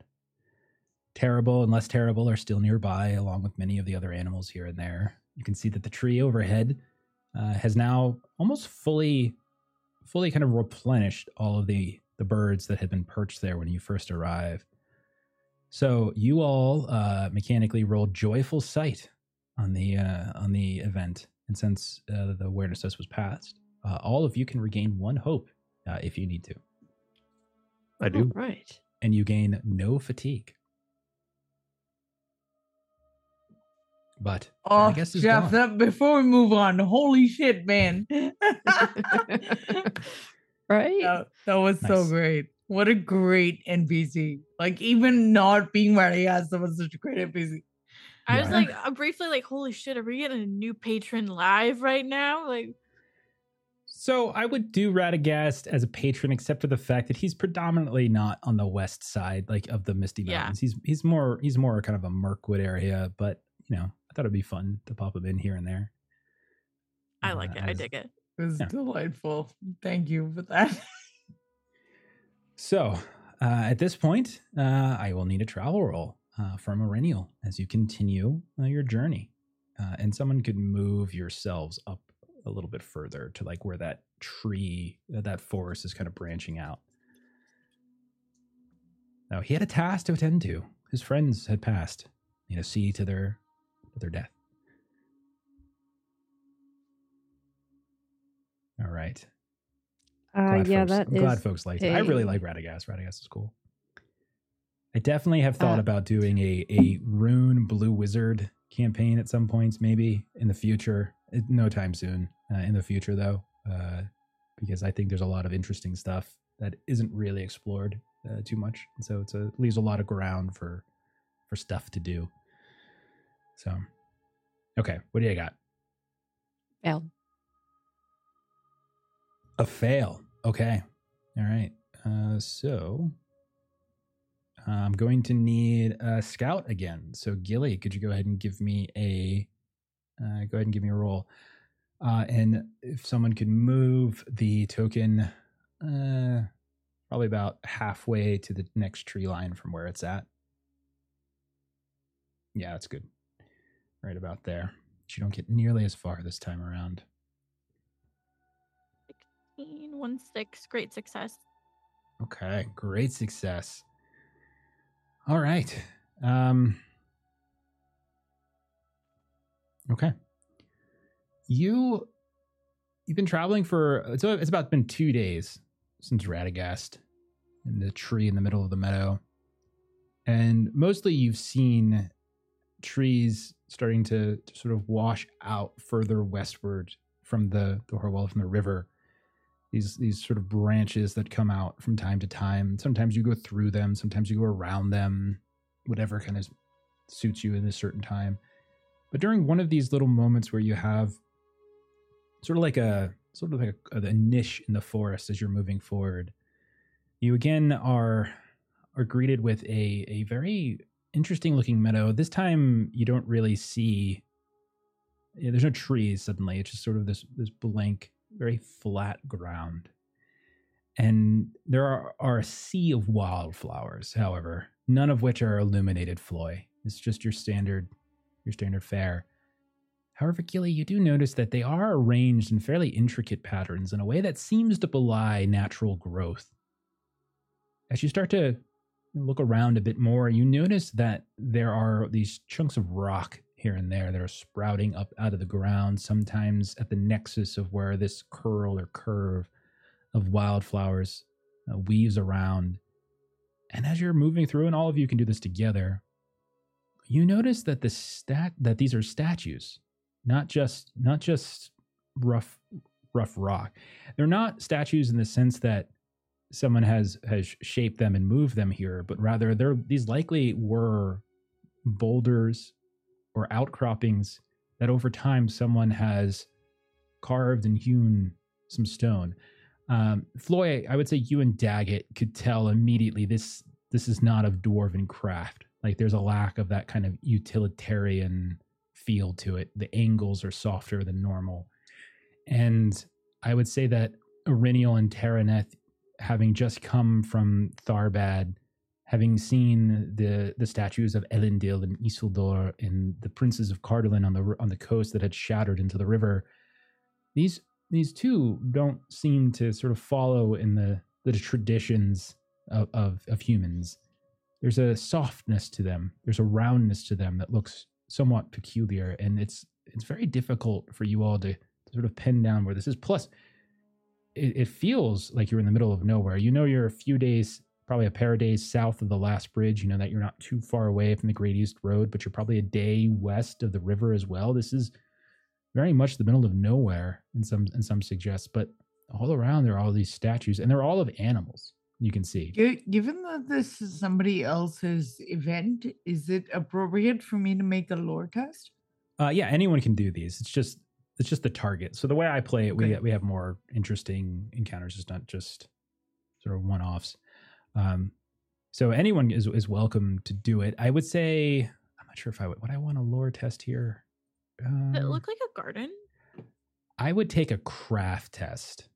Speaker 1: Terrible and less terrible are still nearby, along with many of the other animals here and there. You can see that the tree overhead uh, has now almost fully, fully kind of replenished all of the the birds that had been perched there when you first arrived. So you all uh, mechanically roll joyful sight on the uh, on the event, and since uh, the awareness test was passed, uh, all of you can regain one hope uh, if you need to,
Speaker 4: I do.
Speaker 5: Right.
Speaker 1: and you gain no fatigue. But
Speaker 2: oh,
Speaker 1: I guess is
Speaker 2: Jeff,
Speaker 1: gone.
Speaker 2: that, before we move on, holy shit, man.
Speaker 5: right?
Speaker 2: That, that was so great. What a great NPC. Like even not being Marias, that was such a great NPC.
Speaker 6: I was
Speaker 1: Yeah.
Speaker 6: like, uh, briefly like, holy shit, are we getting a new patron live right now? Like,
Speaker 1: So I would do Radagast as a patron, except for the fact that he's predominantly not on the west side, like of the Misty
Speaker 6: Yeah.
Speaker 1: Mountains. He's he's more he's more kind of a Mirkwood area, but you know, I thought it'd be fun to pop him in here and there.
Speaker 6: I
Speaker 1: Uh,
Speaker 6: like it. I
Speaker 1: as-
Speaker 6: dig it.
Speaker 2: It was
Speaker 1: Yeah.
Speaker 2: delightful. Thank you for that.
Speaker 1: So uh, at this point, uh, I will need a travel roll uh, from Eryniel as you continue uh, your journey. Uh, and someone could move yourselves up a little bit further to like where that tree, uh, that forest is kind of branching out. Now he had a task to attend to. His friends had passed, you know, see to their to their death. All right.
Speaker 5: Uh,
Speaker 1: Glad
Speaker 5: yeah,
Speaker 1: folks,
Speaker 5: that
Speaker 1: I'm glad folks liked it. I really like Radagast. Radagast is cool. I definitely have thought
Speaker 5: Uh,
Speaker 1: about doing a a Rhûn blue wizard campaign at some points, maybe in the future. No time soon. Uh, in the future, though, uh, because I think there's a lot of interesting stuff that isn't really explored uh, too much, and so it leaves a lot of ground for for stuff to do. So, okay, what do you got?
Speaker 5: Failed.
Speaker 1: A fail. Okay. All right. Uh, so I'm going to need a scout again. So Gilly, could you go ahead and give me a uh, go ahead and give me a roll? Uh, and if someone could move the token, uh, probably about halfway to the next tree line from where it's at. Yeah, that's good. Right about there. But you don't get nearly as far this time around.
Speaker 3: 16, One six, great success.
Speaker 1: Okay, great success. All right. Um Okay. You you've been traveling for it's it's about been 2 days since Radagast in the tree in the middle of the meadow. And mostly you've seen trees starting to, to sort of wash out further westward from the the Hoarwell from the river these these sort of branches that come out from time to time. Sometimes you go through them, sometimes you go around them, whatever kind of suits you in a certain time. But during one of these little moments where you have sort of like a sort of like a, a niche in the forest as you're moving forward, you again are are greeted with a a very interesting looking meadow. This time you don't really see there's no trees suddenly. It's just sort of this this blank very flat ground. And there are, are a sea of wildflowers, however, none of which are illuminated Floi. It's just your standard your standard fare. However, Gilly, you do notice that they are arranged in fairly intricate patterns in a way that seems to belie natural growth. As you start to look around a bit more, you notice that there are these chunks of rock here and there that are sprouting up out of the ground, sometimes at the nexus of where this curl or curve of wildflowers uh, weaves around. And as you're moving through, and all of you can do this together, you notice that the stat that these are statues, not just not just rough rough rock. They're not statues in the sense that someone has has shaped them and moved them here, but rather they're these likely were boulders or outcroppings that over time someone has carved and hewn some stone. Um, Floi, I would say you and Daggit could tell immediately this this is not of dwarven craft. Like there's a lack of that kind of utilitarian feel to it. The angles are softer than normal. And I would say that Eryniel and Taraneth, having just come from Tharbad, having seen the the statues of Elendil and Isildur and the princes of Cardolan on the on the coast that had shattered into the river, these these two don't seem to sort of follow in the the traditions of, of, of humans. There's a softness to them. There's a roundness to them that looks somewhat peculiar, and it's it's very difficult for you all to, to sort of pin down where this is. Plus, it, it feels like you're in the middle of nowhere. You know, you're a few days, probably a pair of days south of the last bridge. You know that you're not too far away from the Great East Road, but you're probably a day west of the river as well. This is very much the middle of nowhere, in some in some suggests. But all around there are all these statues, and they're all of animals. You can see.
Speaker 2: Given that this is somebody else's event, is it appropriate for me to make a lore test?
Speaker 1: Uh, yeah, anyone can do these. It's just it's just the target. So the way I play it, we
Speaker 2: Okay.
Speaker 1: we have more interesting encounters. It's not just sort of one offs. Um, so anyone is is welcome to do it. I would say I'm not sure if I would. Would I want a lore test here?
Speaker 3: Does it
Speaker 1: Um,
Speaker 3: look like a garden?
Speaker 1: I would take a craft test,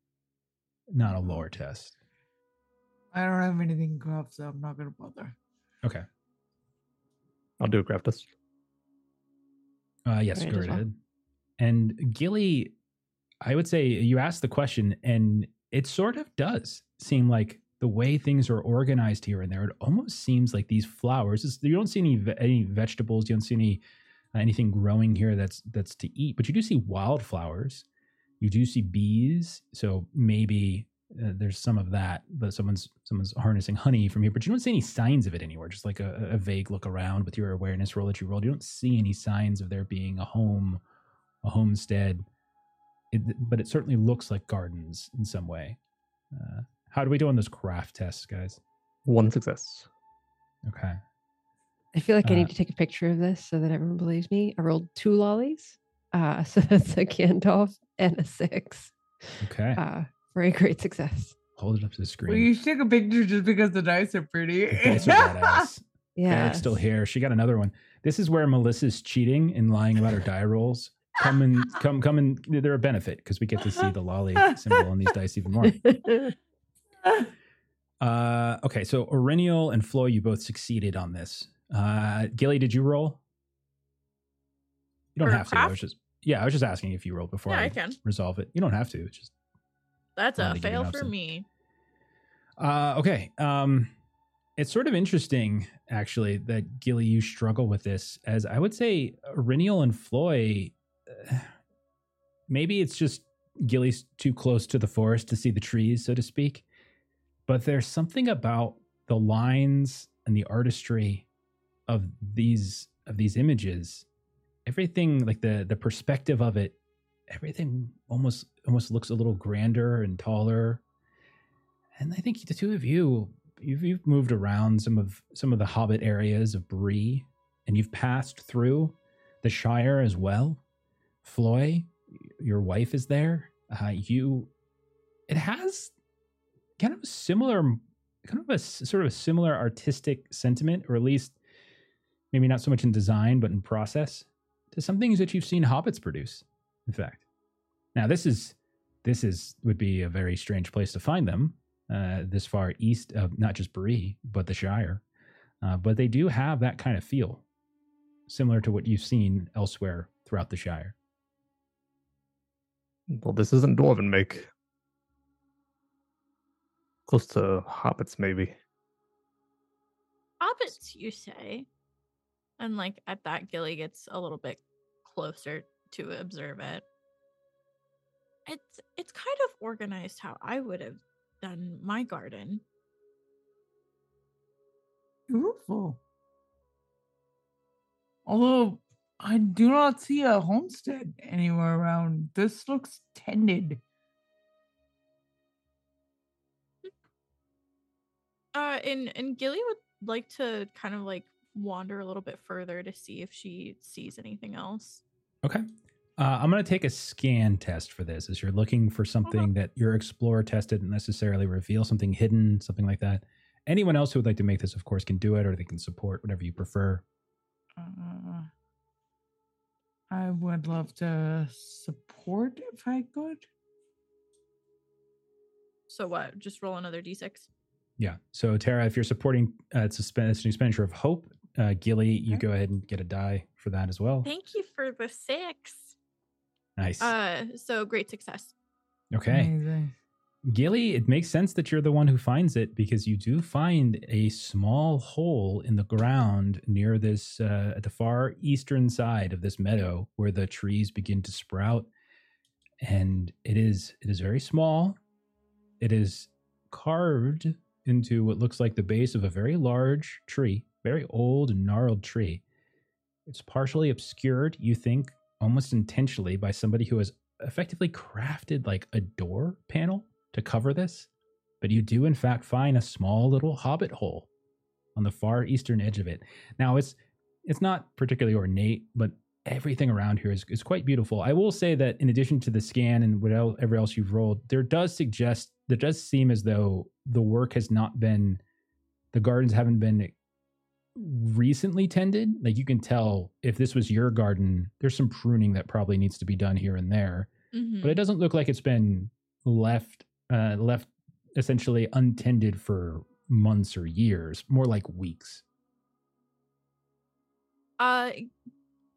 Speaker 1: not a lore test.
Speaker 2: I don't have anything craft, so I'm not gonna bother.
Speaker 1: Okay.
Speaker 4: I'll do a craft test.
Speaker 1: Uh, yes,
Speaker 5: Right,
Speaker 1: go
Speaker 5: as
Speaker 1: right
Speaker 5: well.
Speaker 1: ahead. And Gilly, I would say you asked the question, and it sort of does seem like the way things are organized here and there. It almost seems like these flowers. you don't see any any vegetables. You don't see any uh, anything growing here that's that's to eat. But you do see wildflowers. You do see bees. So maybe uh, there's some of that. But someone's someone's harnessing honey from here. But you don't see any signs of it anywhere. Just like a, a vague look around with your awareness roll that you rolled. You don't see any signs of there being a home, a homestead. It, but it certainly looks like gardens in some way. Uh, how do we do on those craft tests, guys?
Speaker 4: One success.
Speaker 1: Okay.
Speaker 5: I feel like I
Speaker 1: Uh,
Speaker 5: need to take a picture of this so that everyone believes me. I rolled two lollies. Uh, so that's a Gandalf and a six.
Speaker 1: Okay.
Speaker 5: Uh, very great success.
Speaker 1: Hold it up to the screen.
Speaker 2: Well, you should take a picture just because the dice are pretty.
Speaker 1: The dice are.
Speaker 5: Yeah.
Speaker 1: Eric's still here. She got another one. This is where Melissa's cheating and lying about her die rolls. Come and come, come and they're a benefit because we get to see the lolly symbol on these dice even more. Uh, okay, so Eryniel and Flo, you both succeeded on this. Uh, Gilly, did you roll? You don't
Speaker 3: For
Speaker 1: have to. I was just yeah, I was just asking if you rolled before
Speaker 3: Yeah,
Speaker 1: I,
Speaker 3: I can.
Speaker 1: resolve it. You don't have to. It's just
Speaker 3: That's a
Speaker 1: to give you
Speaker 3: fail for
Speaker 1: option.
Speaker 3: me.
Speaker 1: Uh, okay. Um, it's sort of interesting, actually, that Gilly, you struggle with this, as I would say, Renial and Floi. Maybe it's just Gilly's too close to the forest to see the trees, so to speak. But there's something about the lines and the artistry of these of these images. Everything, like the the perspective of it, everything almost almost looks a little grander and taller and I think the two of you, you've, you've moved around some of some of the Hobbit areas of Bree, and you've passed through the Shire as well. Floi, your wife is there. Uh, you, it has kind of a similar, kind of a sort of a similar artistic sentiment, or at least maybe not so much in design, but in process, to some things that you've seen hobbits produce. In fact, now this is this is would be a very strange place to find them uh, this far east of not just Bree, but the Shire. Uh, but they do have that kind of feel, similar to what you've seen elsewhere throughout the Shire.
Speaker 4: Well, this isn't dwarven make. Close to hobbits, maybe.
Speaker 3: Hobbits, you say? And like at that, Gilly gets a little bit closer to observe it. It's it's kind of organized how I would have done my garden.
Speaker 2: Beautiful. Although I do not see a homestead anywhere around. This looks tended.
Speaker 3: Uh, and and Gilly would like to kind of like wander a little bit further to see if she sees anything else.
Speaker 1: Okay. Uh, I'm going to take a scan test for this as you're looking for something that your explorer test didn't necessarily reveal, something hidden, something like that. Anyone else who would like to make this, of course, can do it or they can support whatever you prefer.
Speaker 2: Uh, I would love to support if I could.
Speaker 3: So what? Just roll another d6.
Speaker 1: Yeah. So, Tara, if you're supporting uh, it's, a spen- it's an expenditure of hope, uh, Gilly, you
Speaker 2: Okay.
Speaker 1: go ahead and get a die for that as well.
Speaker 3: Thank you for the six.
Speaker 1: Nice.
Speaker 3: Uh, so great success.
Speaker 1: okay.
Speaker 2: Amazing.
Speaker 1: Gilly, it makes sense that you're the one who finds it because you do find a small hole in the ground near this, uh, at the far eastern side of this meadow where the trees begin to sprout. And it is, it is very small. It is carved into what looks like the base of a very large tree, very old and gnarled tree. It's partially obscured, you think, almost intentionally by somebody who has effectively crafted like a door panel to cover this. But you do in fact find a small little hobbit hole on the far eastern edge of it. Now it's it's not particularly ornate, but everything around here is, is quite beautiful. I will say that in addition to the scan and whatever else you've rolled, there does suggest there does seem as though the work has not been the gardens haven't been recently tended. Like you can tell if this was your garden, there's some pruning that probably needs to be done here and there.
Speaker 3: Mhm.
Speaker 1: But it doesn't look like it's been left uh, left essentially untended for months or years, more like weeks.
Speaker 3: Uh,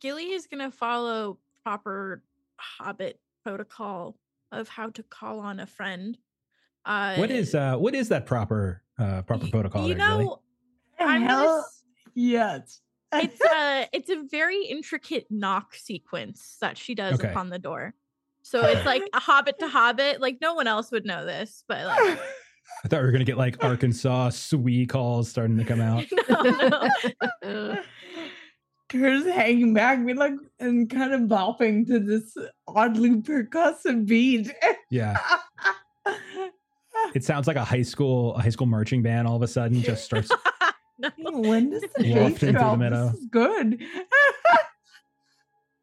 Speaker 3: Gilly is gonna follow proper Hobbit protocol of how to call on a friend. Uh,
Speaker 1: what is uh what is that proper uh proper
Speaker 3: y-
Speaker 1: protocol
Speaker 3: You
Speaker 1: there, Gilly?
Speaker 3: know, I'm gonna
Speaker 2: yes.
Speaker 3: it's a it's a very intricate knock sequence that she does
Speaker 1: Okay.
Speaker 3: upon the door. So it's like a hobbit to hobbit. Like no one else would know this, but like
Speaker 1: I thought we were gonna get like Arkansas Swee calls starting to come out.
Speaker 3: no, no.
Speaker 2: Kurt's hanging back, be like, and kind of bopping to this oddly percussive beat.
Speaker 1: Yeah. It sounds like a high school a high school marching band all of a sudden just starts
Speaker 3: No.
Speaker 2: when does the
Speaker 1: Wafting
Speaker 2: bass
Speaker 1: through the
Speaker 2: drop? This is good.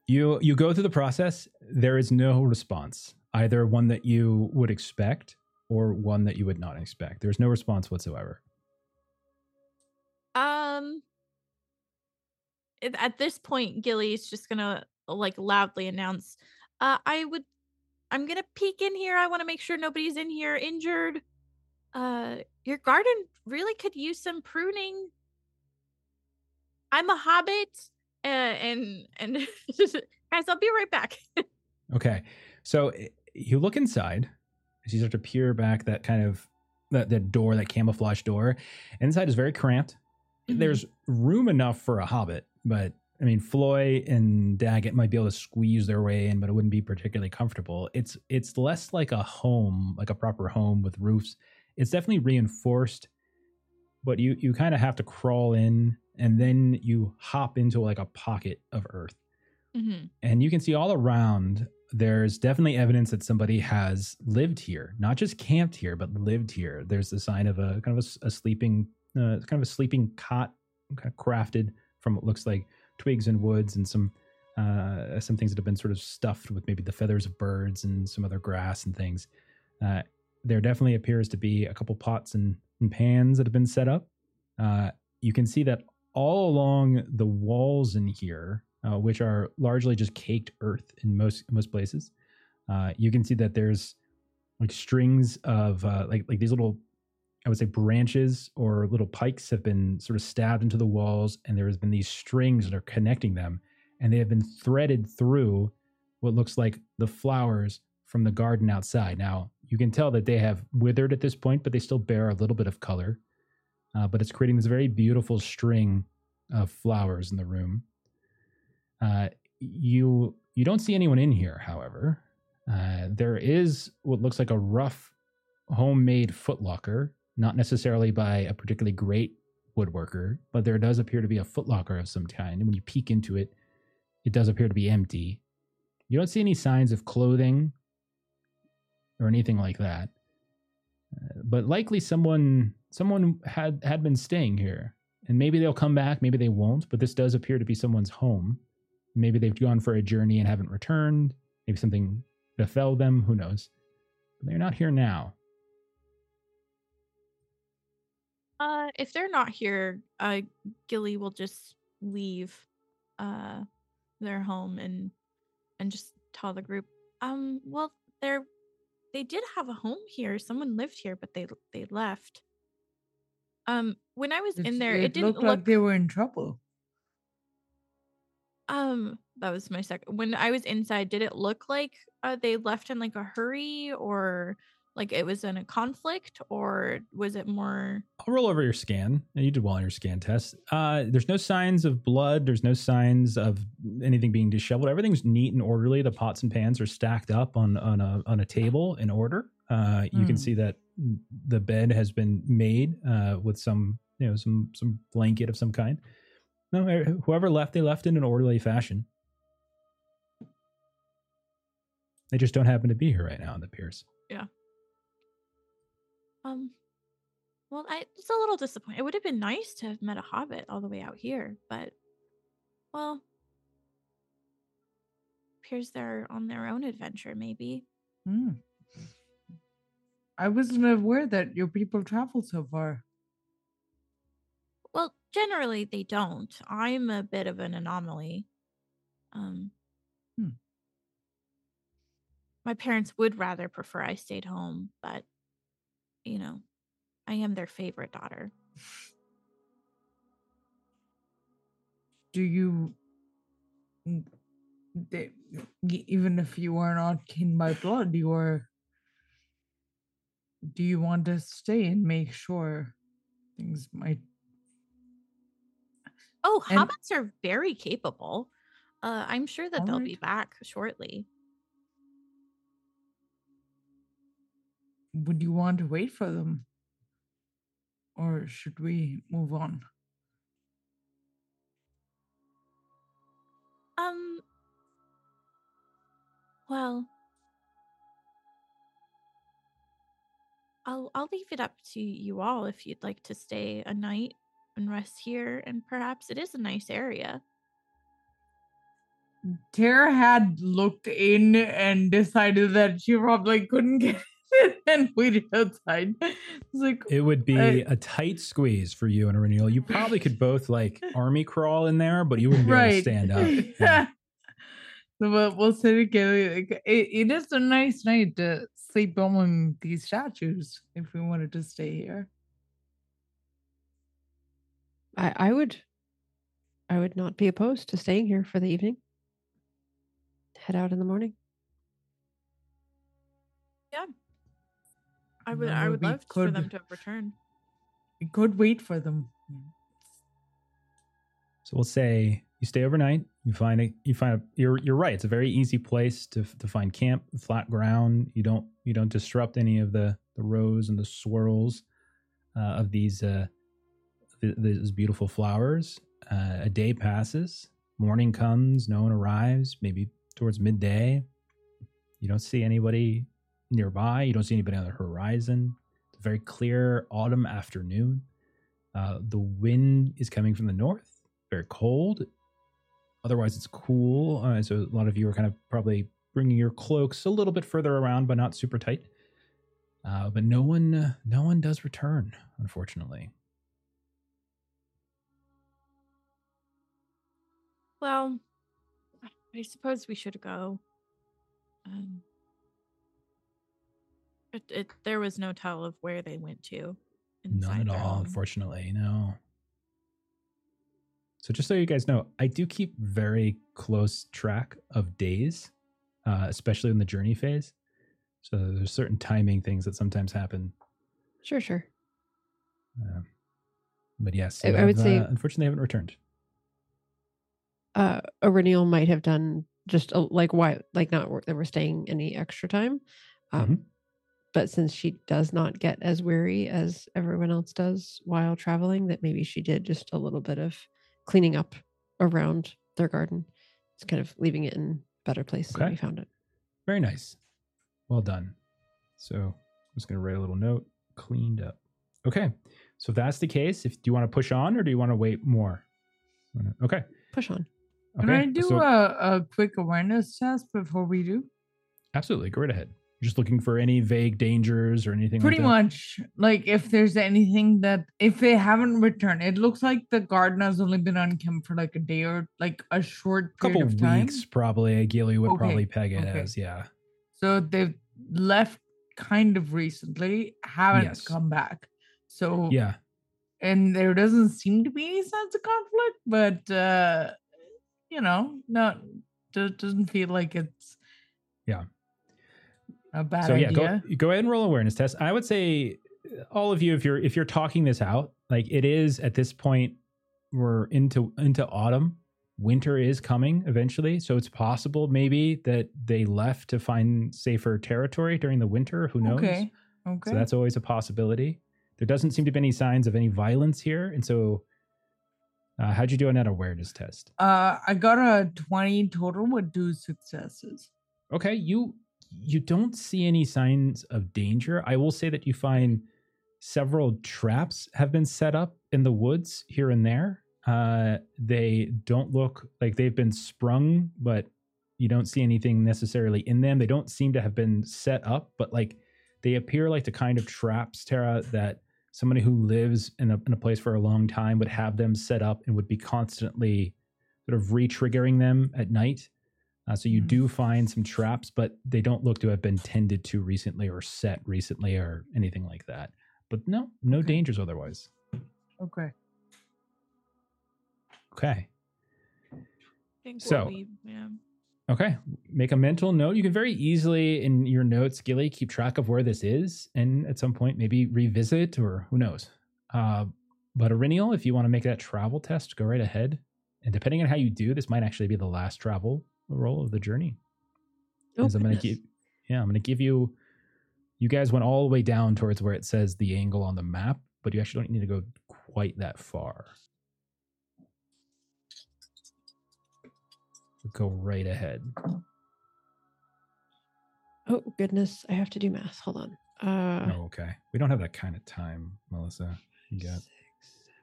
Speaker 1: You you go through the process there is no response either one that you would expect or one that you would not expect there's no response whatsoever
Speaker 3: Um at this point Gilly's just gonna like loudly announce, uh I would I'm gonna peek in here. I want to make sure nobody's in here injured. Uh your garden really could use some pruning. I'm a hobbit uh, and and guys, I'll be right back.
Speaker 1: okay so eh, you look inside as you start to peer back that kind of that, that door that camouflage door inside is very cramped
Speaker 3: Mhm.
Speaker 1: there's room enough for a hobbit but i mean Floi and Daggit might be able to squeeze their way in but it wouldn't be particularly comfortable it's it's less like a home like a proper home with roofs it's definitely reinforced but you you kind of have to crawl in and then you hop into like a pocket of earth.
Speaker 3: Mhm.
Speaker 1: and you can see all around there's definitely evidence that somebody has lived here not just camped here but lived here. There's the sign of a kind of a sleeping uh, kind of a sleeping cot kind of crafted from what looks like twigs and woods and some uh, some things that have been sort of stuffed with maybe the feathers of birds and some other grass and things. Uh, there definitely appears to be a couple pots and, and pans that have been set up. Uh, you can see that all along the walls in here uh, which are largely just caked earth in most most places. Uh, you can see that there's like strings of uh, like like these little, I would say branches or little pikes have been sort of stabbed into the walls, and there has been these strings that are connecting them, and they have been threaded through what looks like the flowers from the garden outside. Now you can tell that they have withered at this point, but they still bear a little bit of color. Uh, but it's creating this very beautiful string of flowers in the room. Uh, you you don't see anyone in here, however. Uh, there is what looks like a rough homemade footlocker, not necessarily by a particularly great woodworker, but there does appear to be a footlocker of some kind. And when you peek into it, it does appear to be empty. You don't see any signs of clothing or anything like that. But likely someone someone had had been staying here. And maybe they'll come back maybe they won't but this does appear to be someone's home. Maybe they've gone for a journey and haven't returned. Maybe something befell them who knows? But they're not here now.
Speaker 3: Uh if they're not here, uh Gilly will just leave uh their home and and just tell the group, um, well, they're they did have a home here. Someone lived here, but they they left. Um, when I was in there, it, didn't
Speaker 2: looked
Speaker 3: look.
Speaker 2: like they were in trouble.
Speaker 3: um, that was my second. When I was inside, did it look like uh, they left in like a hurry, or like it was in a conflict, or was it more?
Speaker 1: i'll roll over your scan. You did well on your scan test. Uh, there's no signs of blood there's no signs of anything being disheveled. Everything's neat and orderly. The pots and pans are stacked up on on a on a table in order. Uh, you can
Speaker 2: Hmm.
Speaker 1: see that the bed has been made uh, with some you know some some blanket of some kind. No eh, whoever left they left in an orderly fashion. They just don't happen to be here right now it appears
Speaker 3: Um, well, I it's a little disappointed. It would have been nice to have met a hobbit all the way out here, but well, appears they're on their own adventure. Maybe.
Speaker 2: Hmm. I wasn't aware that your people travel so far.
Speaker 3: Well, generally they don't. I'm a bit of an anomaly. Um,
Speaker 2: Hmm.
Speaker 3: my parents would rather prefer I stayed home, but you know, I am their favorite daughter.
Speaker 2: Do you, they, even if you are not kin by blood, you are. Do you want to stay and make sure things might?
Speaker 3: Oh,
Speaker 2: And-
Speaker 3: hobbits are very capable. Uh, I'm sure that they'll be back shortly.
Speaker 2: Would you want to wait for them? Or should we move on?
Speaker 3: Um. Well, I'll I'll leave it up to you all if you'd like to stay a night and rest here, and perhaps it is a nice area.
Speaker 2: Tara had looked in and decided that she probably couldn't get and waited outside. Like,
Speaker 1: It would be
Speaker 2: I-
Speaker 1: a tight squeeze for you and Renil. You probably could both like army crawl in there, but you wouldn't be able to stand up. Yeah.
Speaker 2: Yeah. So we'll, we'll sit together. Like, It, it is a nice night to sleep among these statues if we wanted to stay here.
Speaker 5: I, I would I would not be opposed to staying here for the evening. Head out in the morning.
Speaker 3: I would I would love for them
Speaker 2: could-
Speaker 3: to return.
Speaker 2: We could wait for them.
Speaker 1: So we'll say you stay overnight. You find a. You find a, you're you're right. It's a very easy place to to find camp, flat ground. You don't you don't disrupt any of the the rows and the swirls uh, of these uh, th- these beautiful flowers. Uh, a day passes. Morning comes. No one arrives. Maybe towards midday. You don't see anybody nearby. You don't see anybody on the horizon. It's a very clear autumn afternoon. Uh, the wind is coming from the north, very cold. Otherwise, it's cool. Uh, so a lot of you are kind of probably bringing your cloaks a little bit further around, but not super tight. Uh, but no one, no one does return, unfortunately.
Speaker 3: Well, I suppose we should go. Um, it, it there was no tell of where they went to.
Speaker 1: None at all,
Speaker 3: home.
Speaker 1: unfortunately. No. So just so you guys know, I do keep very close track of days, uh, especially in the journey phase. So there's certain timing things that sometimes happen.
Speaker 5: Sure, sure.
Speaker 1: Uh, but yes,
Speaker 5: I- I would
Speaker 1: have,
Speaker 5: say-
Speaker 1: uh, unfortunately, they haven't returned.
Speaker 5: Uh Eryniel might have done just a, like why like not wor- that we're staying any extra time. Um
Speaker 1: Mhm.
Speaker 5: But since she does not get as weary as everyone else does while traveling, that maybe she did just a little bit of cleaning up around their garden. It's kind of leaving it in a better place than we found it.
Speaker 1: Very nice. Well done. So I'm just going to write a little note. Cleaned up. Okay. So if that's the case, if do you want to push on or do you want to wait more? Okay.
Speaker 5: Push on.
Speaker 1: Okay.
Speaker 2: Can I do
Speaker 1: so-
Speaker 2: a, a quick awareness test before we do?
Speaker 1: Absolutely. Go right ahead. Just looking for any vague dangers or anything
Speaker 2: Pretty
Speaker 1: like that.
Speaker 2: much. Like if there's anything that if they haven't returned, it looks like the garden has only been on camp for like a day or like a short
Speaker 1: couple
Speaker 2: of time.
Speaker 1: weeks, probably. Gilly would
Speaker 2: Okay,
Speaker 1: probably peg it
Speaker 2: okay.
Speaker 1: as, yeah.
Speaker 2: So they've left kind of recently, haven't
Speaker 1: Yes.
Speaker 2: come back. So
Speaker 1: Yeah.
Speaker 2: and there doesn't seem to be any sense of conflict, but uh you know, no do- doesn't feel like it's
Speaker 1: Yeah.
Speaker 2: A bad
Speaker 1: so yeah, go go ahead and roll awareness test. I would say all of you, if you're if you're talking this out, like it is at this point, we're into into autumn. Winter is coming eventually, so it's possible maybe that they left to find safer territory during the winter. Who knows?
Speaker 2: Okay. Okay.
Speaker 1: So that's always a possibility. There doesn't seem to be any signs of any violence here, and so uh, how'd you do on that awareness test?
Speaker 2: uh I got a 20 total with two successes.
Speaker 1: okay you you don't see any signs of danger. I will say that you find several traps have been set up in the woods here and there. Uh they don't look like they've been sprung but you don't see anything necessarily in them. They don't seem to have been set up but like they appear like the kind of traps tara that somebody who lives in a, in a place for a long time would have them set up and would be constantly sort of re-triggering them at night Uh, so you
Speaker 2: Mm.
Speaker 1: do find some traps, but they don't look to have been tended to recently or set recently or anything like that. But no, no
Speaker 2: Okay.
Speaker 1: dangers otherwise.
Speaker 2: Okay.
Speaker 1: Okay.
Speaker 6: Think
Speaker 1: So-
Speaker 6: we'll leave, yeah.
Speaker 1: Okay. Make a mental note. You can very easily in your notes, Gilly, keep track of where this is and at some point maybe revisit or who knows. Uh, but Eryniel, if you want to make that travel test, go right ahead. And depending on how you do, this might actually be the last travel roll of the journey.
Speaker 5: Oh,
Speaker 1: I'm gonna give yeah, I'm gonna give you you guys went all the way down towards where it says the angle on the map, but you actually don't need to go quite that far. Go right ahead.
Speaker 5: Oh goodness, I have to do math. Hold on. Uh,
Speaker 1: Oh, okay. We don't have that kind of time, Melissa. You got
Speaker 5: six, seven,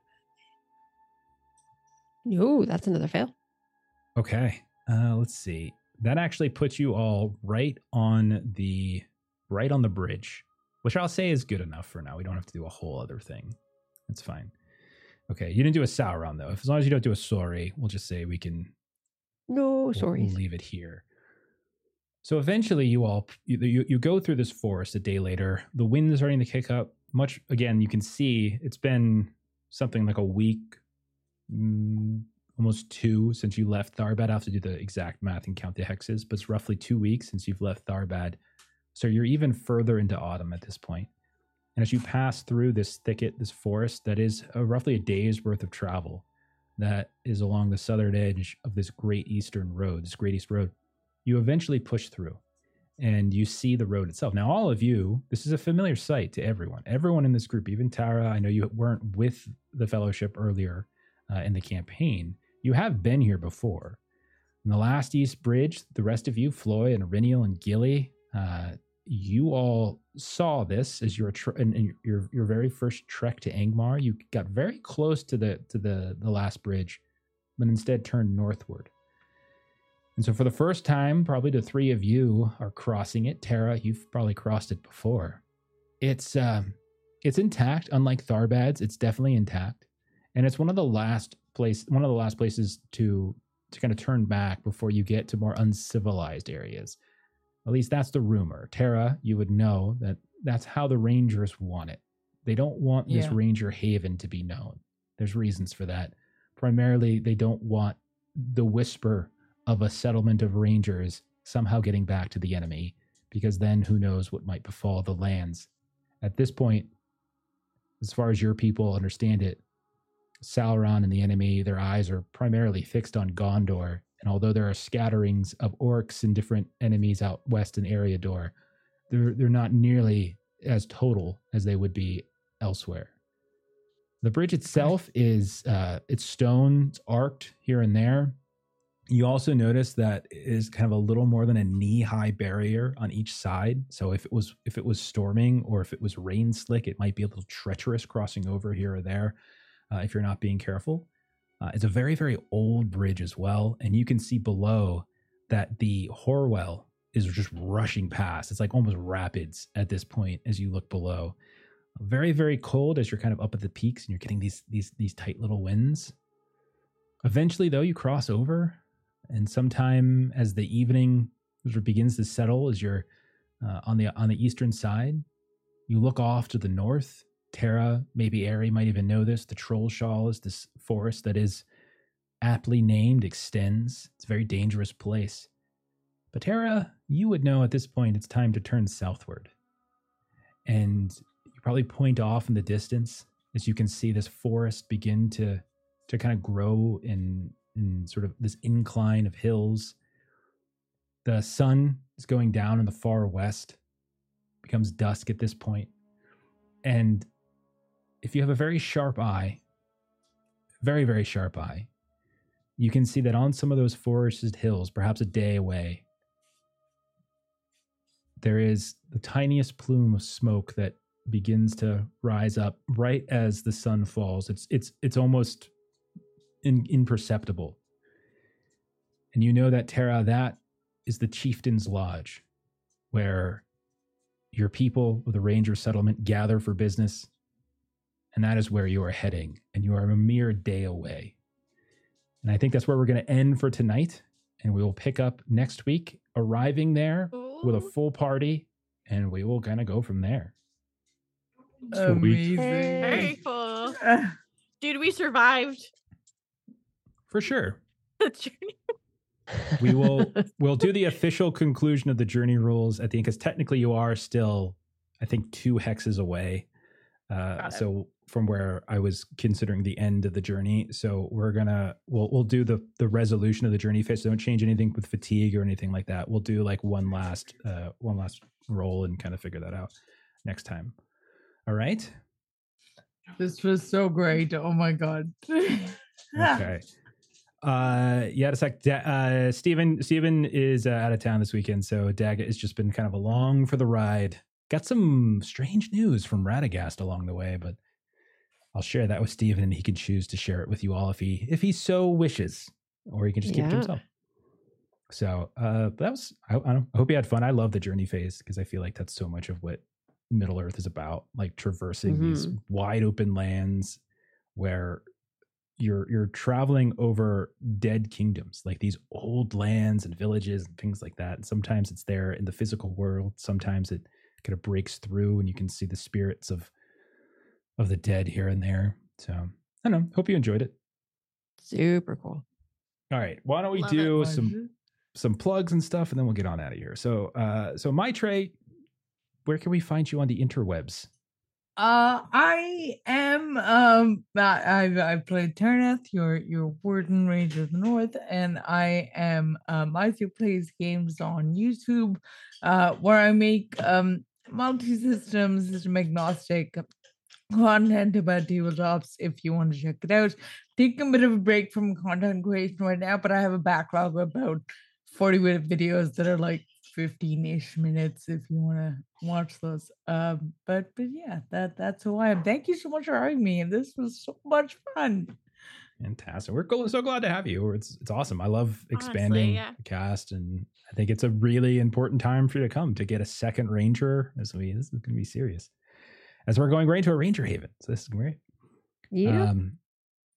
Speaker 5: eight. No, that's another fail.
Speaker 1: okay. Uh, let's see. That actually puts you all right on the right on the bridge, which I'll say is good enough for now. We don't have to do a whole other thing. That's fine. Okay, you didn't do a Sauron though. If as long as you don't do a sorry, we'll just say we can
Speaker 5: No, sorry.
Speaker 1: We'll leave it here. So eventually, you all you, you you go through this forest a day later. The wind is starting to kick up. Much again, you can see it's been something like a week, mm, almost two since you left Tharbad. I have to do the exact math and count the hexes, but it's roughly two weeks since you've left Tharbad. So you're even further into autumn at this point. And as you pass through this thicket, this forest, that is uh, roughly a day's worth of travel that is along the southern edge of this great eastern road, this great east road, you eventually push through and you see the road itself. Now, all of you, this is a familiar sight to everyone. Everyone in this group, even Tara, I know you weren't with the fellowship earlier uh, in the campaign. You have been here before. In the last East Bridge, the rest of you, Floi and Eryniel and Gilly, uh, you all saw this as your in, in your your very first trek to Angmar. You got very close to the to the the last bridge, but instead turned northward. And so, for the first time, probably the three of you are crossing it. Tara, you've probably crossed it before. It's um, it's intact, unlike Tharbad's. It's definitely intact, and it's one of the last place, one of the last places to to kind of turn back before you get to more uncivilized areas. At least that's the rumor. Tara, you would know that that's how the Rangers want it. They don't want this
Speaker 2: Yeah.
Speaker 1: Ranger Haven to be known. There's reasons for that. Primarily, they don't want the whisper of a settlement of Rangers somehow getting back to the enemy, because then who knows what might befall the lands. At this point, as far as your people understand it, Sauron and the enemy, their eyes are primarily fixed on Gondor. And although there are scatterings of orcs and different enemies out west in Eriador, they're they're not nearly as total as they would be elsewhere. The bridge itself is uh, it's stone, it's arced here and there. You also notice that it is kind of a little more than a knee-high barrier on each side. So if it was if it was storming or if it was rain slick, it might be a little treacherous crossing over here or there uh, if you're not being careful. Uh, it's a very very old bridge as well, and you can see below that the Hoarwell is just rushing past. It's like almost rapids at this point as you look below. Very very cold as you're kind of up at the peaks and you're getting these these these tight little winds. Eventually, though, you cross over, and sometime as the evening begins to settle, as you're uh, on the on the eastern side, you look off to the north. Tara, maybe Ari might even know this. The Trollshaws is this forest that is aptly named, extends. It's a very dangerous place. But Tara, you would know at this point it's time to turn southward. And you probably point off in the distance as you can see this forest begin to to kind of grow in in sort of this incline of hills. The sun is going down in the far west. Becomes dusk at this point. And if you have a very sharp eye, very, very sharp eye, you can see that on some of those forested hills, perhaps a day away, there is the tiniest plume of smoke that begins to rise up right as the sun falls. It's it's it's almost in, imperceptible. And you know that Tara, that is the chieftain's lodge, where your people of the ranger settlement gather for business. And that is where you are heading. And you are a mere day away. And I think that's where we're going to end for tonight. and we will pick up next week, arriving there with a full party, and we will kind of go from there.
Speaker 2: Amazing.
Speaker 3: Very cool. Dude, we survived
Speaker 1: For sure.
Speaker 3: the journey.
Speaker 1: We will we'll do the official conclusion of the journey rules at the end because technically you are still, I think, two hexes away. Uh, so from where I was considering the end of the journey, so we're gonna we'll we'll do the the resolution of the journey phase. So don't change anything with fatigue or anything like that. We'll do like one last uh one last roll and kind of figure that out next time. All right.
Speaker 2: This was so great. Oh my god.
Speaker 1: Okay. Uh, yeah, a sec. Da- uh, Steven, Steven is uh, out of town this weekend, so Daggit has just been kind of along for the ride. Got some strange news from Radagast along the way, but I'll share that with Steven, and he can choose to share it with you all if he if he so wishes, or he can just keep it to himself. So uh, that was. I, I, don't, I hope you had fun. I love the journey phase because I feel like that's so much of what Middle Earth is about, like traversing these wide open lands where you're you're traveling over dead kingdoms like these old lands and villages and things like that and sometimes it's there in the physical world sometimes it kind of breaks through and you can see the spirits of of the dead here and there. So i don't know. Hope you enjoyed it.
Speaker 5: Super cool.
Speaker 1: all right. Why don't we
Speaker 3: Love
Speaker 1: do some some plugs and stuff and then we'll get on out of here. So uh so Maitreyi where can we find you on the interwebs?
Speaker 2: Uh, I am um I I've I've played Taraneth, your your Warden Ranger of the North, and I am um Maitreyi plays games on YouTube, uh where I make um multi-system system agnostic content about tabletops if you want to check it out. Taking a bit of a break from content creation right now, but I have a backlog of about 40 minute videos that are like 15-ish minutes if you want to watch those. Um, but but yeah, that that's who I am. Thank you so much for having me, and this was so much fun.
Speaker 1: Fantastic. We're go- so glad to have you. It's it's awesome. I love
Speaker 3: Honestly,
Speaker 1: expanding
Speaker 3: yeah.
Speaker 1: the cast, and I think it's a really important time for you to come to get a second ranger. This we be this is going to be serious, as we're going right into a ranger haven. So this is great.
Speaker 5: Yeah.
Speaker 1: Um,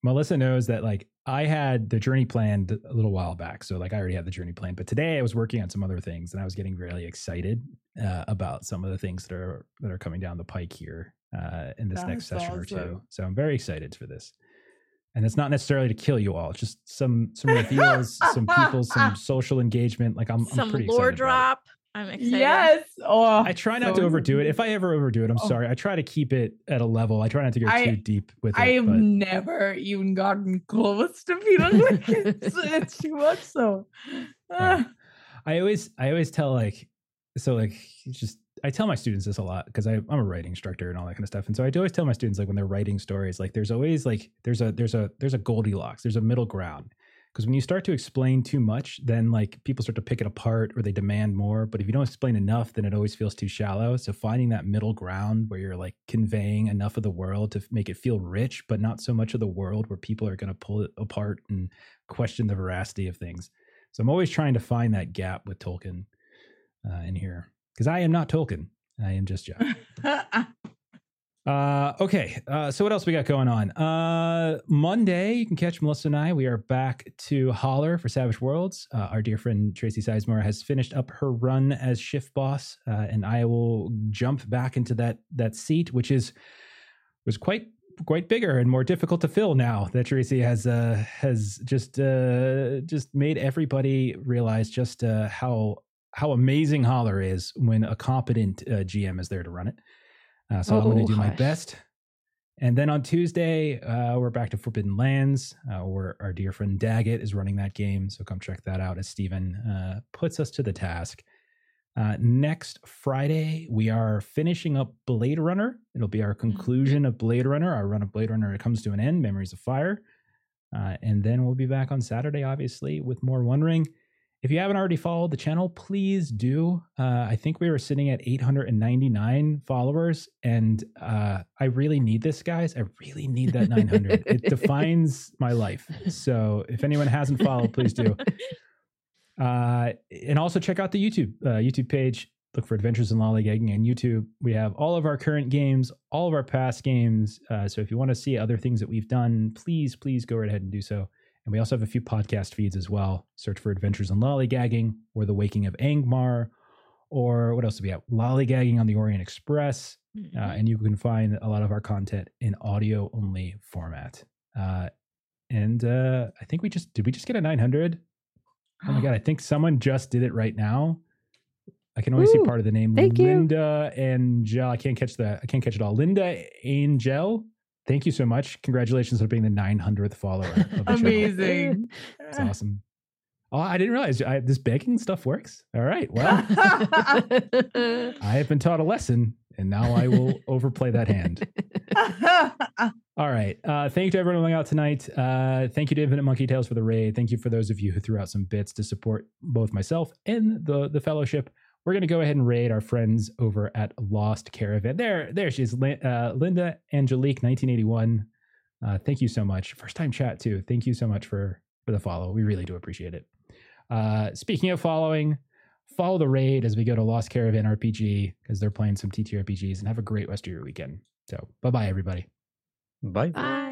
Speaker 1: Melissa knows that like I had the journey planned a little while back, so like I already had the journey planned. But today I was working on some other things, and I was getting really excited uh, about some of the things that are that are coming down the pike here uh, in this next session or two. So I'm very excited for this. And it's not necessarily to kill you all; it's just some some reveals, some people, some social engagement. Like I'm, I'm
Speaker 3: Some
Speaker 1: pretty
Speaker 3: lore
Speaker 1: excited about it.
Speaker 3: drop. I'm excited.
Speaker 2: Yes. Oh,
Speaker 1: I try not
Speaker 2: so
Speaker 1: to overdo it. If I ever overdo it, I'm
Speaker 2: Oh.
Speaker 1: sorry. I try to keep it at a level. I try not to go
Speaker 2: I-
Speaker 1: too deep with it.
Speaker 2: I have
Speaker 1: but-
Speaker 2: never even gotten close to feeling like it's, it's too much. So,
Speaker 1: Yeah.
Speaker 2: ah,
Speaker 1: I always I always tell like so like just I tell my students this a lot because I'm a writing instructor and all that kind of stuff. And so I always tell my students like when they're writing stories, like there's always like there's a there's a there's a Goldilocks, there's a middle ground. Because when you start to explain too much, then like people start to pick it apart or they demand more. But if you don't explain enough, then it always feels too shallow. So finding that middle ground where you're like conveying enough of the world to make it feel rich, but not so much of the world where people are going to pull it apart and question the veracity of things. So I'm always trying to find that gap with Tolkien uh, in here because I am not Tolkien. I am just Jeff. Uh, okay. Uh, so what else we got going on? Uh, Monday, you can catch Melissa and I. We are back to Holler for Savage Worlds. Uh, our dear friend Tracy Sizemore has finished up her run as shift boss, uh, and I will jump back into that that seat, which is was quite quite bigger and more difficult to fill now that Tracy has uh, has just just made everybody realize just how how amazing Holler is when a competent GM is there to run it. Uh, so I'm going
Speaker 5: Oh,
Speaker 1: to do my best. And then on Tuesday, uh, we're back to Forbidden Lands, uh, where our dear friend Daggit is running that game. So come check that out as Steven uh, puts us to the task. Uh, next Friday, we are finishing up Blade Runner. It'll be our conclusion of Blade Runner. Our run of Blade Runner it comes to an end, Memories of Fire. Uh, and then we'll be back on Saturday, obviously, with more Wondering. If you haven't already followed the channel, please do. Uh, I think we were sitting at 899 followers, and uh, I really need this, guys. I really need that 900. it defines my life. So if anyone hasn't followed, please do. Uh, and also check out the YouTube uh, YouTube page. Look for Adventures in Lollygagging on YouTube. We have all of our current games, all of our past games. Uh, so if you want to see other things that we've done, please, please go right ahead and do so. And we also have a few podcast feeds as well. Search for Adventures in Lollygagging or The Waking of Angmar, or what else do we have? Lollygagging on the Orient Express. Uh,
Speaker 3: Mhm.
Speaker 1: and you can find a lot of our content in audio only format. Uh, and uh, I think we just did we just get a 900? Oh my god! I think someone just did it right now. I can only see part of the name.
Speaker 5: thank you.
Speaker 1: Linda Angel. I can't catch the. I can't catch it all. Linda Angel. Thank you so much. Congratulations on being the 900th follower. Of the channel.
Speaker 2: Amazing.
Speaker 1: It's awesome. Oh, I didn't realize I, this begging stuff works. All right. Well, I have been taught a lesson, and now I will overplay that hand. All right. Uh, thank you to everyone who hung out tonight. Uh, thank you to Infinite Monkey Tales for the raid. Thank you for those of you who threw out some bits to support both myself and the the fellowship. We're going to go ahead and raid our friends over at Lost Caravan. There, there she is, uh, Linda Angelique, 1981. Uh, thank you so much. First time chat too. Thank you so much for for the follow. We really do appreciate it. Uh, speaking of following, follow the raid as we go to Lost Caravan RPG because they're playing some TTRPGs and have a great rest of your weekend. So bye bye everybody.
Speaker 4: Bye.
Speaker 3: Bye.